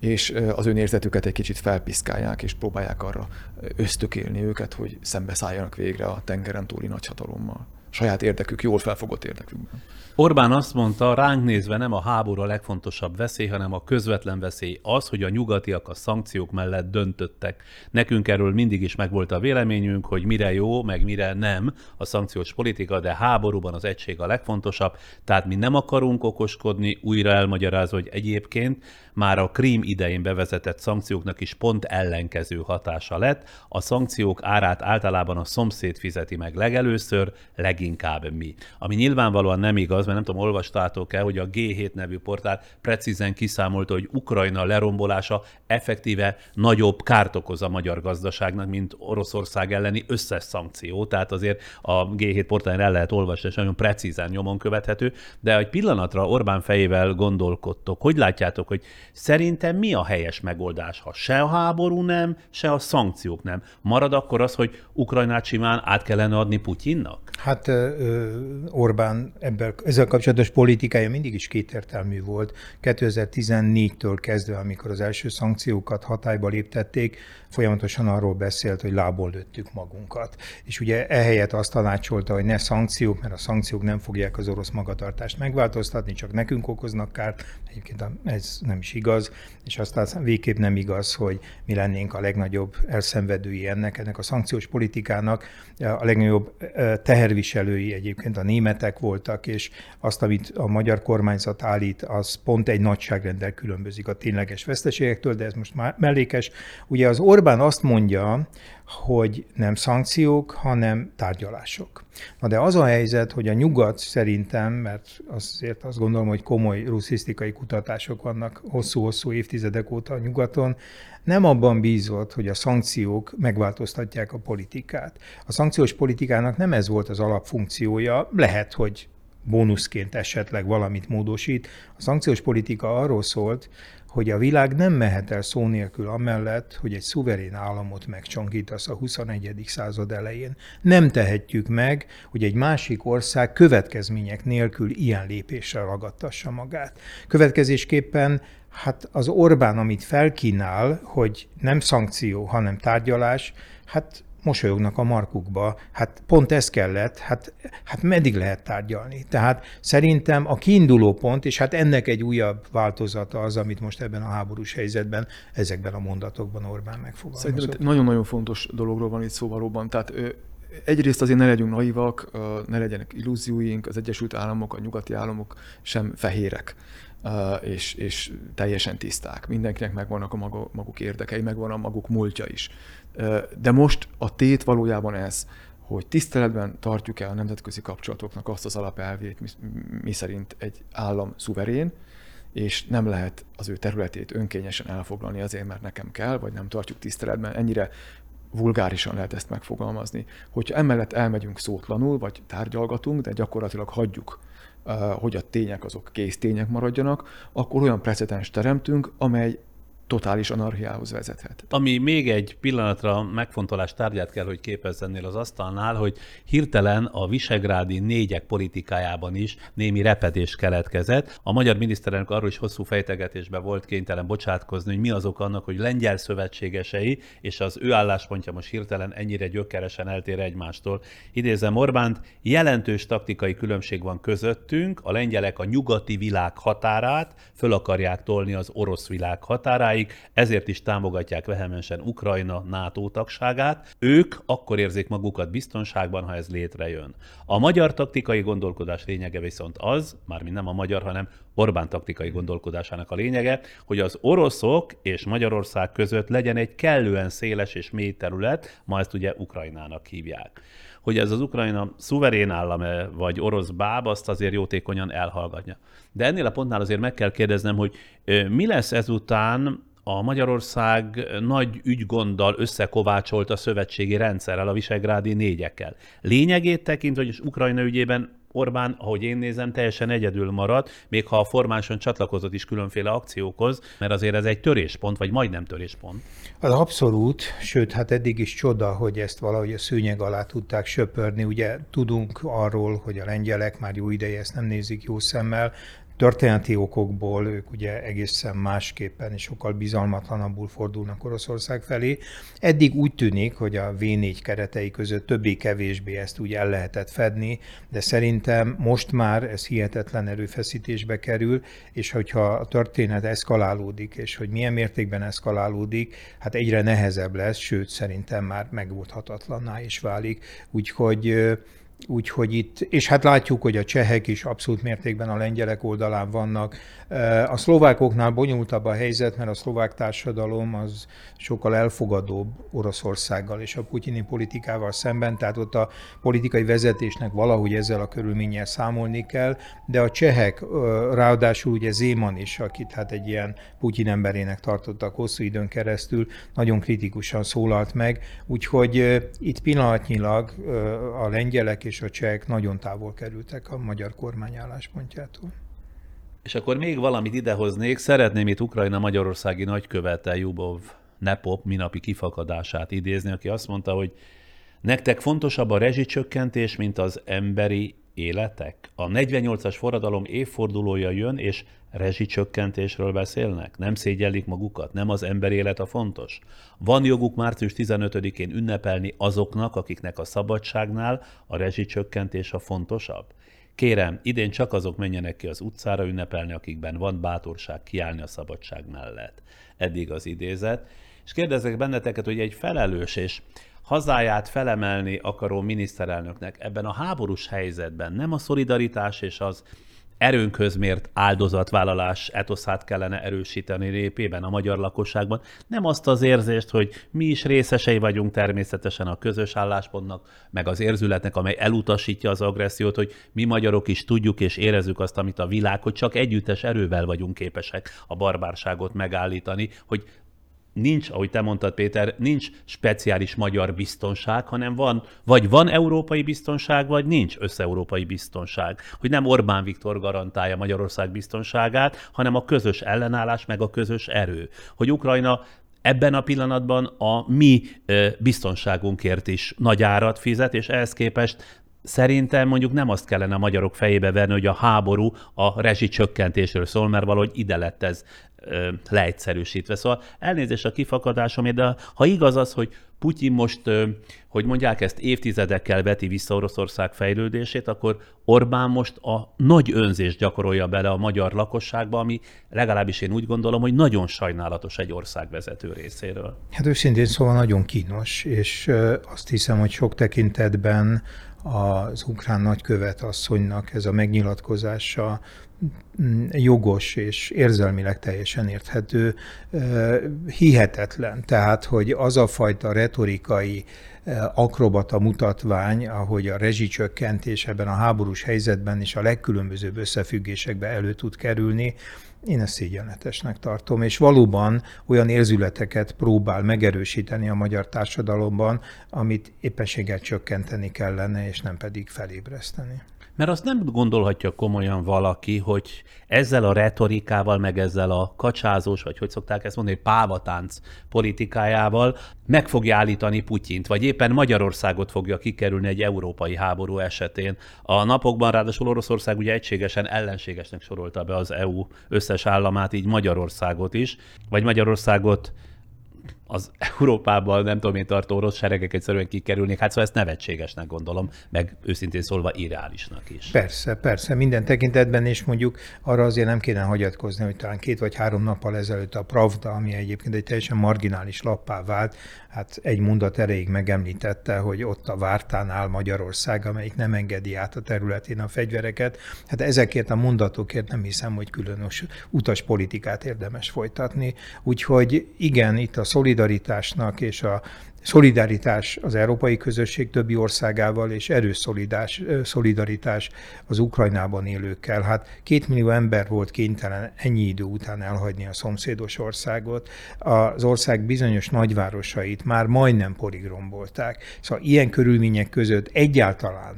és az önérzetüket egy kicsit felpiszkálják, és próbálják arra ösztökélni őket, hogy szembeszálljanak végre a tengeren túli nagyhatalommal. Saját érdekük, jól felfogott érdekükben. Orbán azt mondta, ránk nézve nem a háború a legfontosabb veszély, hanem a közvetlen veszély az, hogy a nyugatiak a szankciók mellett döntöttek. Nekünk erről mindig is megvolt a véleményünk, hogy mire jó, meg mire nem a szankciós politika, de háborúban az egység a legfontosabb, tehát mi nem akarunk okoskodni, újra elmagyarázva, hogy egyébként már a krím idején bevezetett szankcióknak is pont ellenkező hatása lett. A szankciók árát általában a szomszéd fizeti meg legelőször, leginkább mi. Ami nyilvánvalóan nem igaz, mert nem tudom, olvastátok-e, hogy a G7 nevű portál precízen kiszámolta, hogy Ukrajna lerombolása effektíve nagyobb kárt okoz a magyar gazdaságnak, mint Oroszország elleni összes szankció. Tehát azért a G7 portálon el lehet olvasni, és nagyon precízen nyomon követhető. De egy pillanatra Orbán fejével gondolkodtok. Hogy látjátok, hogy szerintem mi a helyes megoldás, ha se a háború nem, se a szankciók nem? Marad akkor az, hogy Ukrajnát simán át kellene adni Putyinnak? Hát Orbán ebből, ezzel kapcsolatos politikája mindig is kétértelmű volt. 2014-től kezdve, amikor az első szankciókat hatályba léptették, folyamatosan arról beszélt, hogy lából lőttük magunkat. És ugye ehelyett azt tanácsolta, hogy ne szankciók, mert a szankciók nem fogják az orosz magatartást megváltoztatni, csak nekünk okoznak kárt. Egyébként ez nem is igaz, és aztán végképp nem igaz, hogy mi lennénk a legnagyobb elszenvedői ennek, ennek a szankciós politikának. A legnagyobb teherviselői egyébként a németek voltak, és azt, amit a magyar kormányzat állít, az pont egy nagyságrendel különbözik a tényleges veszteségektől, de ez most már mellékes. Ugye az Orbán azt mondja, hogy nem szankciók, hanem tárgyalások. Na de az a helyzet, hogy a nyugat szerintem, mert azért azt gondolom, hogy komoly ruszisztikai kutatások vannak hosszú-hosszú évtizedek óta a nyugaton, nem abban bízott, hogy a szankciók megváltoztatják a politikát. A szankciós politikának nem ez volt az alapfunkciója, lehet, hogy bónuszként esetleg valamit módosít. A szankciós politika arról szólt, hogy a világ nem mehet el szó nélkül amellett, hogy egy szuverén államot megcsonkítasz a 21. század elején. Nem tehetjük meg, hogy egy másik ország következmények nélkül ilyen lépéssel ragadtassa magát. Következésképpen hát az Orbán, amit felkínál, hogy nem szankció, hanem tárgyalás, hát mosolyognak a markukba. Hát pont ez kellett, hát, hát meddig lehet tárgyalni? Tehát szerintem a kiinduló pont, és hát ennek egy újabb változata az, amit most ebben a háborús helyzetben, ezekben a mondatokban Orbán megfogalmazott. Szerintem nagyon-nagyon fontos dologról van itt szó valóban. Tehát egyrészt azért ne legyünk naivak, ne legyenek illúzióink, az Egyesült Államok, a nyugati államok sem fehérek és, és teljesen tiszták. Mindenkinek megvannak a maguk érdekei, megvan a maguk múltja is. De most a tét valójában ez, hogy tiszteletben tartjuk-e a nemzetközi kapcsolatoknak azt az alapelvét, mi, mi szerint egy állam szuverén, és nem lehet az ő területét önkényesen elfoglalni azért, mert nekem kell, vagy nem tartjuk tiszteletben. Ennyire vulgárisan lehet ezt megfogalmazni. Hogyha emellett elmegyünk szótlanul, vagy tárgyalgatunk, de gyakorlatilag hagyjuk hogy a tények azok kész tények maradjanak, akkor olyan precedens teremtünk, amely totális anarchiához vezethet. Ami még egy pillanatra megfontolás tárgyát kell, hogy képezzennél az asztalnál, hogy hirtelen a visegrádi négyek politikájában is némi repedés keletkezett. A magyar miniszterelnök arról is hosszú fejtegetésben volt kénytelen bocsátkozni, hogy mi azok annak, hogy lengyel szövetségesei, és az ő álláspontja most hirtelen ennyire gyökeresen eltér egymástól. Idézem Orbánt, jelentős taktikai különbség van közöttünk, a lengyelek a nyugati világ határát föl akarják tolni az orosz világ határáig, sokáig, ezért is támogatják vehemensen Ukrajna NATO tagságát. Ők akkor érzik magukat biztonságban, ha ez létrejön. A magyar taktikai gondolkodás lényege viszont az, mármint nem a magyar, hanem Orbán taktikai gondolkodásának a lényege, hogy az oroszok és Magyarország között legyen egy kellően széles és mély terület, ma ezt ugye Ukrajnának hívják hogy ez az Ukrajna szuverén állam-e, vagy orosz báb, azt azért jótékonyan elhallgatja. De ennél a pontnál azért meg kell kérdeznem, hogy mi lesz ezután a Magyarország nagy ügygonddal összekovácsolt a szövetségi rendszerrel, a visegrádi négyekkel. Lényegét tekintve, hogy az Ukrajna ügyében Orbán, ahogy én nézem, teljesen egyedül marad, még ha formáson csatlakozott is különféle akciókhoz, mert azért ez egy töréspont, vagy majdnem töréspont. Az abszolút, sőt, hát eddig is csoda, hogy ezt valahogy a szőnyeg alá tudták söpörni. Ugye tudunk arról, hogy a lengyelek már jó ideje ezt nem nézik jó szemmel, történeti okokból ők ugye egészen másképpen és sokkal bizalmatlanabbul fordulnak Oroszország felé. Eddig úgy tűnik, hogy a V4 keretei között többé-kevésbé ezt úgy el lehetett fedni, de szerintem most már ez hihetetlen erőfeszítésbe kerül, és hogyha a történet eszkalálódik, és hogy milyen mértékben eszkalálódik, hát egyre nehezebb lesz, sőt szerintem már megoldhatatlanná is válik. Úgyhogy Úgyhogy itt, és hát látjuk, hogy a csehek is abszolút mértékben a lengyelek oldalán vannak. A szlovákoknál bonyolultabb a helyzet, mert a szlovák társadalom az sokkal elfogadóbb Oroszországgal és a putyini politikával szemben, tehát ott a politikai vezetésnek valahogy ezzel a körülménnyel számolni kell, de a csehek, ráadásul ugye Zéman is, akit hát egy ilyen Putyin emberének tartottak hosszú időn keresztül, nagyon kritikusan szólalt meg, úgyhogy itt pillanatnyilag a lengyelek és a csehek nagyon távol kerültek a magyar kormány álláspontjától. És akkor még valamit idehoznék, szeretném itt Ukrajna magyarországi nagykövete Jubov Nepop minapi kifakadását idézni, aki azt mondta, hogy nektek fontosabb a rezsicsökkentés, mint az emberi életek? A 48-as forradalom évfordulója jön, és rezsicsökkentésről beszélnek? Nem szégyellik magukat? Nem az ember élet a fontos? Van joguk március 15-én ünnepelni azoknak, akiknek a szabadságnál a rezsicsökkentés a fontosabb? Kérem, idén csak azok menjenek ki az utcára ünnepelni, akikben van bátorság kiállni a szabadság mellett. Eddig az idézet. És kérdezek benneteket, hogy egy felelős és hazáját felemelni akaró miniszterelnöknek ebben a háborús helyzetben nem a szolidaritás és az erőnkhöz mért áldozatvállalás etoszát kellene erősíteni répében a magyar lakosságban. Nem azt az érzést, hogy mi is részesei vagyunk természetesen a közös álláspontnak, meg az érzületnek, amely elutasítja az agressziót, hogy mi magyarok is tudjuk és érezzük azt, amit a világ, hogy csak együttes erővel vagyunk képesek a barbárságot megállítani, hogy nincs, ahogy te mondtad, Péter, nincs speciális magyar biztonság, hanem van, vagy van európai biztonság, vagy nincs összeurópai biztonság. Hogy nem Orbán Viktor garantálja Magyarország biztonságát, hanem a közös ellenállás, meg a közös erő. Hogy Ukrajna ebben a pillanatban a mi biztonságunkért is nagy árat fizet, és ehhez képest Szerintem mondjuk nem azt kellene a magyarok fejébe verni, hogy a háború a rezsicsökkentésről szól, mert valahogy ide lett ez leegyszerűsítve. Szóval elnézést a kifakadásom, de ha igaz az, hogy Putyin most, hogy mondják ezt, évtizedekkel veti vissza Oroszország fejlődését, akkor Orbán most a nagy önzést gyakorolja bele a magyar lakosságba, ami legalábbis én úgy gondolom, hogy nagyon sajnálatos egy ország vezető részéről. Hát őszintén szóval nagyon kínos, és azt hiszem, hogy sok tekintetben az ukrán nagykövet asszonynak ez a megnyilatkozása jogos és érzelmileg teljesen érthető, hihetetlen. Tehát, hogy az a fajta retorikai akrobata mutatvány, ahogy a rezsicsökkentés ebben a háborús helyzetben és a legkülönbözőbb összefüggésekbe elő tud kerülni, én ezt szégyenletesnek tartom, és valóban olyan érzületeket próbál megerősíteni a magyar társadalomban, amit éppenséggel csökkenteni kellene, és nem pedig felébreszteni. Mert azt nem gondolhatja komolyan valaki, hogy ezzel a retorikával, meg ezzel a kacsázós, vagy hogy szokták ezt mondani, pávatánc politikájával meg fogja állítani Putyint, vagy éppen Magyarországot fogja kikerülni egy európai háború esetén. A napokban ráadásul Oroszország ugye egységesen ellenségesnek sorolta be az EU összes államát, így Magyarországot is, vagy Magyarországot az Európában nem tudom én tartó orosz seregek egyszerűen kikerülnék. Hát szóval ezt nevetségesnek gondolom, meg őszintén szólva irreálisnak is. Persze, persze, minden tekintetben, és mondjuk arra azért nem kéne hagyatkozni, hogy talán két vagy három nappal ezelőtt a Pravda, ami egyébként egy teljesen marginális lappá vált, hát egy mondat erejéig megemlítette, hogy ott a Vártán áll Magyarország, amelyik nem engedi át a területén a fegyvereket. Hát ezekért a mondatokért nem hiszem, hogy különös utas politikát érdemes folytatni. Úgyhogy igen, itt a szolid szolidaritásnak és a szolidaritás az európai közösség többi országával, és erős szolidaritás az Ukrajnában élőkkel. Hát két millió ember volt kénytelen ennyi idő után elhagyni a szomszédos országot. Az ország bizonyos nagyvárosait már majdnem poligrombolták. Szóval ilyen körülmények között egyáltalán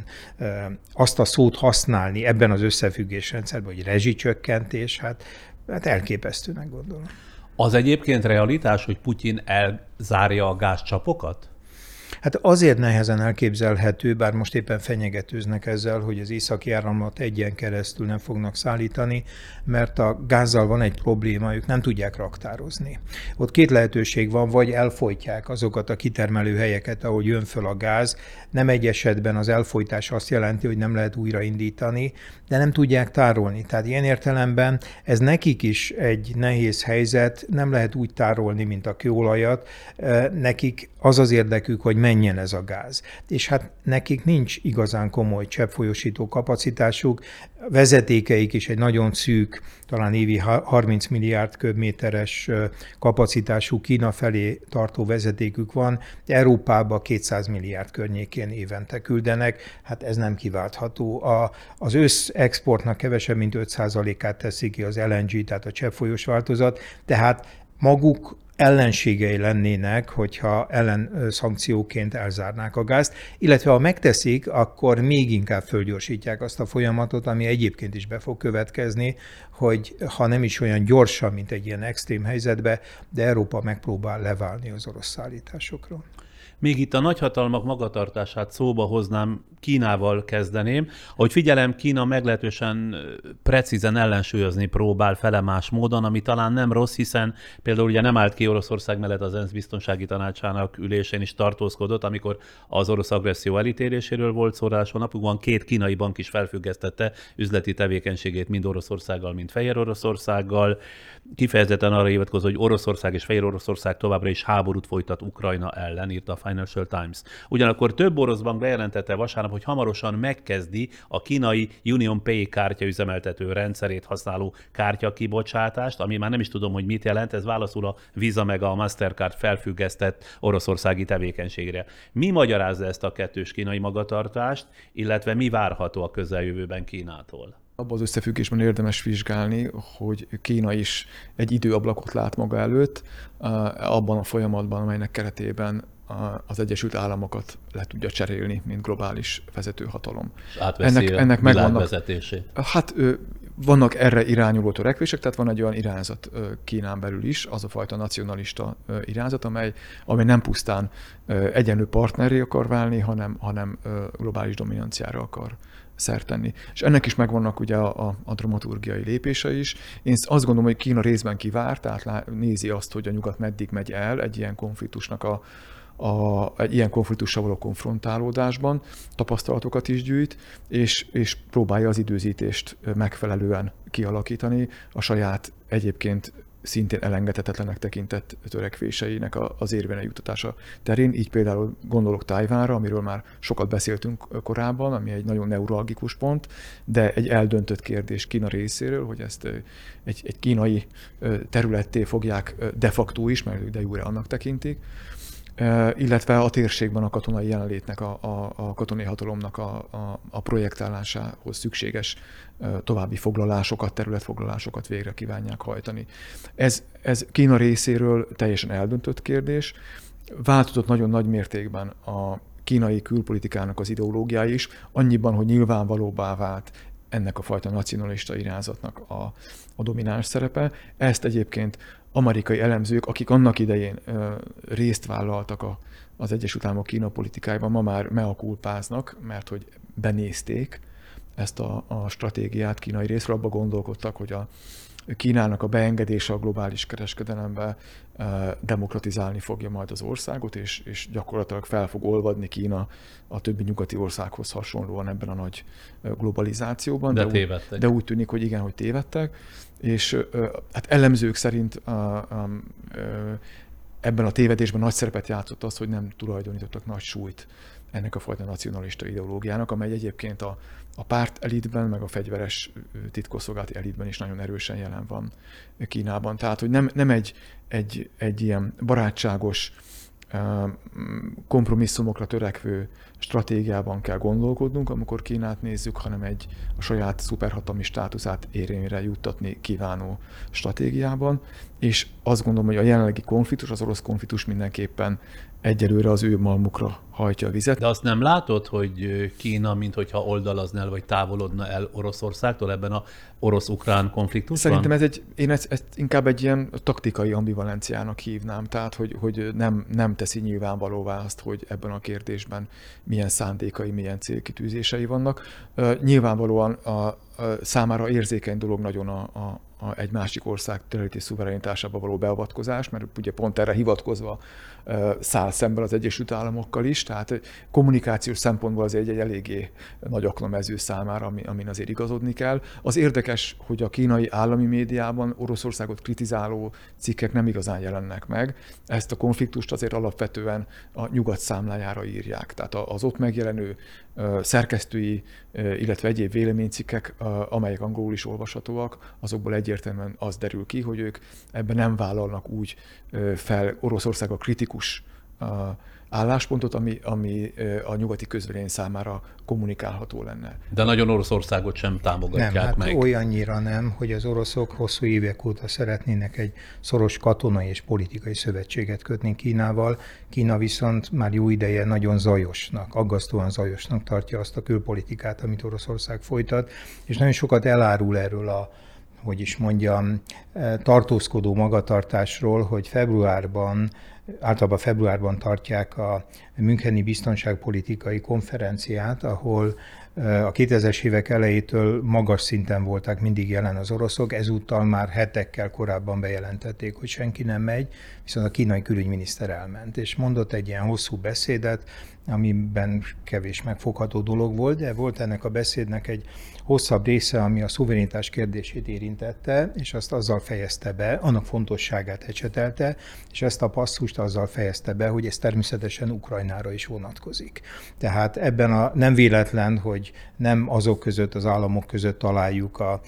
azt a szót használni ebben az összefüggésrendszerben, hogy rezsicsökkentés, hát, hát elképesztőnek gondolom. Az egyébként realitás, hogy Putyin elzárja a gázcsapokat? Hát azért nehezen elképzelhető, bár most éppen fenyegetőznek ezzel, hogy az északi áramlat egyen keresztül nem fognak szállítani, mert a gázzal van egy probléma, ők nem tudják raktározni. Ott két lehetőség van, vagy elfolytják azokat a kitermelő helyeket, ahogy jön föl a gáz. Nem egy esetben az elfolytás azt jelenti, hogy nem lehet újraindítani, de nem tudják tárolni. Tehát ilyen értelemben ez nekik is egy nehéz helyzet, nem lehet úgy tárolni, mint a kőolajat. Nekik az az érdekük, hogy menjen ez a gáz. És hát nekik nincs igazán komoly cseppfolyósító kapacitásuk, vezetékeik is egy nagyon szűk, talán évi 30 milliárd köbméteres kapacitású Kína felé tartó vezetékük van, Európába 200 milliárd környékén évente küldenek, hát ez nem kiváltható. A, az összexportnak kevesebb, mint 5%-át teszi ki az LNG, tehát a cseppfolyós változat, tehát maguk ellenségei lennének, hogyha ellen szankcióként elzárnák a gázt, illetve ha megteszik, akkor még inkább fölgyorsítják azt a folyamatot, ami egyébként is be fog következni, hogy ha nem is olyan gyorsan, mint egy ilyen extrém helyzetbe, de Európa megpróbál leválni az orosz szállításokról. Még itt a nagyhatalmak magatartását szóba hoznám, Kínával kezdeném. Ahogy figyelem, Kína meglehetősen precízen ellensúlyozni próbál felemás módon, ami talán nem rossz, hiszen például ugye nem állt ki Oroszország mellett az ENSZ biztonsági tanácsának ülésén is tartózkodott, amikor az orosz agresszió elítéléséről volt szó, ráadásul napokban két kínai bank is felfüggesztette üzleti tevékenységét mind Oroszországgal, mind Fehér Oroszországgal. Kifejezetten arra hivatkozó, hogy Oroszország és Fehér Oroszország továbbra is háborút folytat Ukrajna ellen, írta a Financial Times. Ugyanakkor több orosz bank bejelentette vasárnap, hogy hamarosan megkezdi a kínai Union Pay kártya rendszerét használó kártya kibocsátást, ami már nem is tudom, hogy mit jelent, ez válaszul a Visa meg a Mastercard felfüggesztett oroszországi tevékenységre. Mi magyarázza ezt a kettős kínai magatartást, illetve mi várható a közeljövőben Kínától? Abban az összefüggésben érdemes vizsgálni, hogy Kína is egy időablakot lát maga előtt, abban a folyamatban, amelynek keretében az Egyesült Államokat le tudja cserélni, mint globális vezetőhatalom. ennek, ennek megvannak, vezetését. Hát vannak erre irányuló törekvések, tehát van egy olyan irányzat Kínán belül is, az a fajta nacionalista irányzat, amely, amely nem pusztán egyenlő partneré akar válni, hanem, hanem globális dominanciára akar szert tenni. És ennek is megvannak ugye a, a, a dramaturgiai lépése is. Én azt gondolom, hogy Kína részben kivár, tehát nézi azt, hogy a nyugat meddig megy el egy ilyen konfliktusnak a, a, egy ilyen konfliktussal való konfrontálódásban, tapasztalatokat is gyűjt, és, és próbálja az időzítést megfelelően kialakítani a saját egyébként szintén elengedhetetlenek tekintett törekvéseinek az érvényre juttatása terén. Így például gondolok Tájvánra, amiről már sokat beszéltünk korábban, ami egy nagyon neuralgikus pont, de egy eldöntött kérdés Kína részéről, hogy ezt egy, egy kínai területté fogják de facto is, mert de jure annak tekintik, illetve a térségben a katonai jelenlétnek, a, a, a katonai hatalomnak a, a, a projektálásához szükséges további foglalásokat, területfoglalásokat végre kívánják hajtani. Ez, ez Kína részéről teljesen eldöntött kérdés. Változott nagyon nagy mértékben a kínai külpolitikának az ideológiája is, annyiban, hogy nyilvánvalóbbá vált ennek a fajta nacionalista irányzatnak a, a domináns szerepe. Ezt egyébként amerikai elemzők, akik annak idején részt vállaltak a, az Egyesült Államok Kína politikájában, ma már meakulpáznak, mert hogy benézték ezt a, a stratégiát kínai részről, abba gondolkodtak, hogy a Kínának a beengedése a globális kereskedelembe demokratizálni fogja majd az országot, és, és gyakorlatilag fel fog olvadni Kína a többi nyugati országhoz hasonlóan ebben a nagy globalizációban. De, de tévedtek. Úgy, de úgy tűnik, hogy igen, hogy tévedtek. És hát elemzők szerint ebben a tévedésben nagy szerepet játszott az, hogy nem tulajdonítottak nagy súlyt ennek a fajta nacionalista ideológiának, amely egyébként a, a párt elitben, meg a fegyveres titkosszolgálati elitben is nagyon erősen jelen van Kínában. Tehát, hogy nem, nem egy, egy, egy ilyen barátságos, kompromisszumokra törekvő stratégiában kell gondolkodnunk, amikor Kínát nézzük, hanem egy a saját szuperhatalmi státuszát érvényre juttatni kívánó stratégiában. És azt gondolom, hogy a jelenlegi konfliktus, az orosz konfliktus mindenképpen egyelőre az ő malmukra hajtja a vizet. De azt nem látod, hogy Kína, mintha oldalazna el, vagy távolodna el Oroszországtól ebben a orosz-ukrán konfliktusban? Szerintem ez egy, én ezt, ezt inkább egy ilyen taktikai ambivalenciának hívnám, tehát hogy, hogy nem, nem teszi nyilvánvalóvá azt, hogy ebben a kérdésben milyen szándékai, milyen célkitűzései vannak. Nyilvánvalóan a, a számára érzékeny dolog nagyon a, a, a, egy másik ország területi szuverenitásába való beavatkozás, mert ugye pont erre hivatkozva száll szemben az Egyesült Államokkal is, tehát kommunikációs szempontból az egy, egy eléggé nagy aknamező számára, ami, amin azért igazodni kell. Az érdekes, hogy a kínai állami médiában Oroszországot kritizáló cikkek nem igazán jelennek meg. Ezt a konfliktust azért alapvetően a nyugat számlájára írják. Tehát az ott megjelenő szerkesztői, illetve egyéb véleménycikkek, amelyek angolul is olvashatóak, azokból egyértelműen az derül ki, hogy ők ebben nem vállalnak úgy fel Oroszország a kritikus álláspontot, ami, ami a nyugati közvélemény számára kommunikálható lenne. De nagyon Oroszországot sem támogatják nem, hát meg. olyannyira nem, hogy az oroszok hosszú évek óta szeretnének egy szoros katonai és politikai szövetséget kötni Kínával. Kína viszont már jó ideje nagyon zajosnak, aggasztóan zajosnak tartja azt a külpolitikát, amit Oroszország folytat, és nagyon sokat elárul erről a hogy is mondjam, tartózkodó magatartásról, hogy februárban általában februárban tartják a Müncheni Biztonságpolitikai Konferenciát, ahol a 2000-es évek elejétől magas szinten voltak mindig jelen az oroszok, ezúttal már hetekkel korábban bejelentették, hogy senki nem megy, viszont a kínai külügyminiszter elment, és mondott egy ilyen hosszú beszédet, amiben kevés megfogható dolog volt, de volt ennek a beszédnek egy hosszabb része, ami a szuverenitás kérdését érintette, és azt azzal fejezte be, annak fontosságát ecsetelte, és ezt a passzust azzal fejezte be, hogy ez természetesen Ukrajnára is vonatkozik. Tehát ebben a nem véletlen, hogy nem azok között, az államok között találjuk a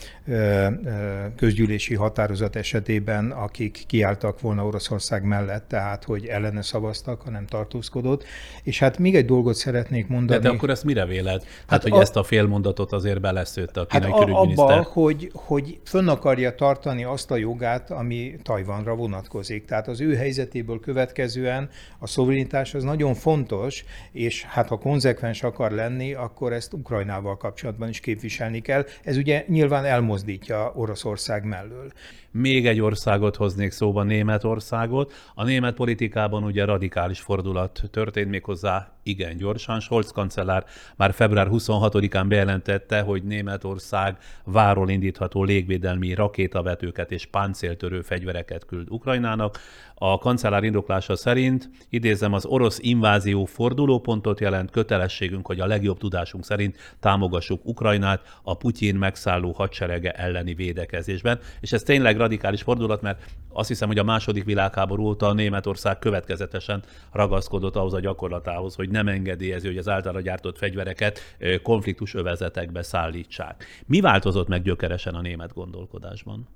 közgyűlési határozat esetében, akik kiálltak volna Oroszország mellett, tehát hogy ellene szavaztak, hanem tartózkodott. És hát még egy dolgot szeretnék mondani. De, de akkor ezt mire véled? Hát, hát hogy a... ezt a félmondatot azért bele beleszőtte a kínai hát külügyminiszter. Abba, hogy, hogy fönn akarja tartani azt a jogát, ami Tajvanra vonatkozik. Tehát az ő helyzetéből következően a szuverenitás az nagyon fontos, és hát ha konzekvens akar lenni, akkor ezt Ukrajnával kapcsolatban is képviselni kell. Ez ugye nyilván elmozdítja Oroszország mellől. Még egy országot hoznék szóba, Németországot. A német politikában ugye radikális fordulat történt méghozzá igen gyorsan. Scholz kancellár már február 26-án bejelentette, hogy Németország váról indítható légvédelmi rakétavetőket és páncéltörő fegyvereket küld Ukrajnának. A kancellár indoklása szerint, idézem, az orosz invázió fordulópontot jelent, kötelességünk, hogy a legjobb tudásunk szerint támogassuk Ukrajnát a Putyin megszálló hadserege elleni védekezésben. És ez tényleg radikális fordulat, mert azt hiszem, hogy a második világháború óta Németország következetesen ragaszkodott ahhoz a gyakorlatához, hogy nem engedélyezi, hogy az általa gyártott fegyvereket konfliktus övezetekbe szállítsák. Mi változott meg gyökeresen a német gondolkodásban?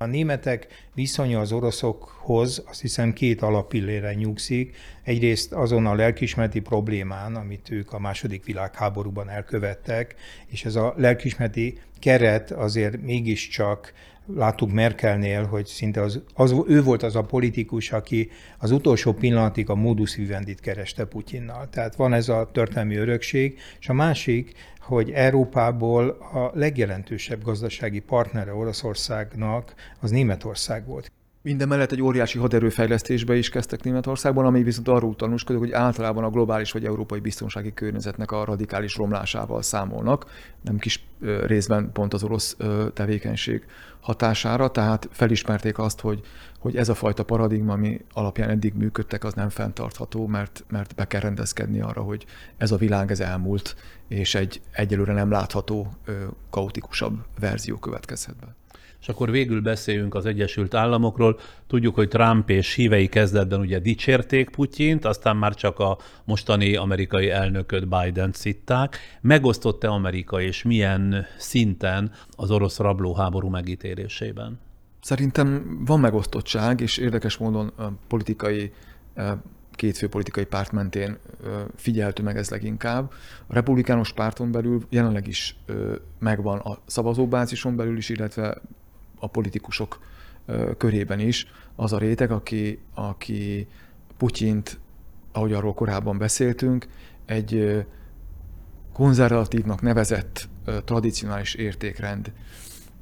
A németek viszonya az oroszokhoz azt hiszem két alapillére nyugszik. Egyrészt azon a lelkismereti problémán, amit ők a második világháborúban elkövettek, és ez a lelkismereti keret azért mégiscsak láttuk Merkelnél, hogy szinte az, az, ő volt az a politikus, aki az utolsó pillanatig a modus vivendit kereste Putyinnal. Tehát van ez a történelmi örökség, és a másik, hogy Európából a legjelentősebb gazdasági partnere Oroszországnak az Németország volt. Minden mellett egy óriási haderőfejlesztésbe is kezdtek Németországban, ami viszont arról tanúskodik, hogy általában a globális vagy európai biztonsági környezetnek a radikális romlásával számolnak, nem kis részben pont az orosz tevékenység hatására, tehát felismerték azt, hogy, hogy ez a fajta paradigma, ami alapján eddig működtek, az nem fenntartható, mert, mert be kell rendezkedni arra, hogy ez a világ ez elmúlt, és egy egyelőre nem látható, kaotikusabb verzió következhet be. És akkor végül beszéljünk az Egyesült Államokról. Tudjuk, hogy Trump és hívei kezdetben ugye dicsérték Putyint, aztán már csak a mostani amerikai elnököt Biden szitták. Megosztott-e Amerika, és milyen szinten az orosz rablóháború megítélésében? Szerintem van megosztottság, és érdekes módon politikai két fő politikai párt mentén figyeltő meg ez leginkább. A republikánus párton belül jelenleg is megvan a szavazóbázison belül is, illetve a politikusok körében is az a réteg, aki, aki Putyint, ahogy arról korábban beszéltünk, egy konzervatívnak nevezett tradicionális értékrend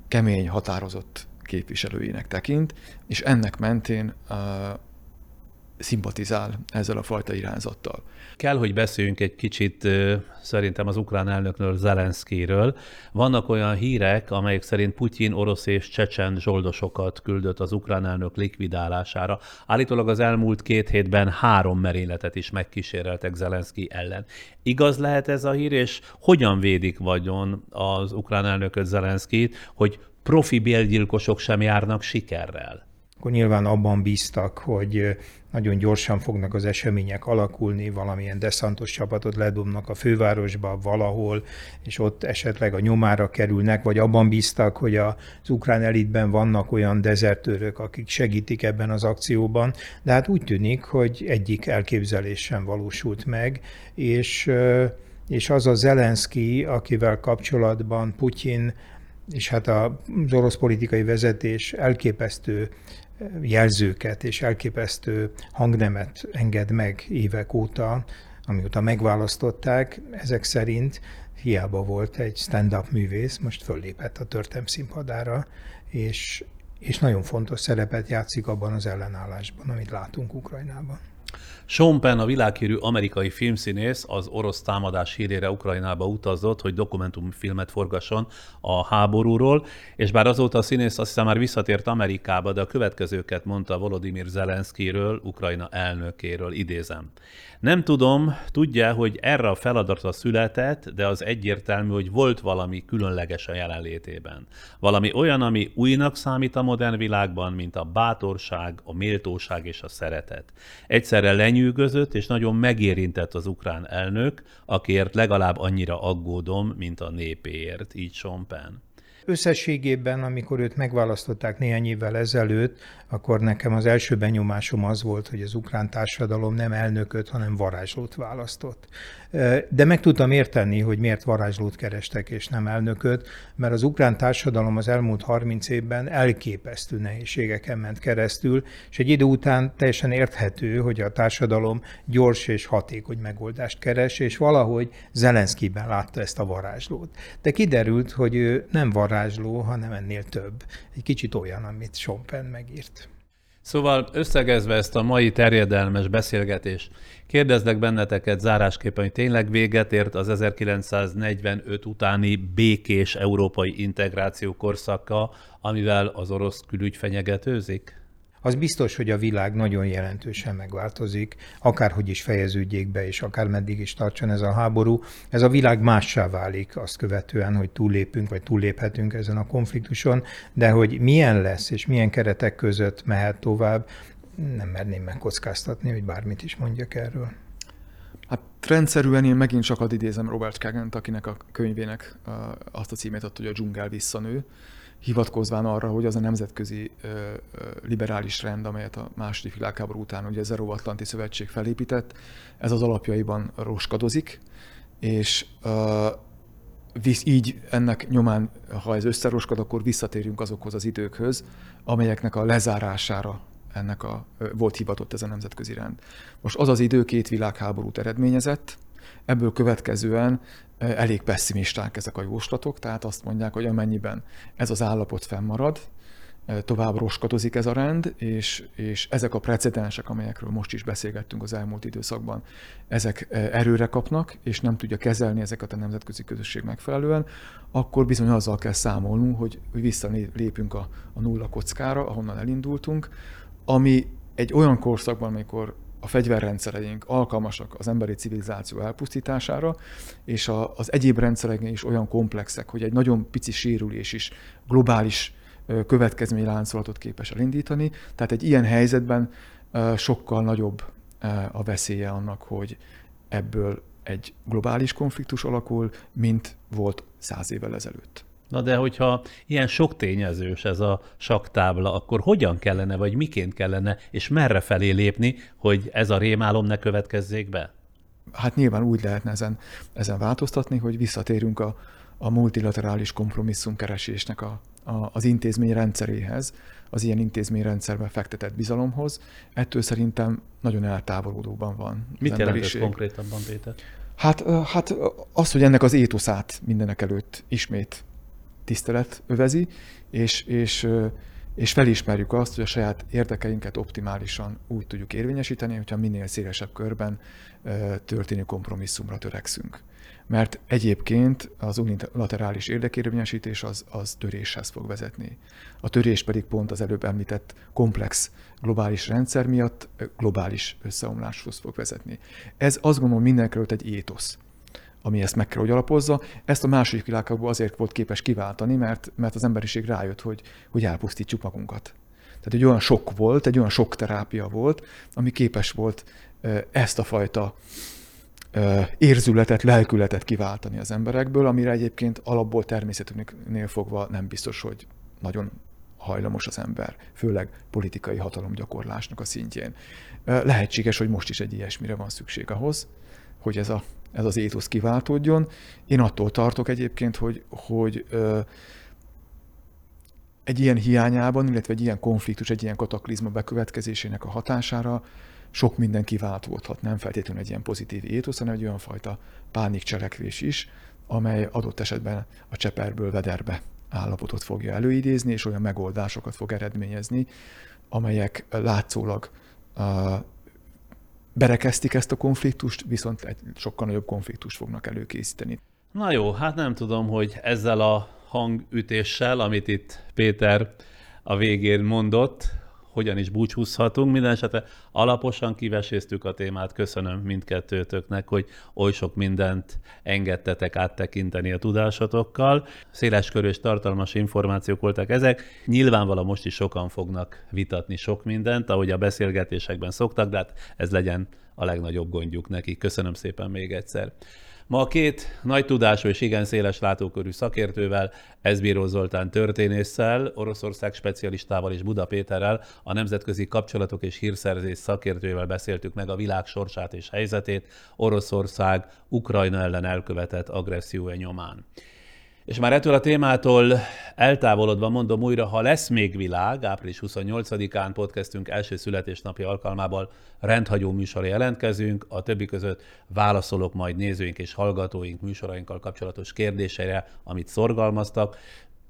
kemény, határozott képviselőjének tekint, és ennek mentén szimpatizál ezzel a fajta irányzattal. Kell, hogy beszéljünk egy kicsit szerintem az ukrán elnökről, Zelenszkiről. Vannak olyan hírek, amelyek szerint Putyin orosz és csecsen zsoldosokat küldött az ukrán elnök likvidálására. Állítólag az elmúlt két hétben három merényletet is megkíséreltek Zelenszki ellen. Igaz lehet ez a hír, és hogyan védik vagyon az ukrán elnököt Zelenszkit, hogy profi bélgyilkosok sem járnak sikerrel? akkor nyilván abban bíztak, hogy nagyon gyorsan fognak az események alakulni, valamilyen deszantos csapatot ledobnak a fővárosba valahol, és ott esetleg a nyomára kerülnek, vagy abban bíztak, hogy az ukrán elitben vannak olyan dezertőrök, akik segítik ebben az akcióban, de hát úgy tűnik, hogy egyik elképzelés sem valósult meg, és, és az a Zelenszky, akivel kapcsolatban Putyin és hát az orosz politikai vezetés elképesztő jelzőket és elképesztő hangnemet enged meg évek óta, amióta megválasztották, ezek szerint hiába volt egy stand-up művész, most föllépett a történelm színpadára, és, és nagyon fontos szerepet játszik abban az ellenállásban, amit látunk Ukrajnában. Sean Penn, a világhírű amerikai filmszínész az orosz támadás hírére Ukrajnába utazott, hogy dokumentumfilmet forgasson a háborúról, és bár azóta a színész azt hiszem már visszatért Amerikába, de a következőket mondta Volodymyr Zelenszkiről, Ukrajna elnökéről, idézem. Nem tudom, tudja, hogy erre a feladatra született, de az egyértelmű, hogy volt valami különleges a jelenlétében. Valami olyan, ami újnak számít a modern világban, mint a bátorság, a méltóság és a szeretet. Egyszerre lenyűgözött és nagyon megérintett az ukrán elnök, akiért legalább annyira aggódom, mint a népéért, így Sean Penn. Összességében, amikor őt megválasztották néhány évvel ezelőtt, akkor nekem az első benyomásom az volt, hogy az ukrán társadalom nem elnököt, hanem varázslót választott. De meg tudtam érteni, hogy miért varázslót kerestek és nem elnököt, mert az ukrán társadalom az elmúlt 30 évben elképesztő nehézségeken ment keresztül, és egy idő után teljesen érthető, hogy a társadalom gyors és hatékony megoldást keres, és valahogy Zelenszkiben látta ezt a varázslót. De kiderült, hogy ő nem varázsló, hanem ennél több. Egy kicsit olyan, amit Sean Penn megírt. Szóval összegezve ezt a mai terjedelmes beszélgetést, kérdezlek benneteket zárásképpen, hogy tényleg véget ért az 1945 utáni békés európai integráció korszaka, amivel az orosz külügy fenyegetőzik? Az biztos, hogy a világ nagyon jelentősen megváltozik, akárhogy is fejeződjék be, és akár meddig is tartson ez a háború. Ez a világ mássá válik azt követően, hogy túllépünk, vagy túlléphetünk ezen a konfliktuson, de hogy milyen lesz, és milyen keretek között mehet tovább, nem merném megkockáztatni, hogy bármit is mondjak erről. Hát rendszerűen én megint csak ad idézem Robert Kagan, akinek a könyvének azt a címét adta, hogy a dzsungel visszanő hivatkozván arra, hogy az a nemzetközi ö, liberális rend, amelyet a második világháború után ugye az Euróatlanti Szövetség felépített, ez az alapjaiban roskadozik, és ö, visz, így ennek nyomán, ha ez összeroskad, akkor visszatérünk azokhoz az időkhöz, amelyeknek a lezárására ennek a, volt hivatott ez a nemzetközi rend. Most az az idő két világháborút eredményezett, ebből következően elég pessimisták ezek a jóslatok, tehát azt mondják, hogy amennyiben ez az állapot fennmarad, tovább roskadozik ez a rend, és, és ezek a precedensek, amelyekről most is beszélgettünk az elmúlt időszakban, ezek erőre kapnak, és nem tudja kezelni ezeket a nemzetközi közösség megfelelően, akkor bizony azzal kell számolnunk, hogy visszalépünk a, a nulla kockára, ahonnan elindultunk, ami egy olyan korszakban, amikor a fegyverrendszereink alkalmasak az emberi civilizáció elpusztítására, és a, az egyéb rendszerek is olyan komplexek, hogy egy nagyon pici sérülés is globális következményláncolatot képes elindítani. Tehát egy ilyen helyzetben sokkal nagyobb a veszélye annak, hogy ebből egy globális konfliktus alakul, mint volt száz évvel ezelőtt. Na de hogyha ilyen sok tényezős ez a saktábla, akkor hogyan kellene, vagy miként kellene, és merre felé lépni, hogy ez a rémálom ne következzék be? Hát nyilván úgy lehetne ezen, ezen változtatni, hogy visszatérünk a, a multilaterális kompromisszumkeresésnek a, a, az intézmény rendszeréhez, az ilyen intézményrendszerben fektetett bizalomhoz. Ettől szerintem nagyon eltávolodóban van. Mit jelent ez konkrétabban, Péter? Hát, hát az, hogy ennek az étoszát mindenek előtt ismét tisztelet övezi, és, és, és felismerjük azt, hogy a saját érdekeinket optimálisan úgy tudjuk érvényesíteni, hogyha minél szélesebb körben történő kompromisszumra törekszünk. Mert egyébként az unilaterális érdekérvényesítés az, az töréshez fog vezetni. A törés pedig pont az előbb említett komplex globális rendszer miatt globális összeomláshoz fog vezetni. Ez azt gondolom mindenkelőtt egy étosz ami ezt meg kell, hogy alapozza. Ezt a második világháború azért volt képes kiváltani, mert, mert az emberiség rájött, hogy, hogy elpusztítsuk magunkat. Tehát egy olyan sok volt, egy olyan sok terápia volt, ami képes volt ezt a fajta érzületet, lelkületet kiváltani az emberekből, amire egyébként alapból természetünknél fogva nem biztos, hogy nagyon hajlamos az ember, főleg politikai hatalomgyakorlásnak a szintjén. Lehetséges, hogy most is egy ilyesmire van szükség ahhoz, hogy ez, a, ez az étusz kiváltódjon. Én attól tartok egyébként, hogy, hogy ö, egy ilyen hiányában, illetve egy ilyen konfliktus, egy ilyen kataklizma bekövetkezésének a hatására sok minden kiváltódhat, nem feltétlenül egy ilyen pozitív étusz, hanem egy olyan fajta pánikcselekvés is, amely adott esetben a cseperből vederbe állapotot fogja előidézni, és olyan megoldásokat fog eredményezni, amelyek látszólag berekeztik ezt a konfliktust, viszont egy sokkal nagyobb konfliktust fognak előkészíteni. Na jó, hát nem tudom, hogy ezzel a hangütéssel, amit itt Péter a végén mondott, hogyan is búcsúzhatunk. Minden esetre alaposan kiveséztük a témát. Köszönöm mindkettőtöknek, hogy oly sok mindent engedtetek áttekinteni a tudásotokkal. Széles körű és tartalmas információk voltak ezek. Nyilvánvalóan most is sokan fognak vitatni sok mindent, ahogy a beszélgetésekben szoktak, de hát ez legyen a legnagyobb gondjuk neki. Köszönöm szépen még egyszer. Ma a két nagy tudású és igen széles látókörű szakértővel, Ezbíró Zoltán történésszel, Oroszország specialistával és Buda Péterrel, a nemzetközi kapcsolatok és hírszerzés szakértőjével beszéltük meg a világ sorsát és helyzetét Oroszország Ukrajna ellen elkövetett agressziója nyomán. És már ettől a témától eltávolodva mondom újra, ha lesz még világ, április 28-án podcastünk első születésnapja alkalmával rendhagyó műsorra jelentkezünk, a többi között válaszolok majd nézőink és hallgatóink műsorainkkal kapcsolatos kérdéseire, amit szorgalmaztak.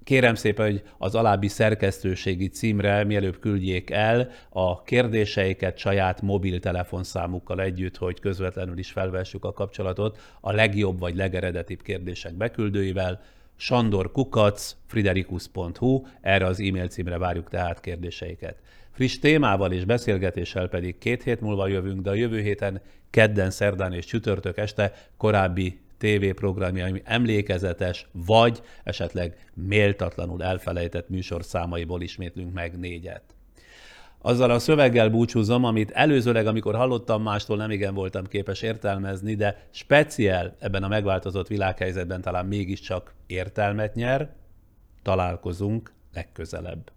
Kérem szépen, hogy az alábbi szerkesztőségi címre mielőbb küldjék el a kérdéseiket saját mobiltelefonszámukkal együtt, hogy közvetlenül is felvessük a kapcsolatot a legjobb vagy legeredetibb kérdések beküldőivel sandorkukac, friderikus.hu, erre az e-mail címre várjuk tehát kérdéseiket. Friss témával és beszélgetéssel pedig két hét múlva jövünk, de a jövő héten kedden, szerdán és csütörtök este korábbi tévéprogramja, ami emlékezetes, vagy esetleg méltatlanul elfelejtett műsorszámaiból ismétlünk meg négyet azzal a szöveggel búcsúzom, amit előzőleg, amikor hallottam mástól, nem igen voltam képes értelmezni, de speciál ebben a megváltozott világhelyzetben talán mégiscsak értelmet nyer. Találkozunk legközelebb.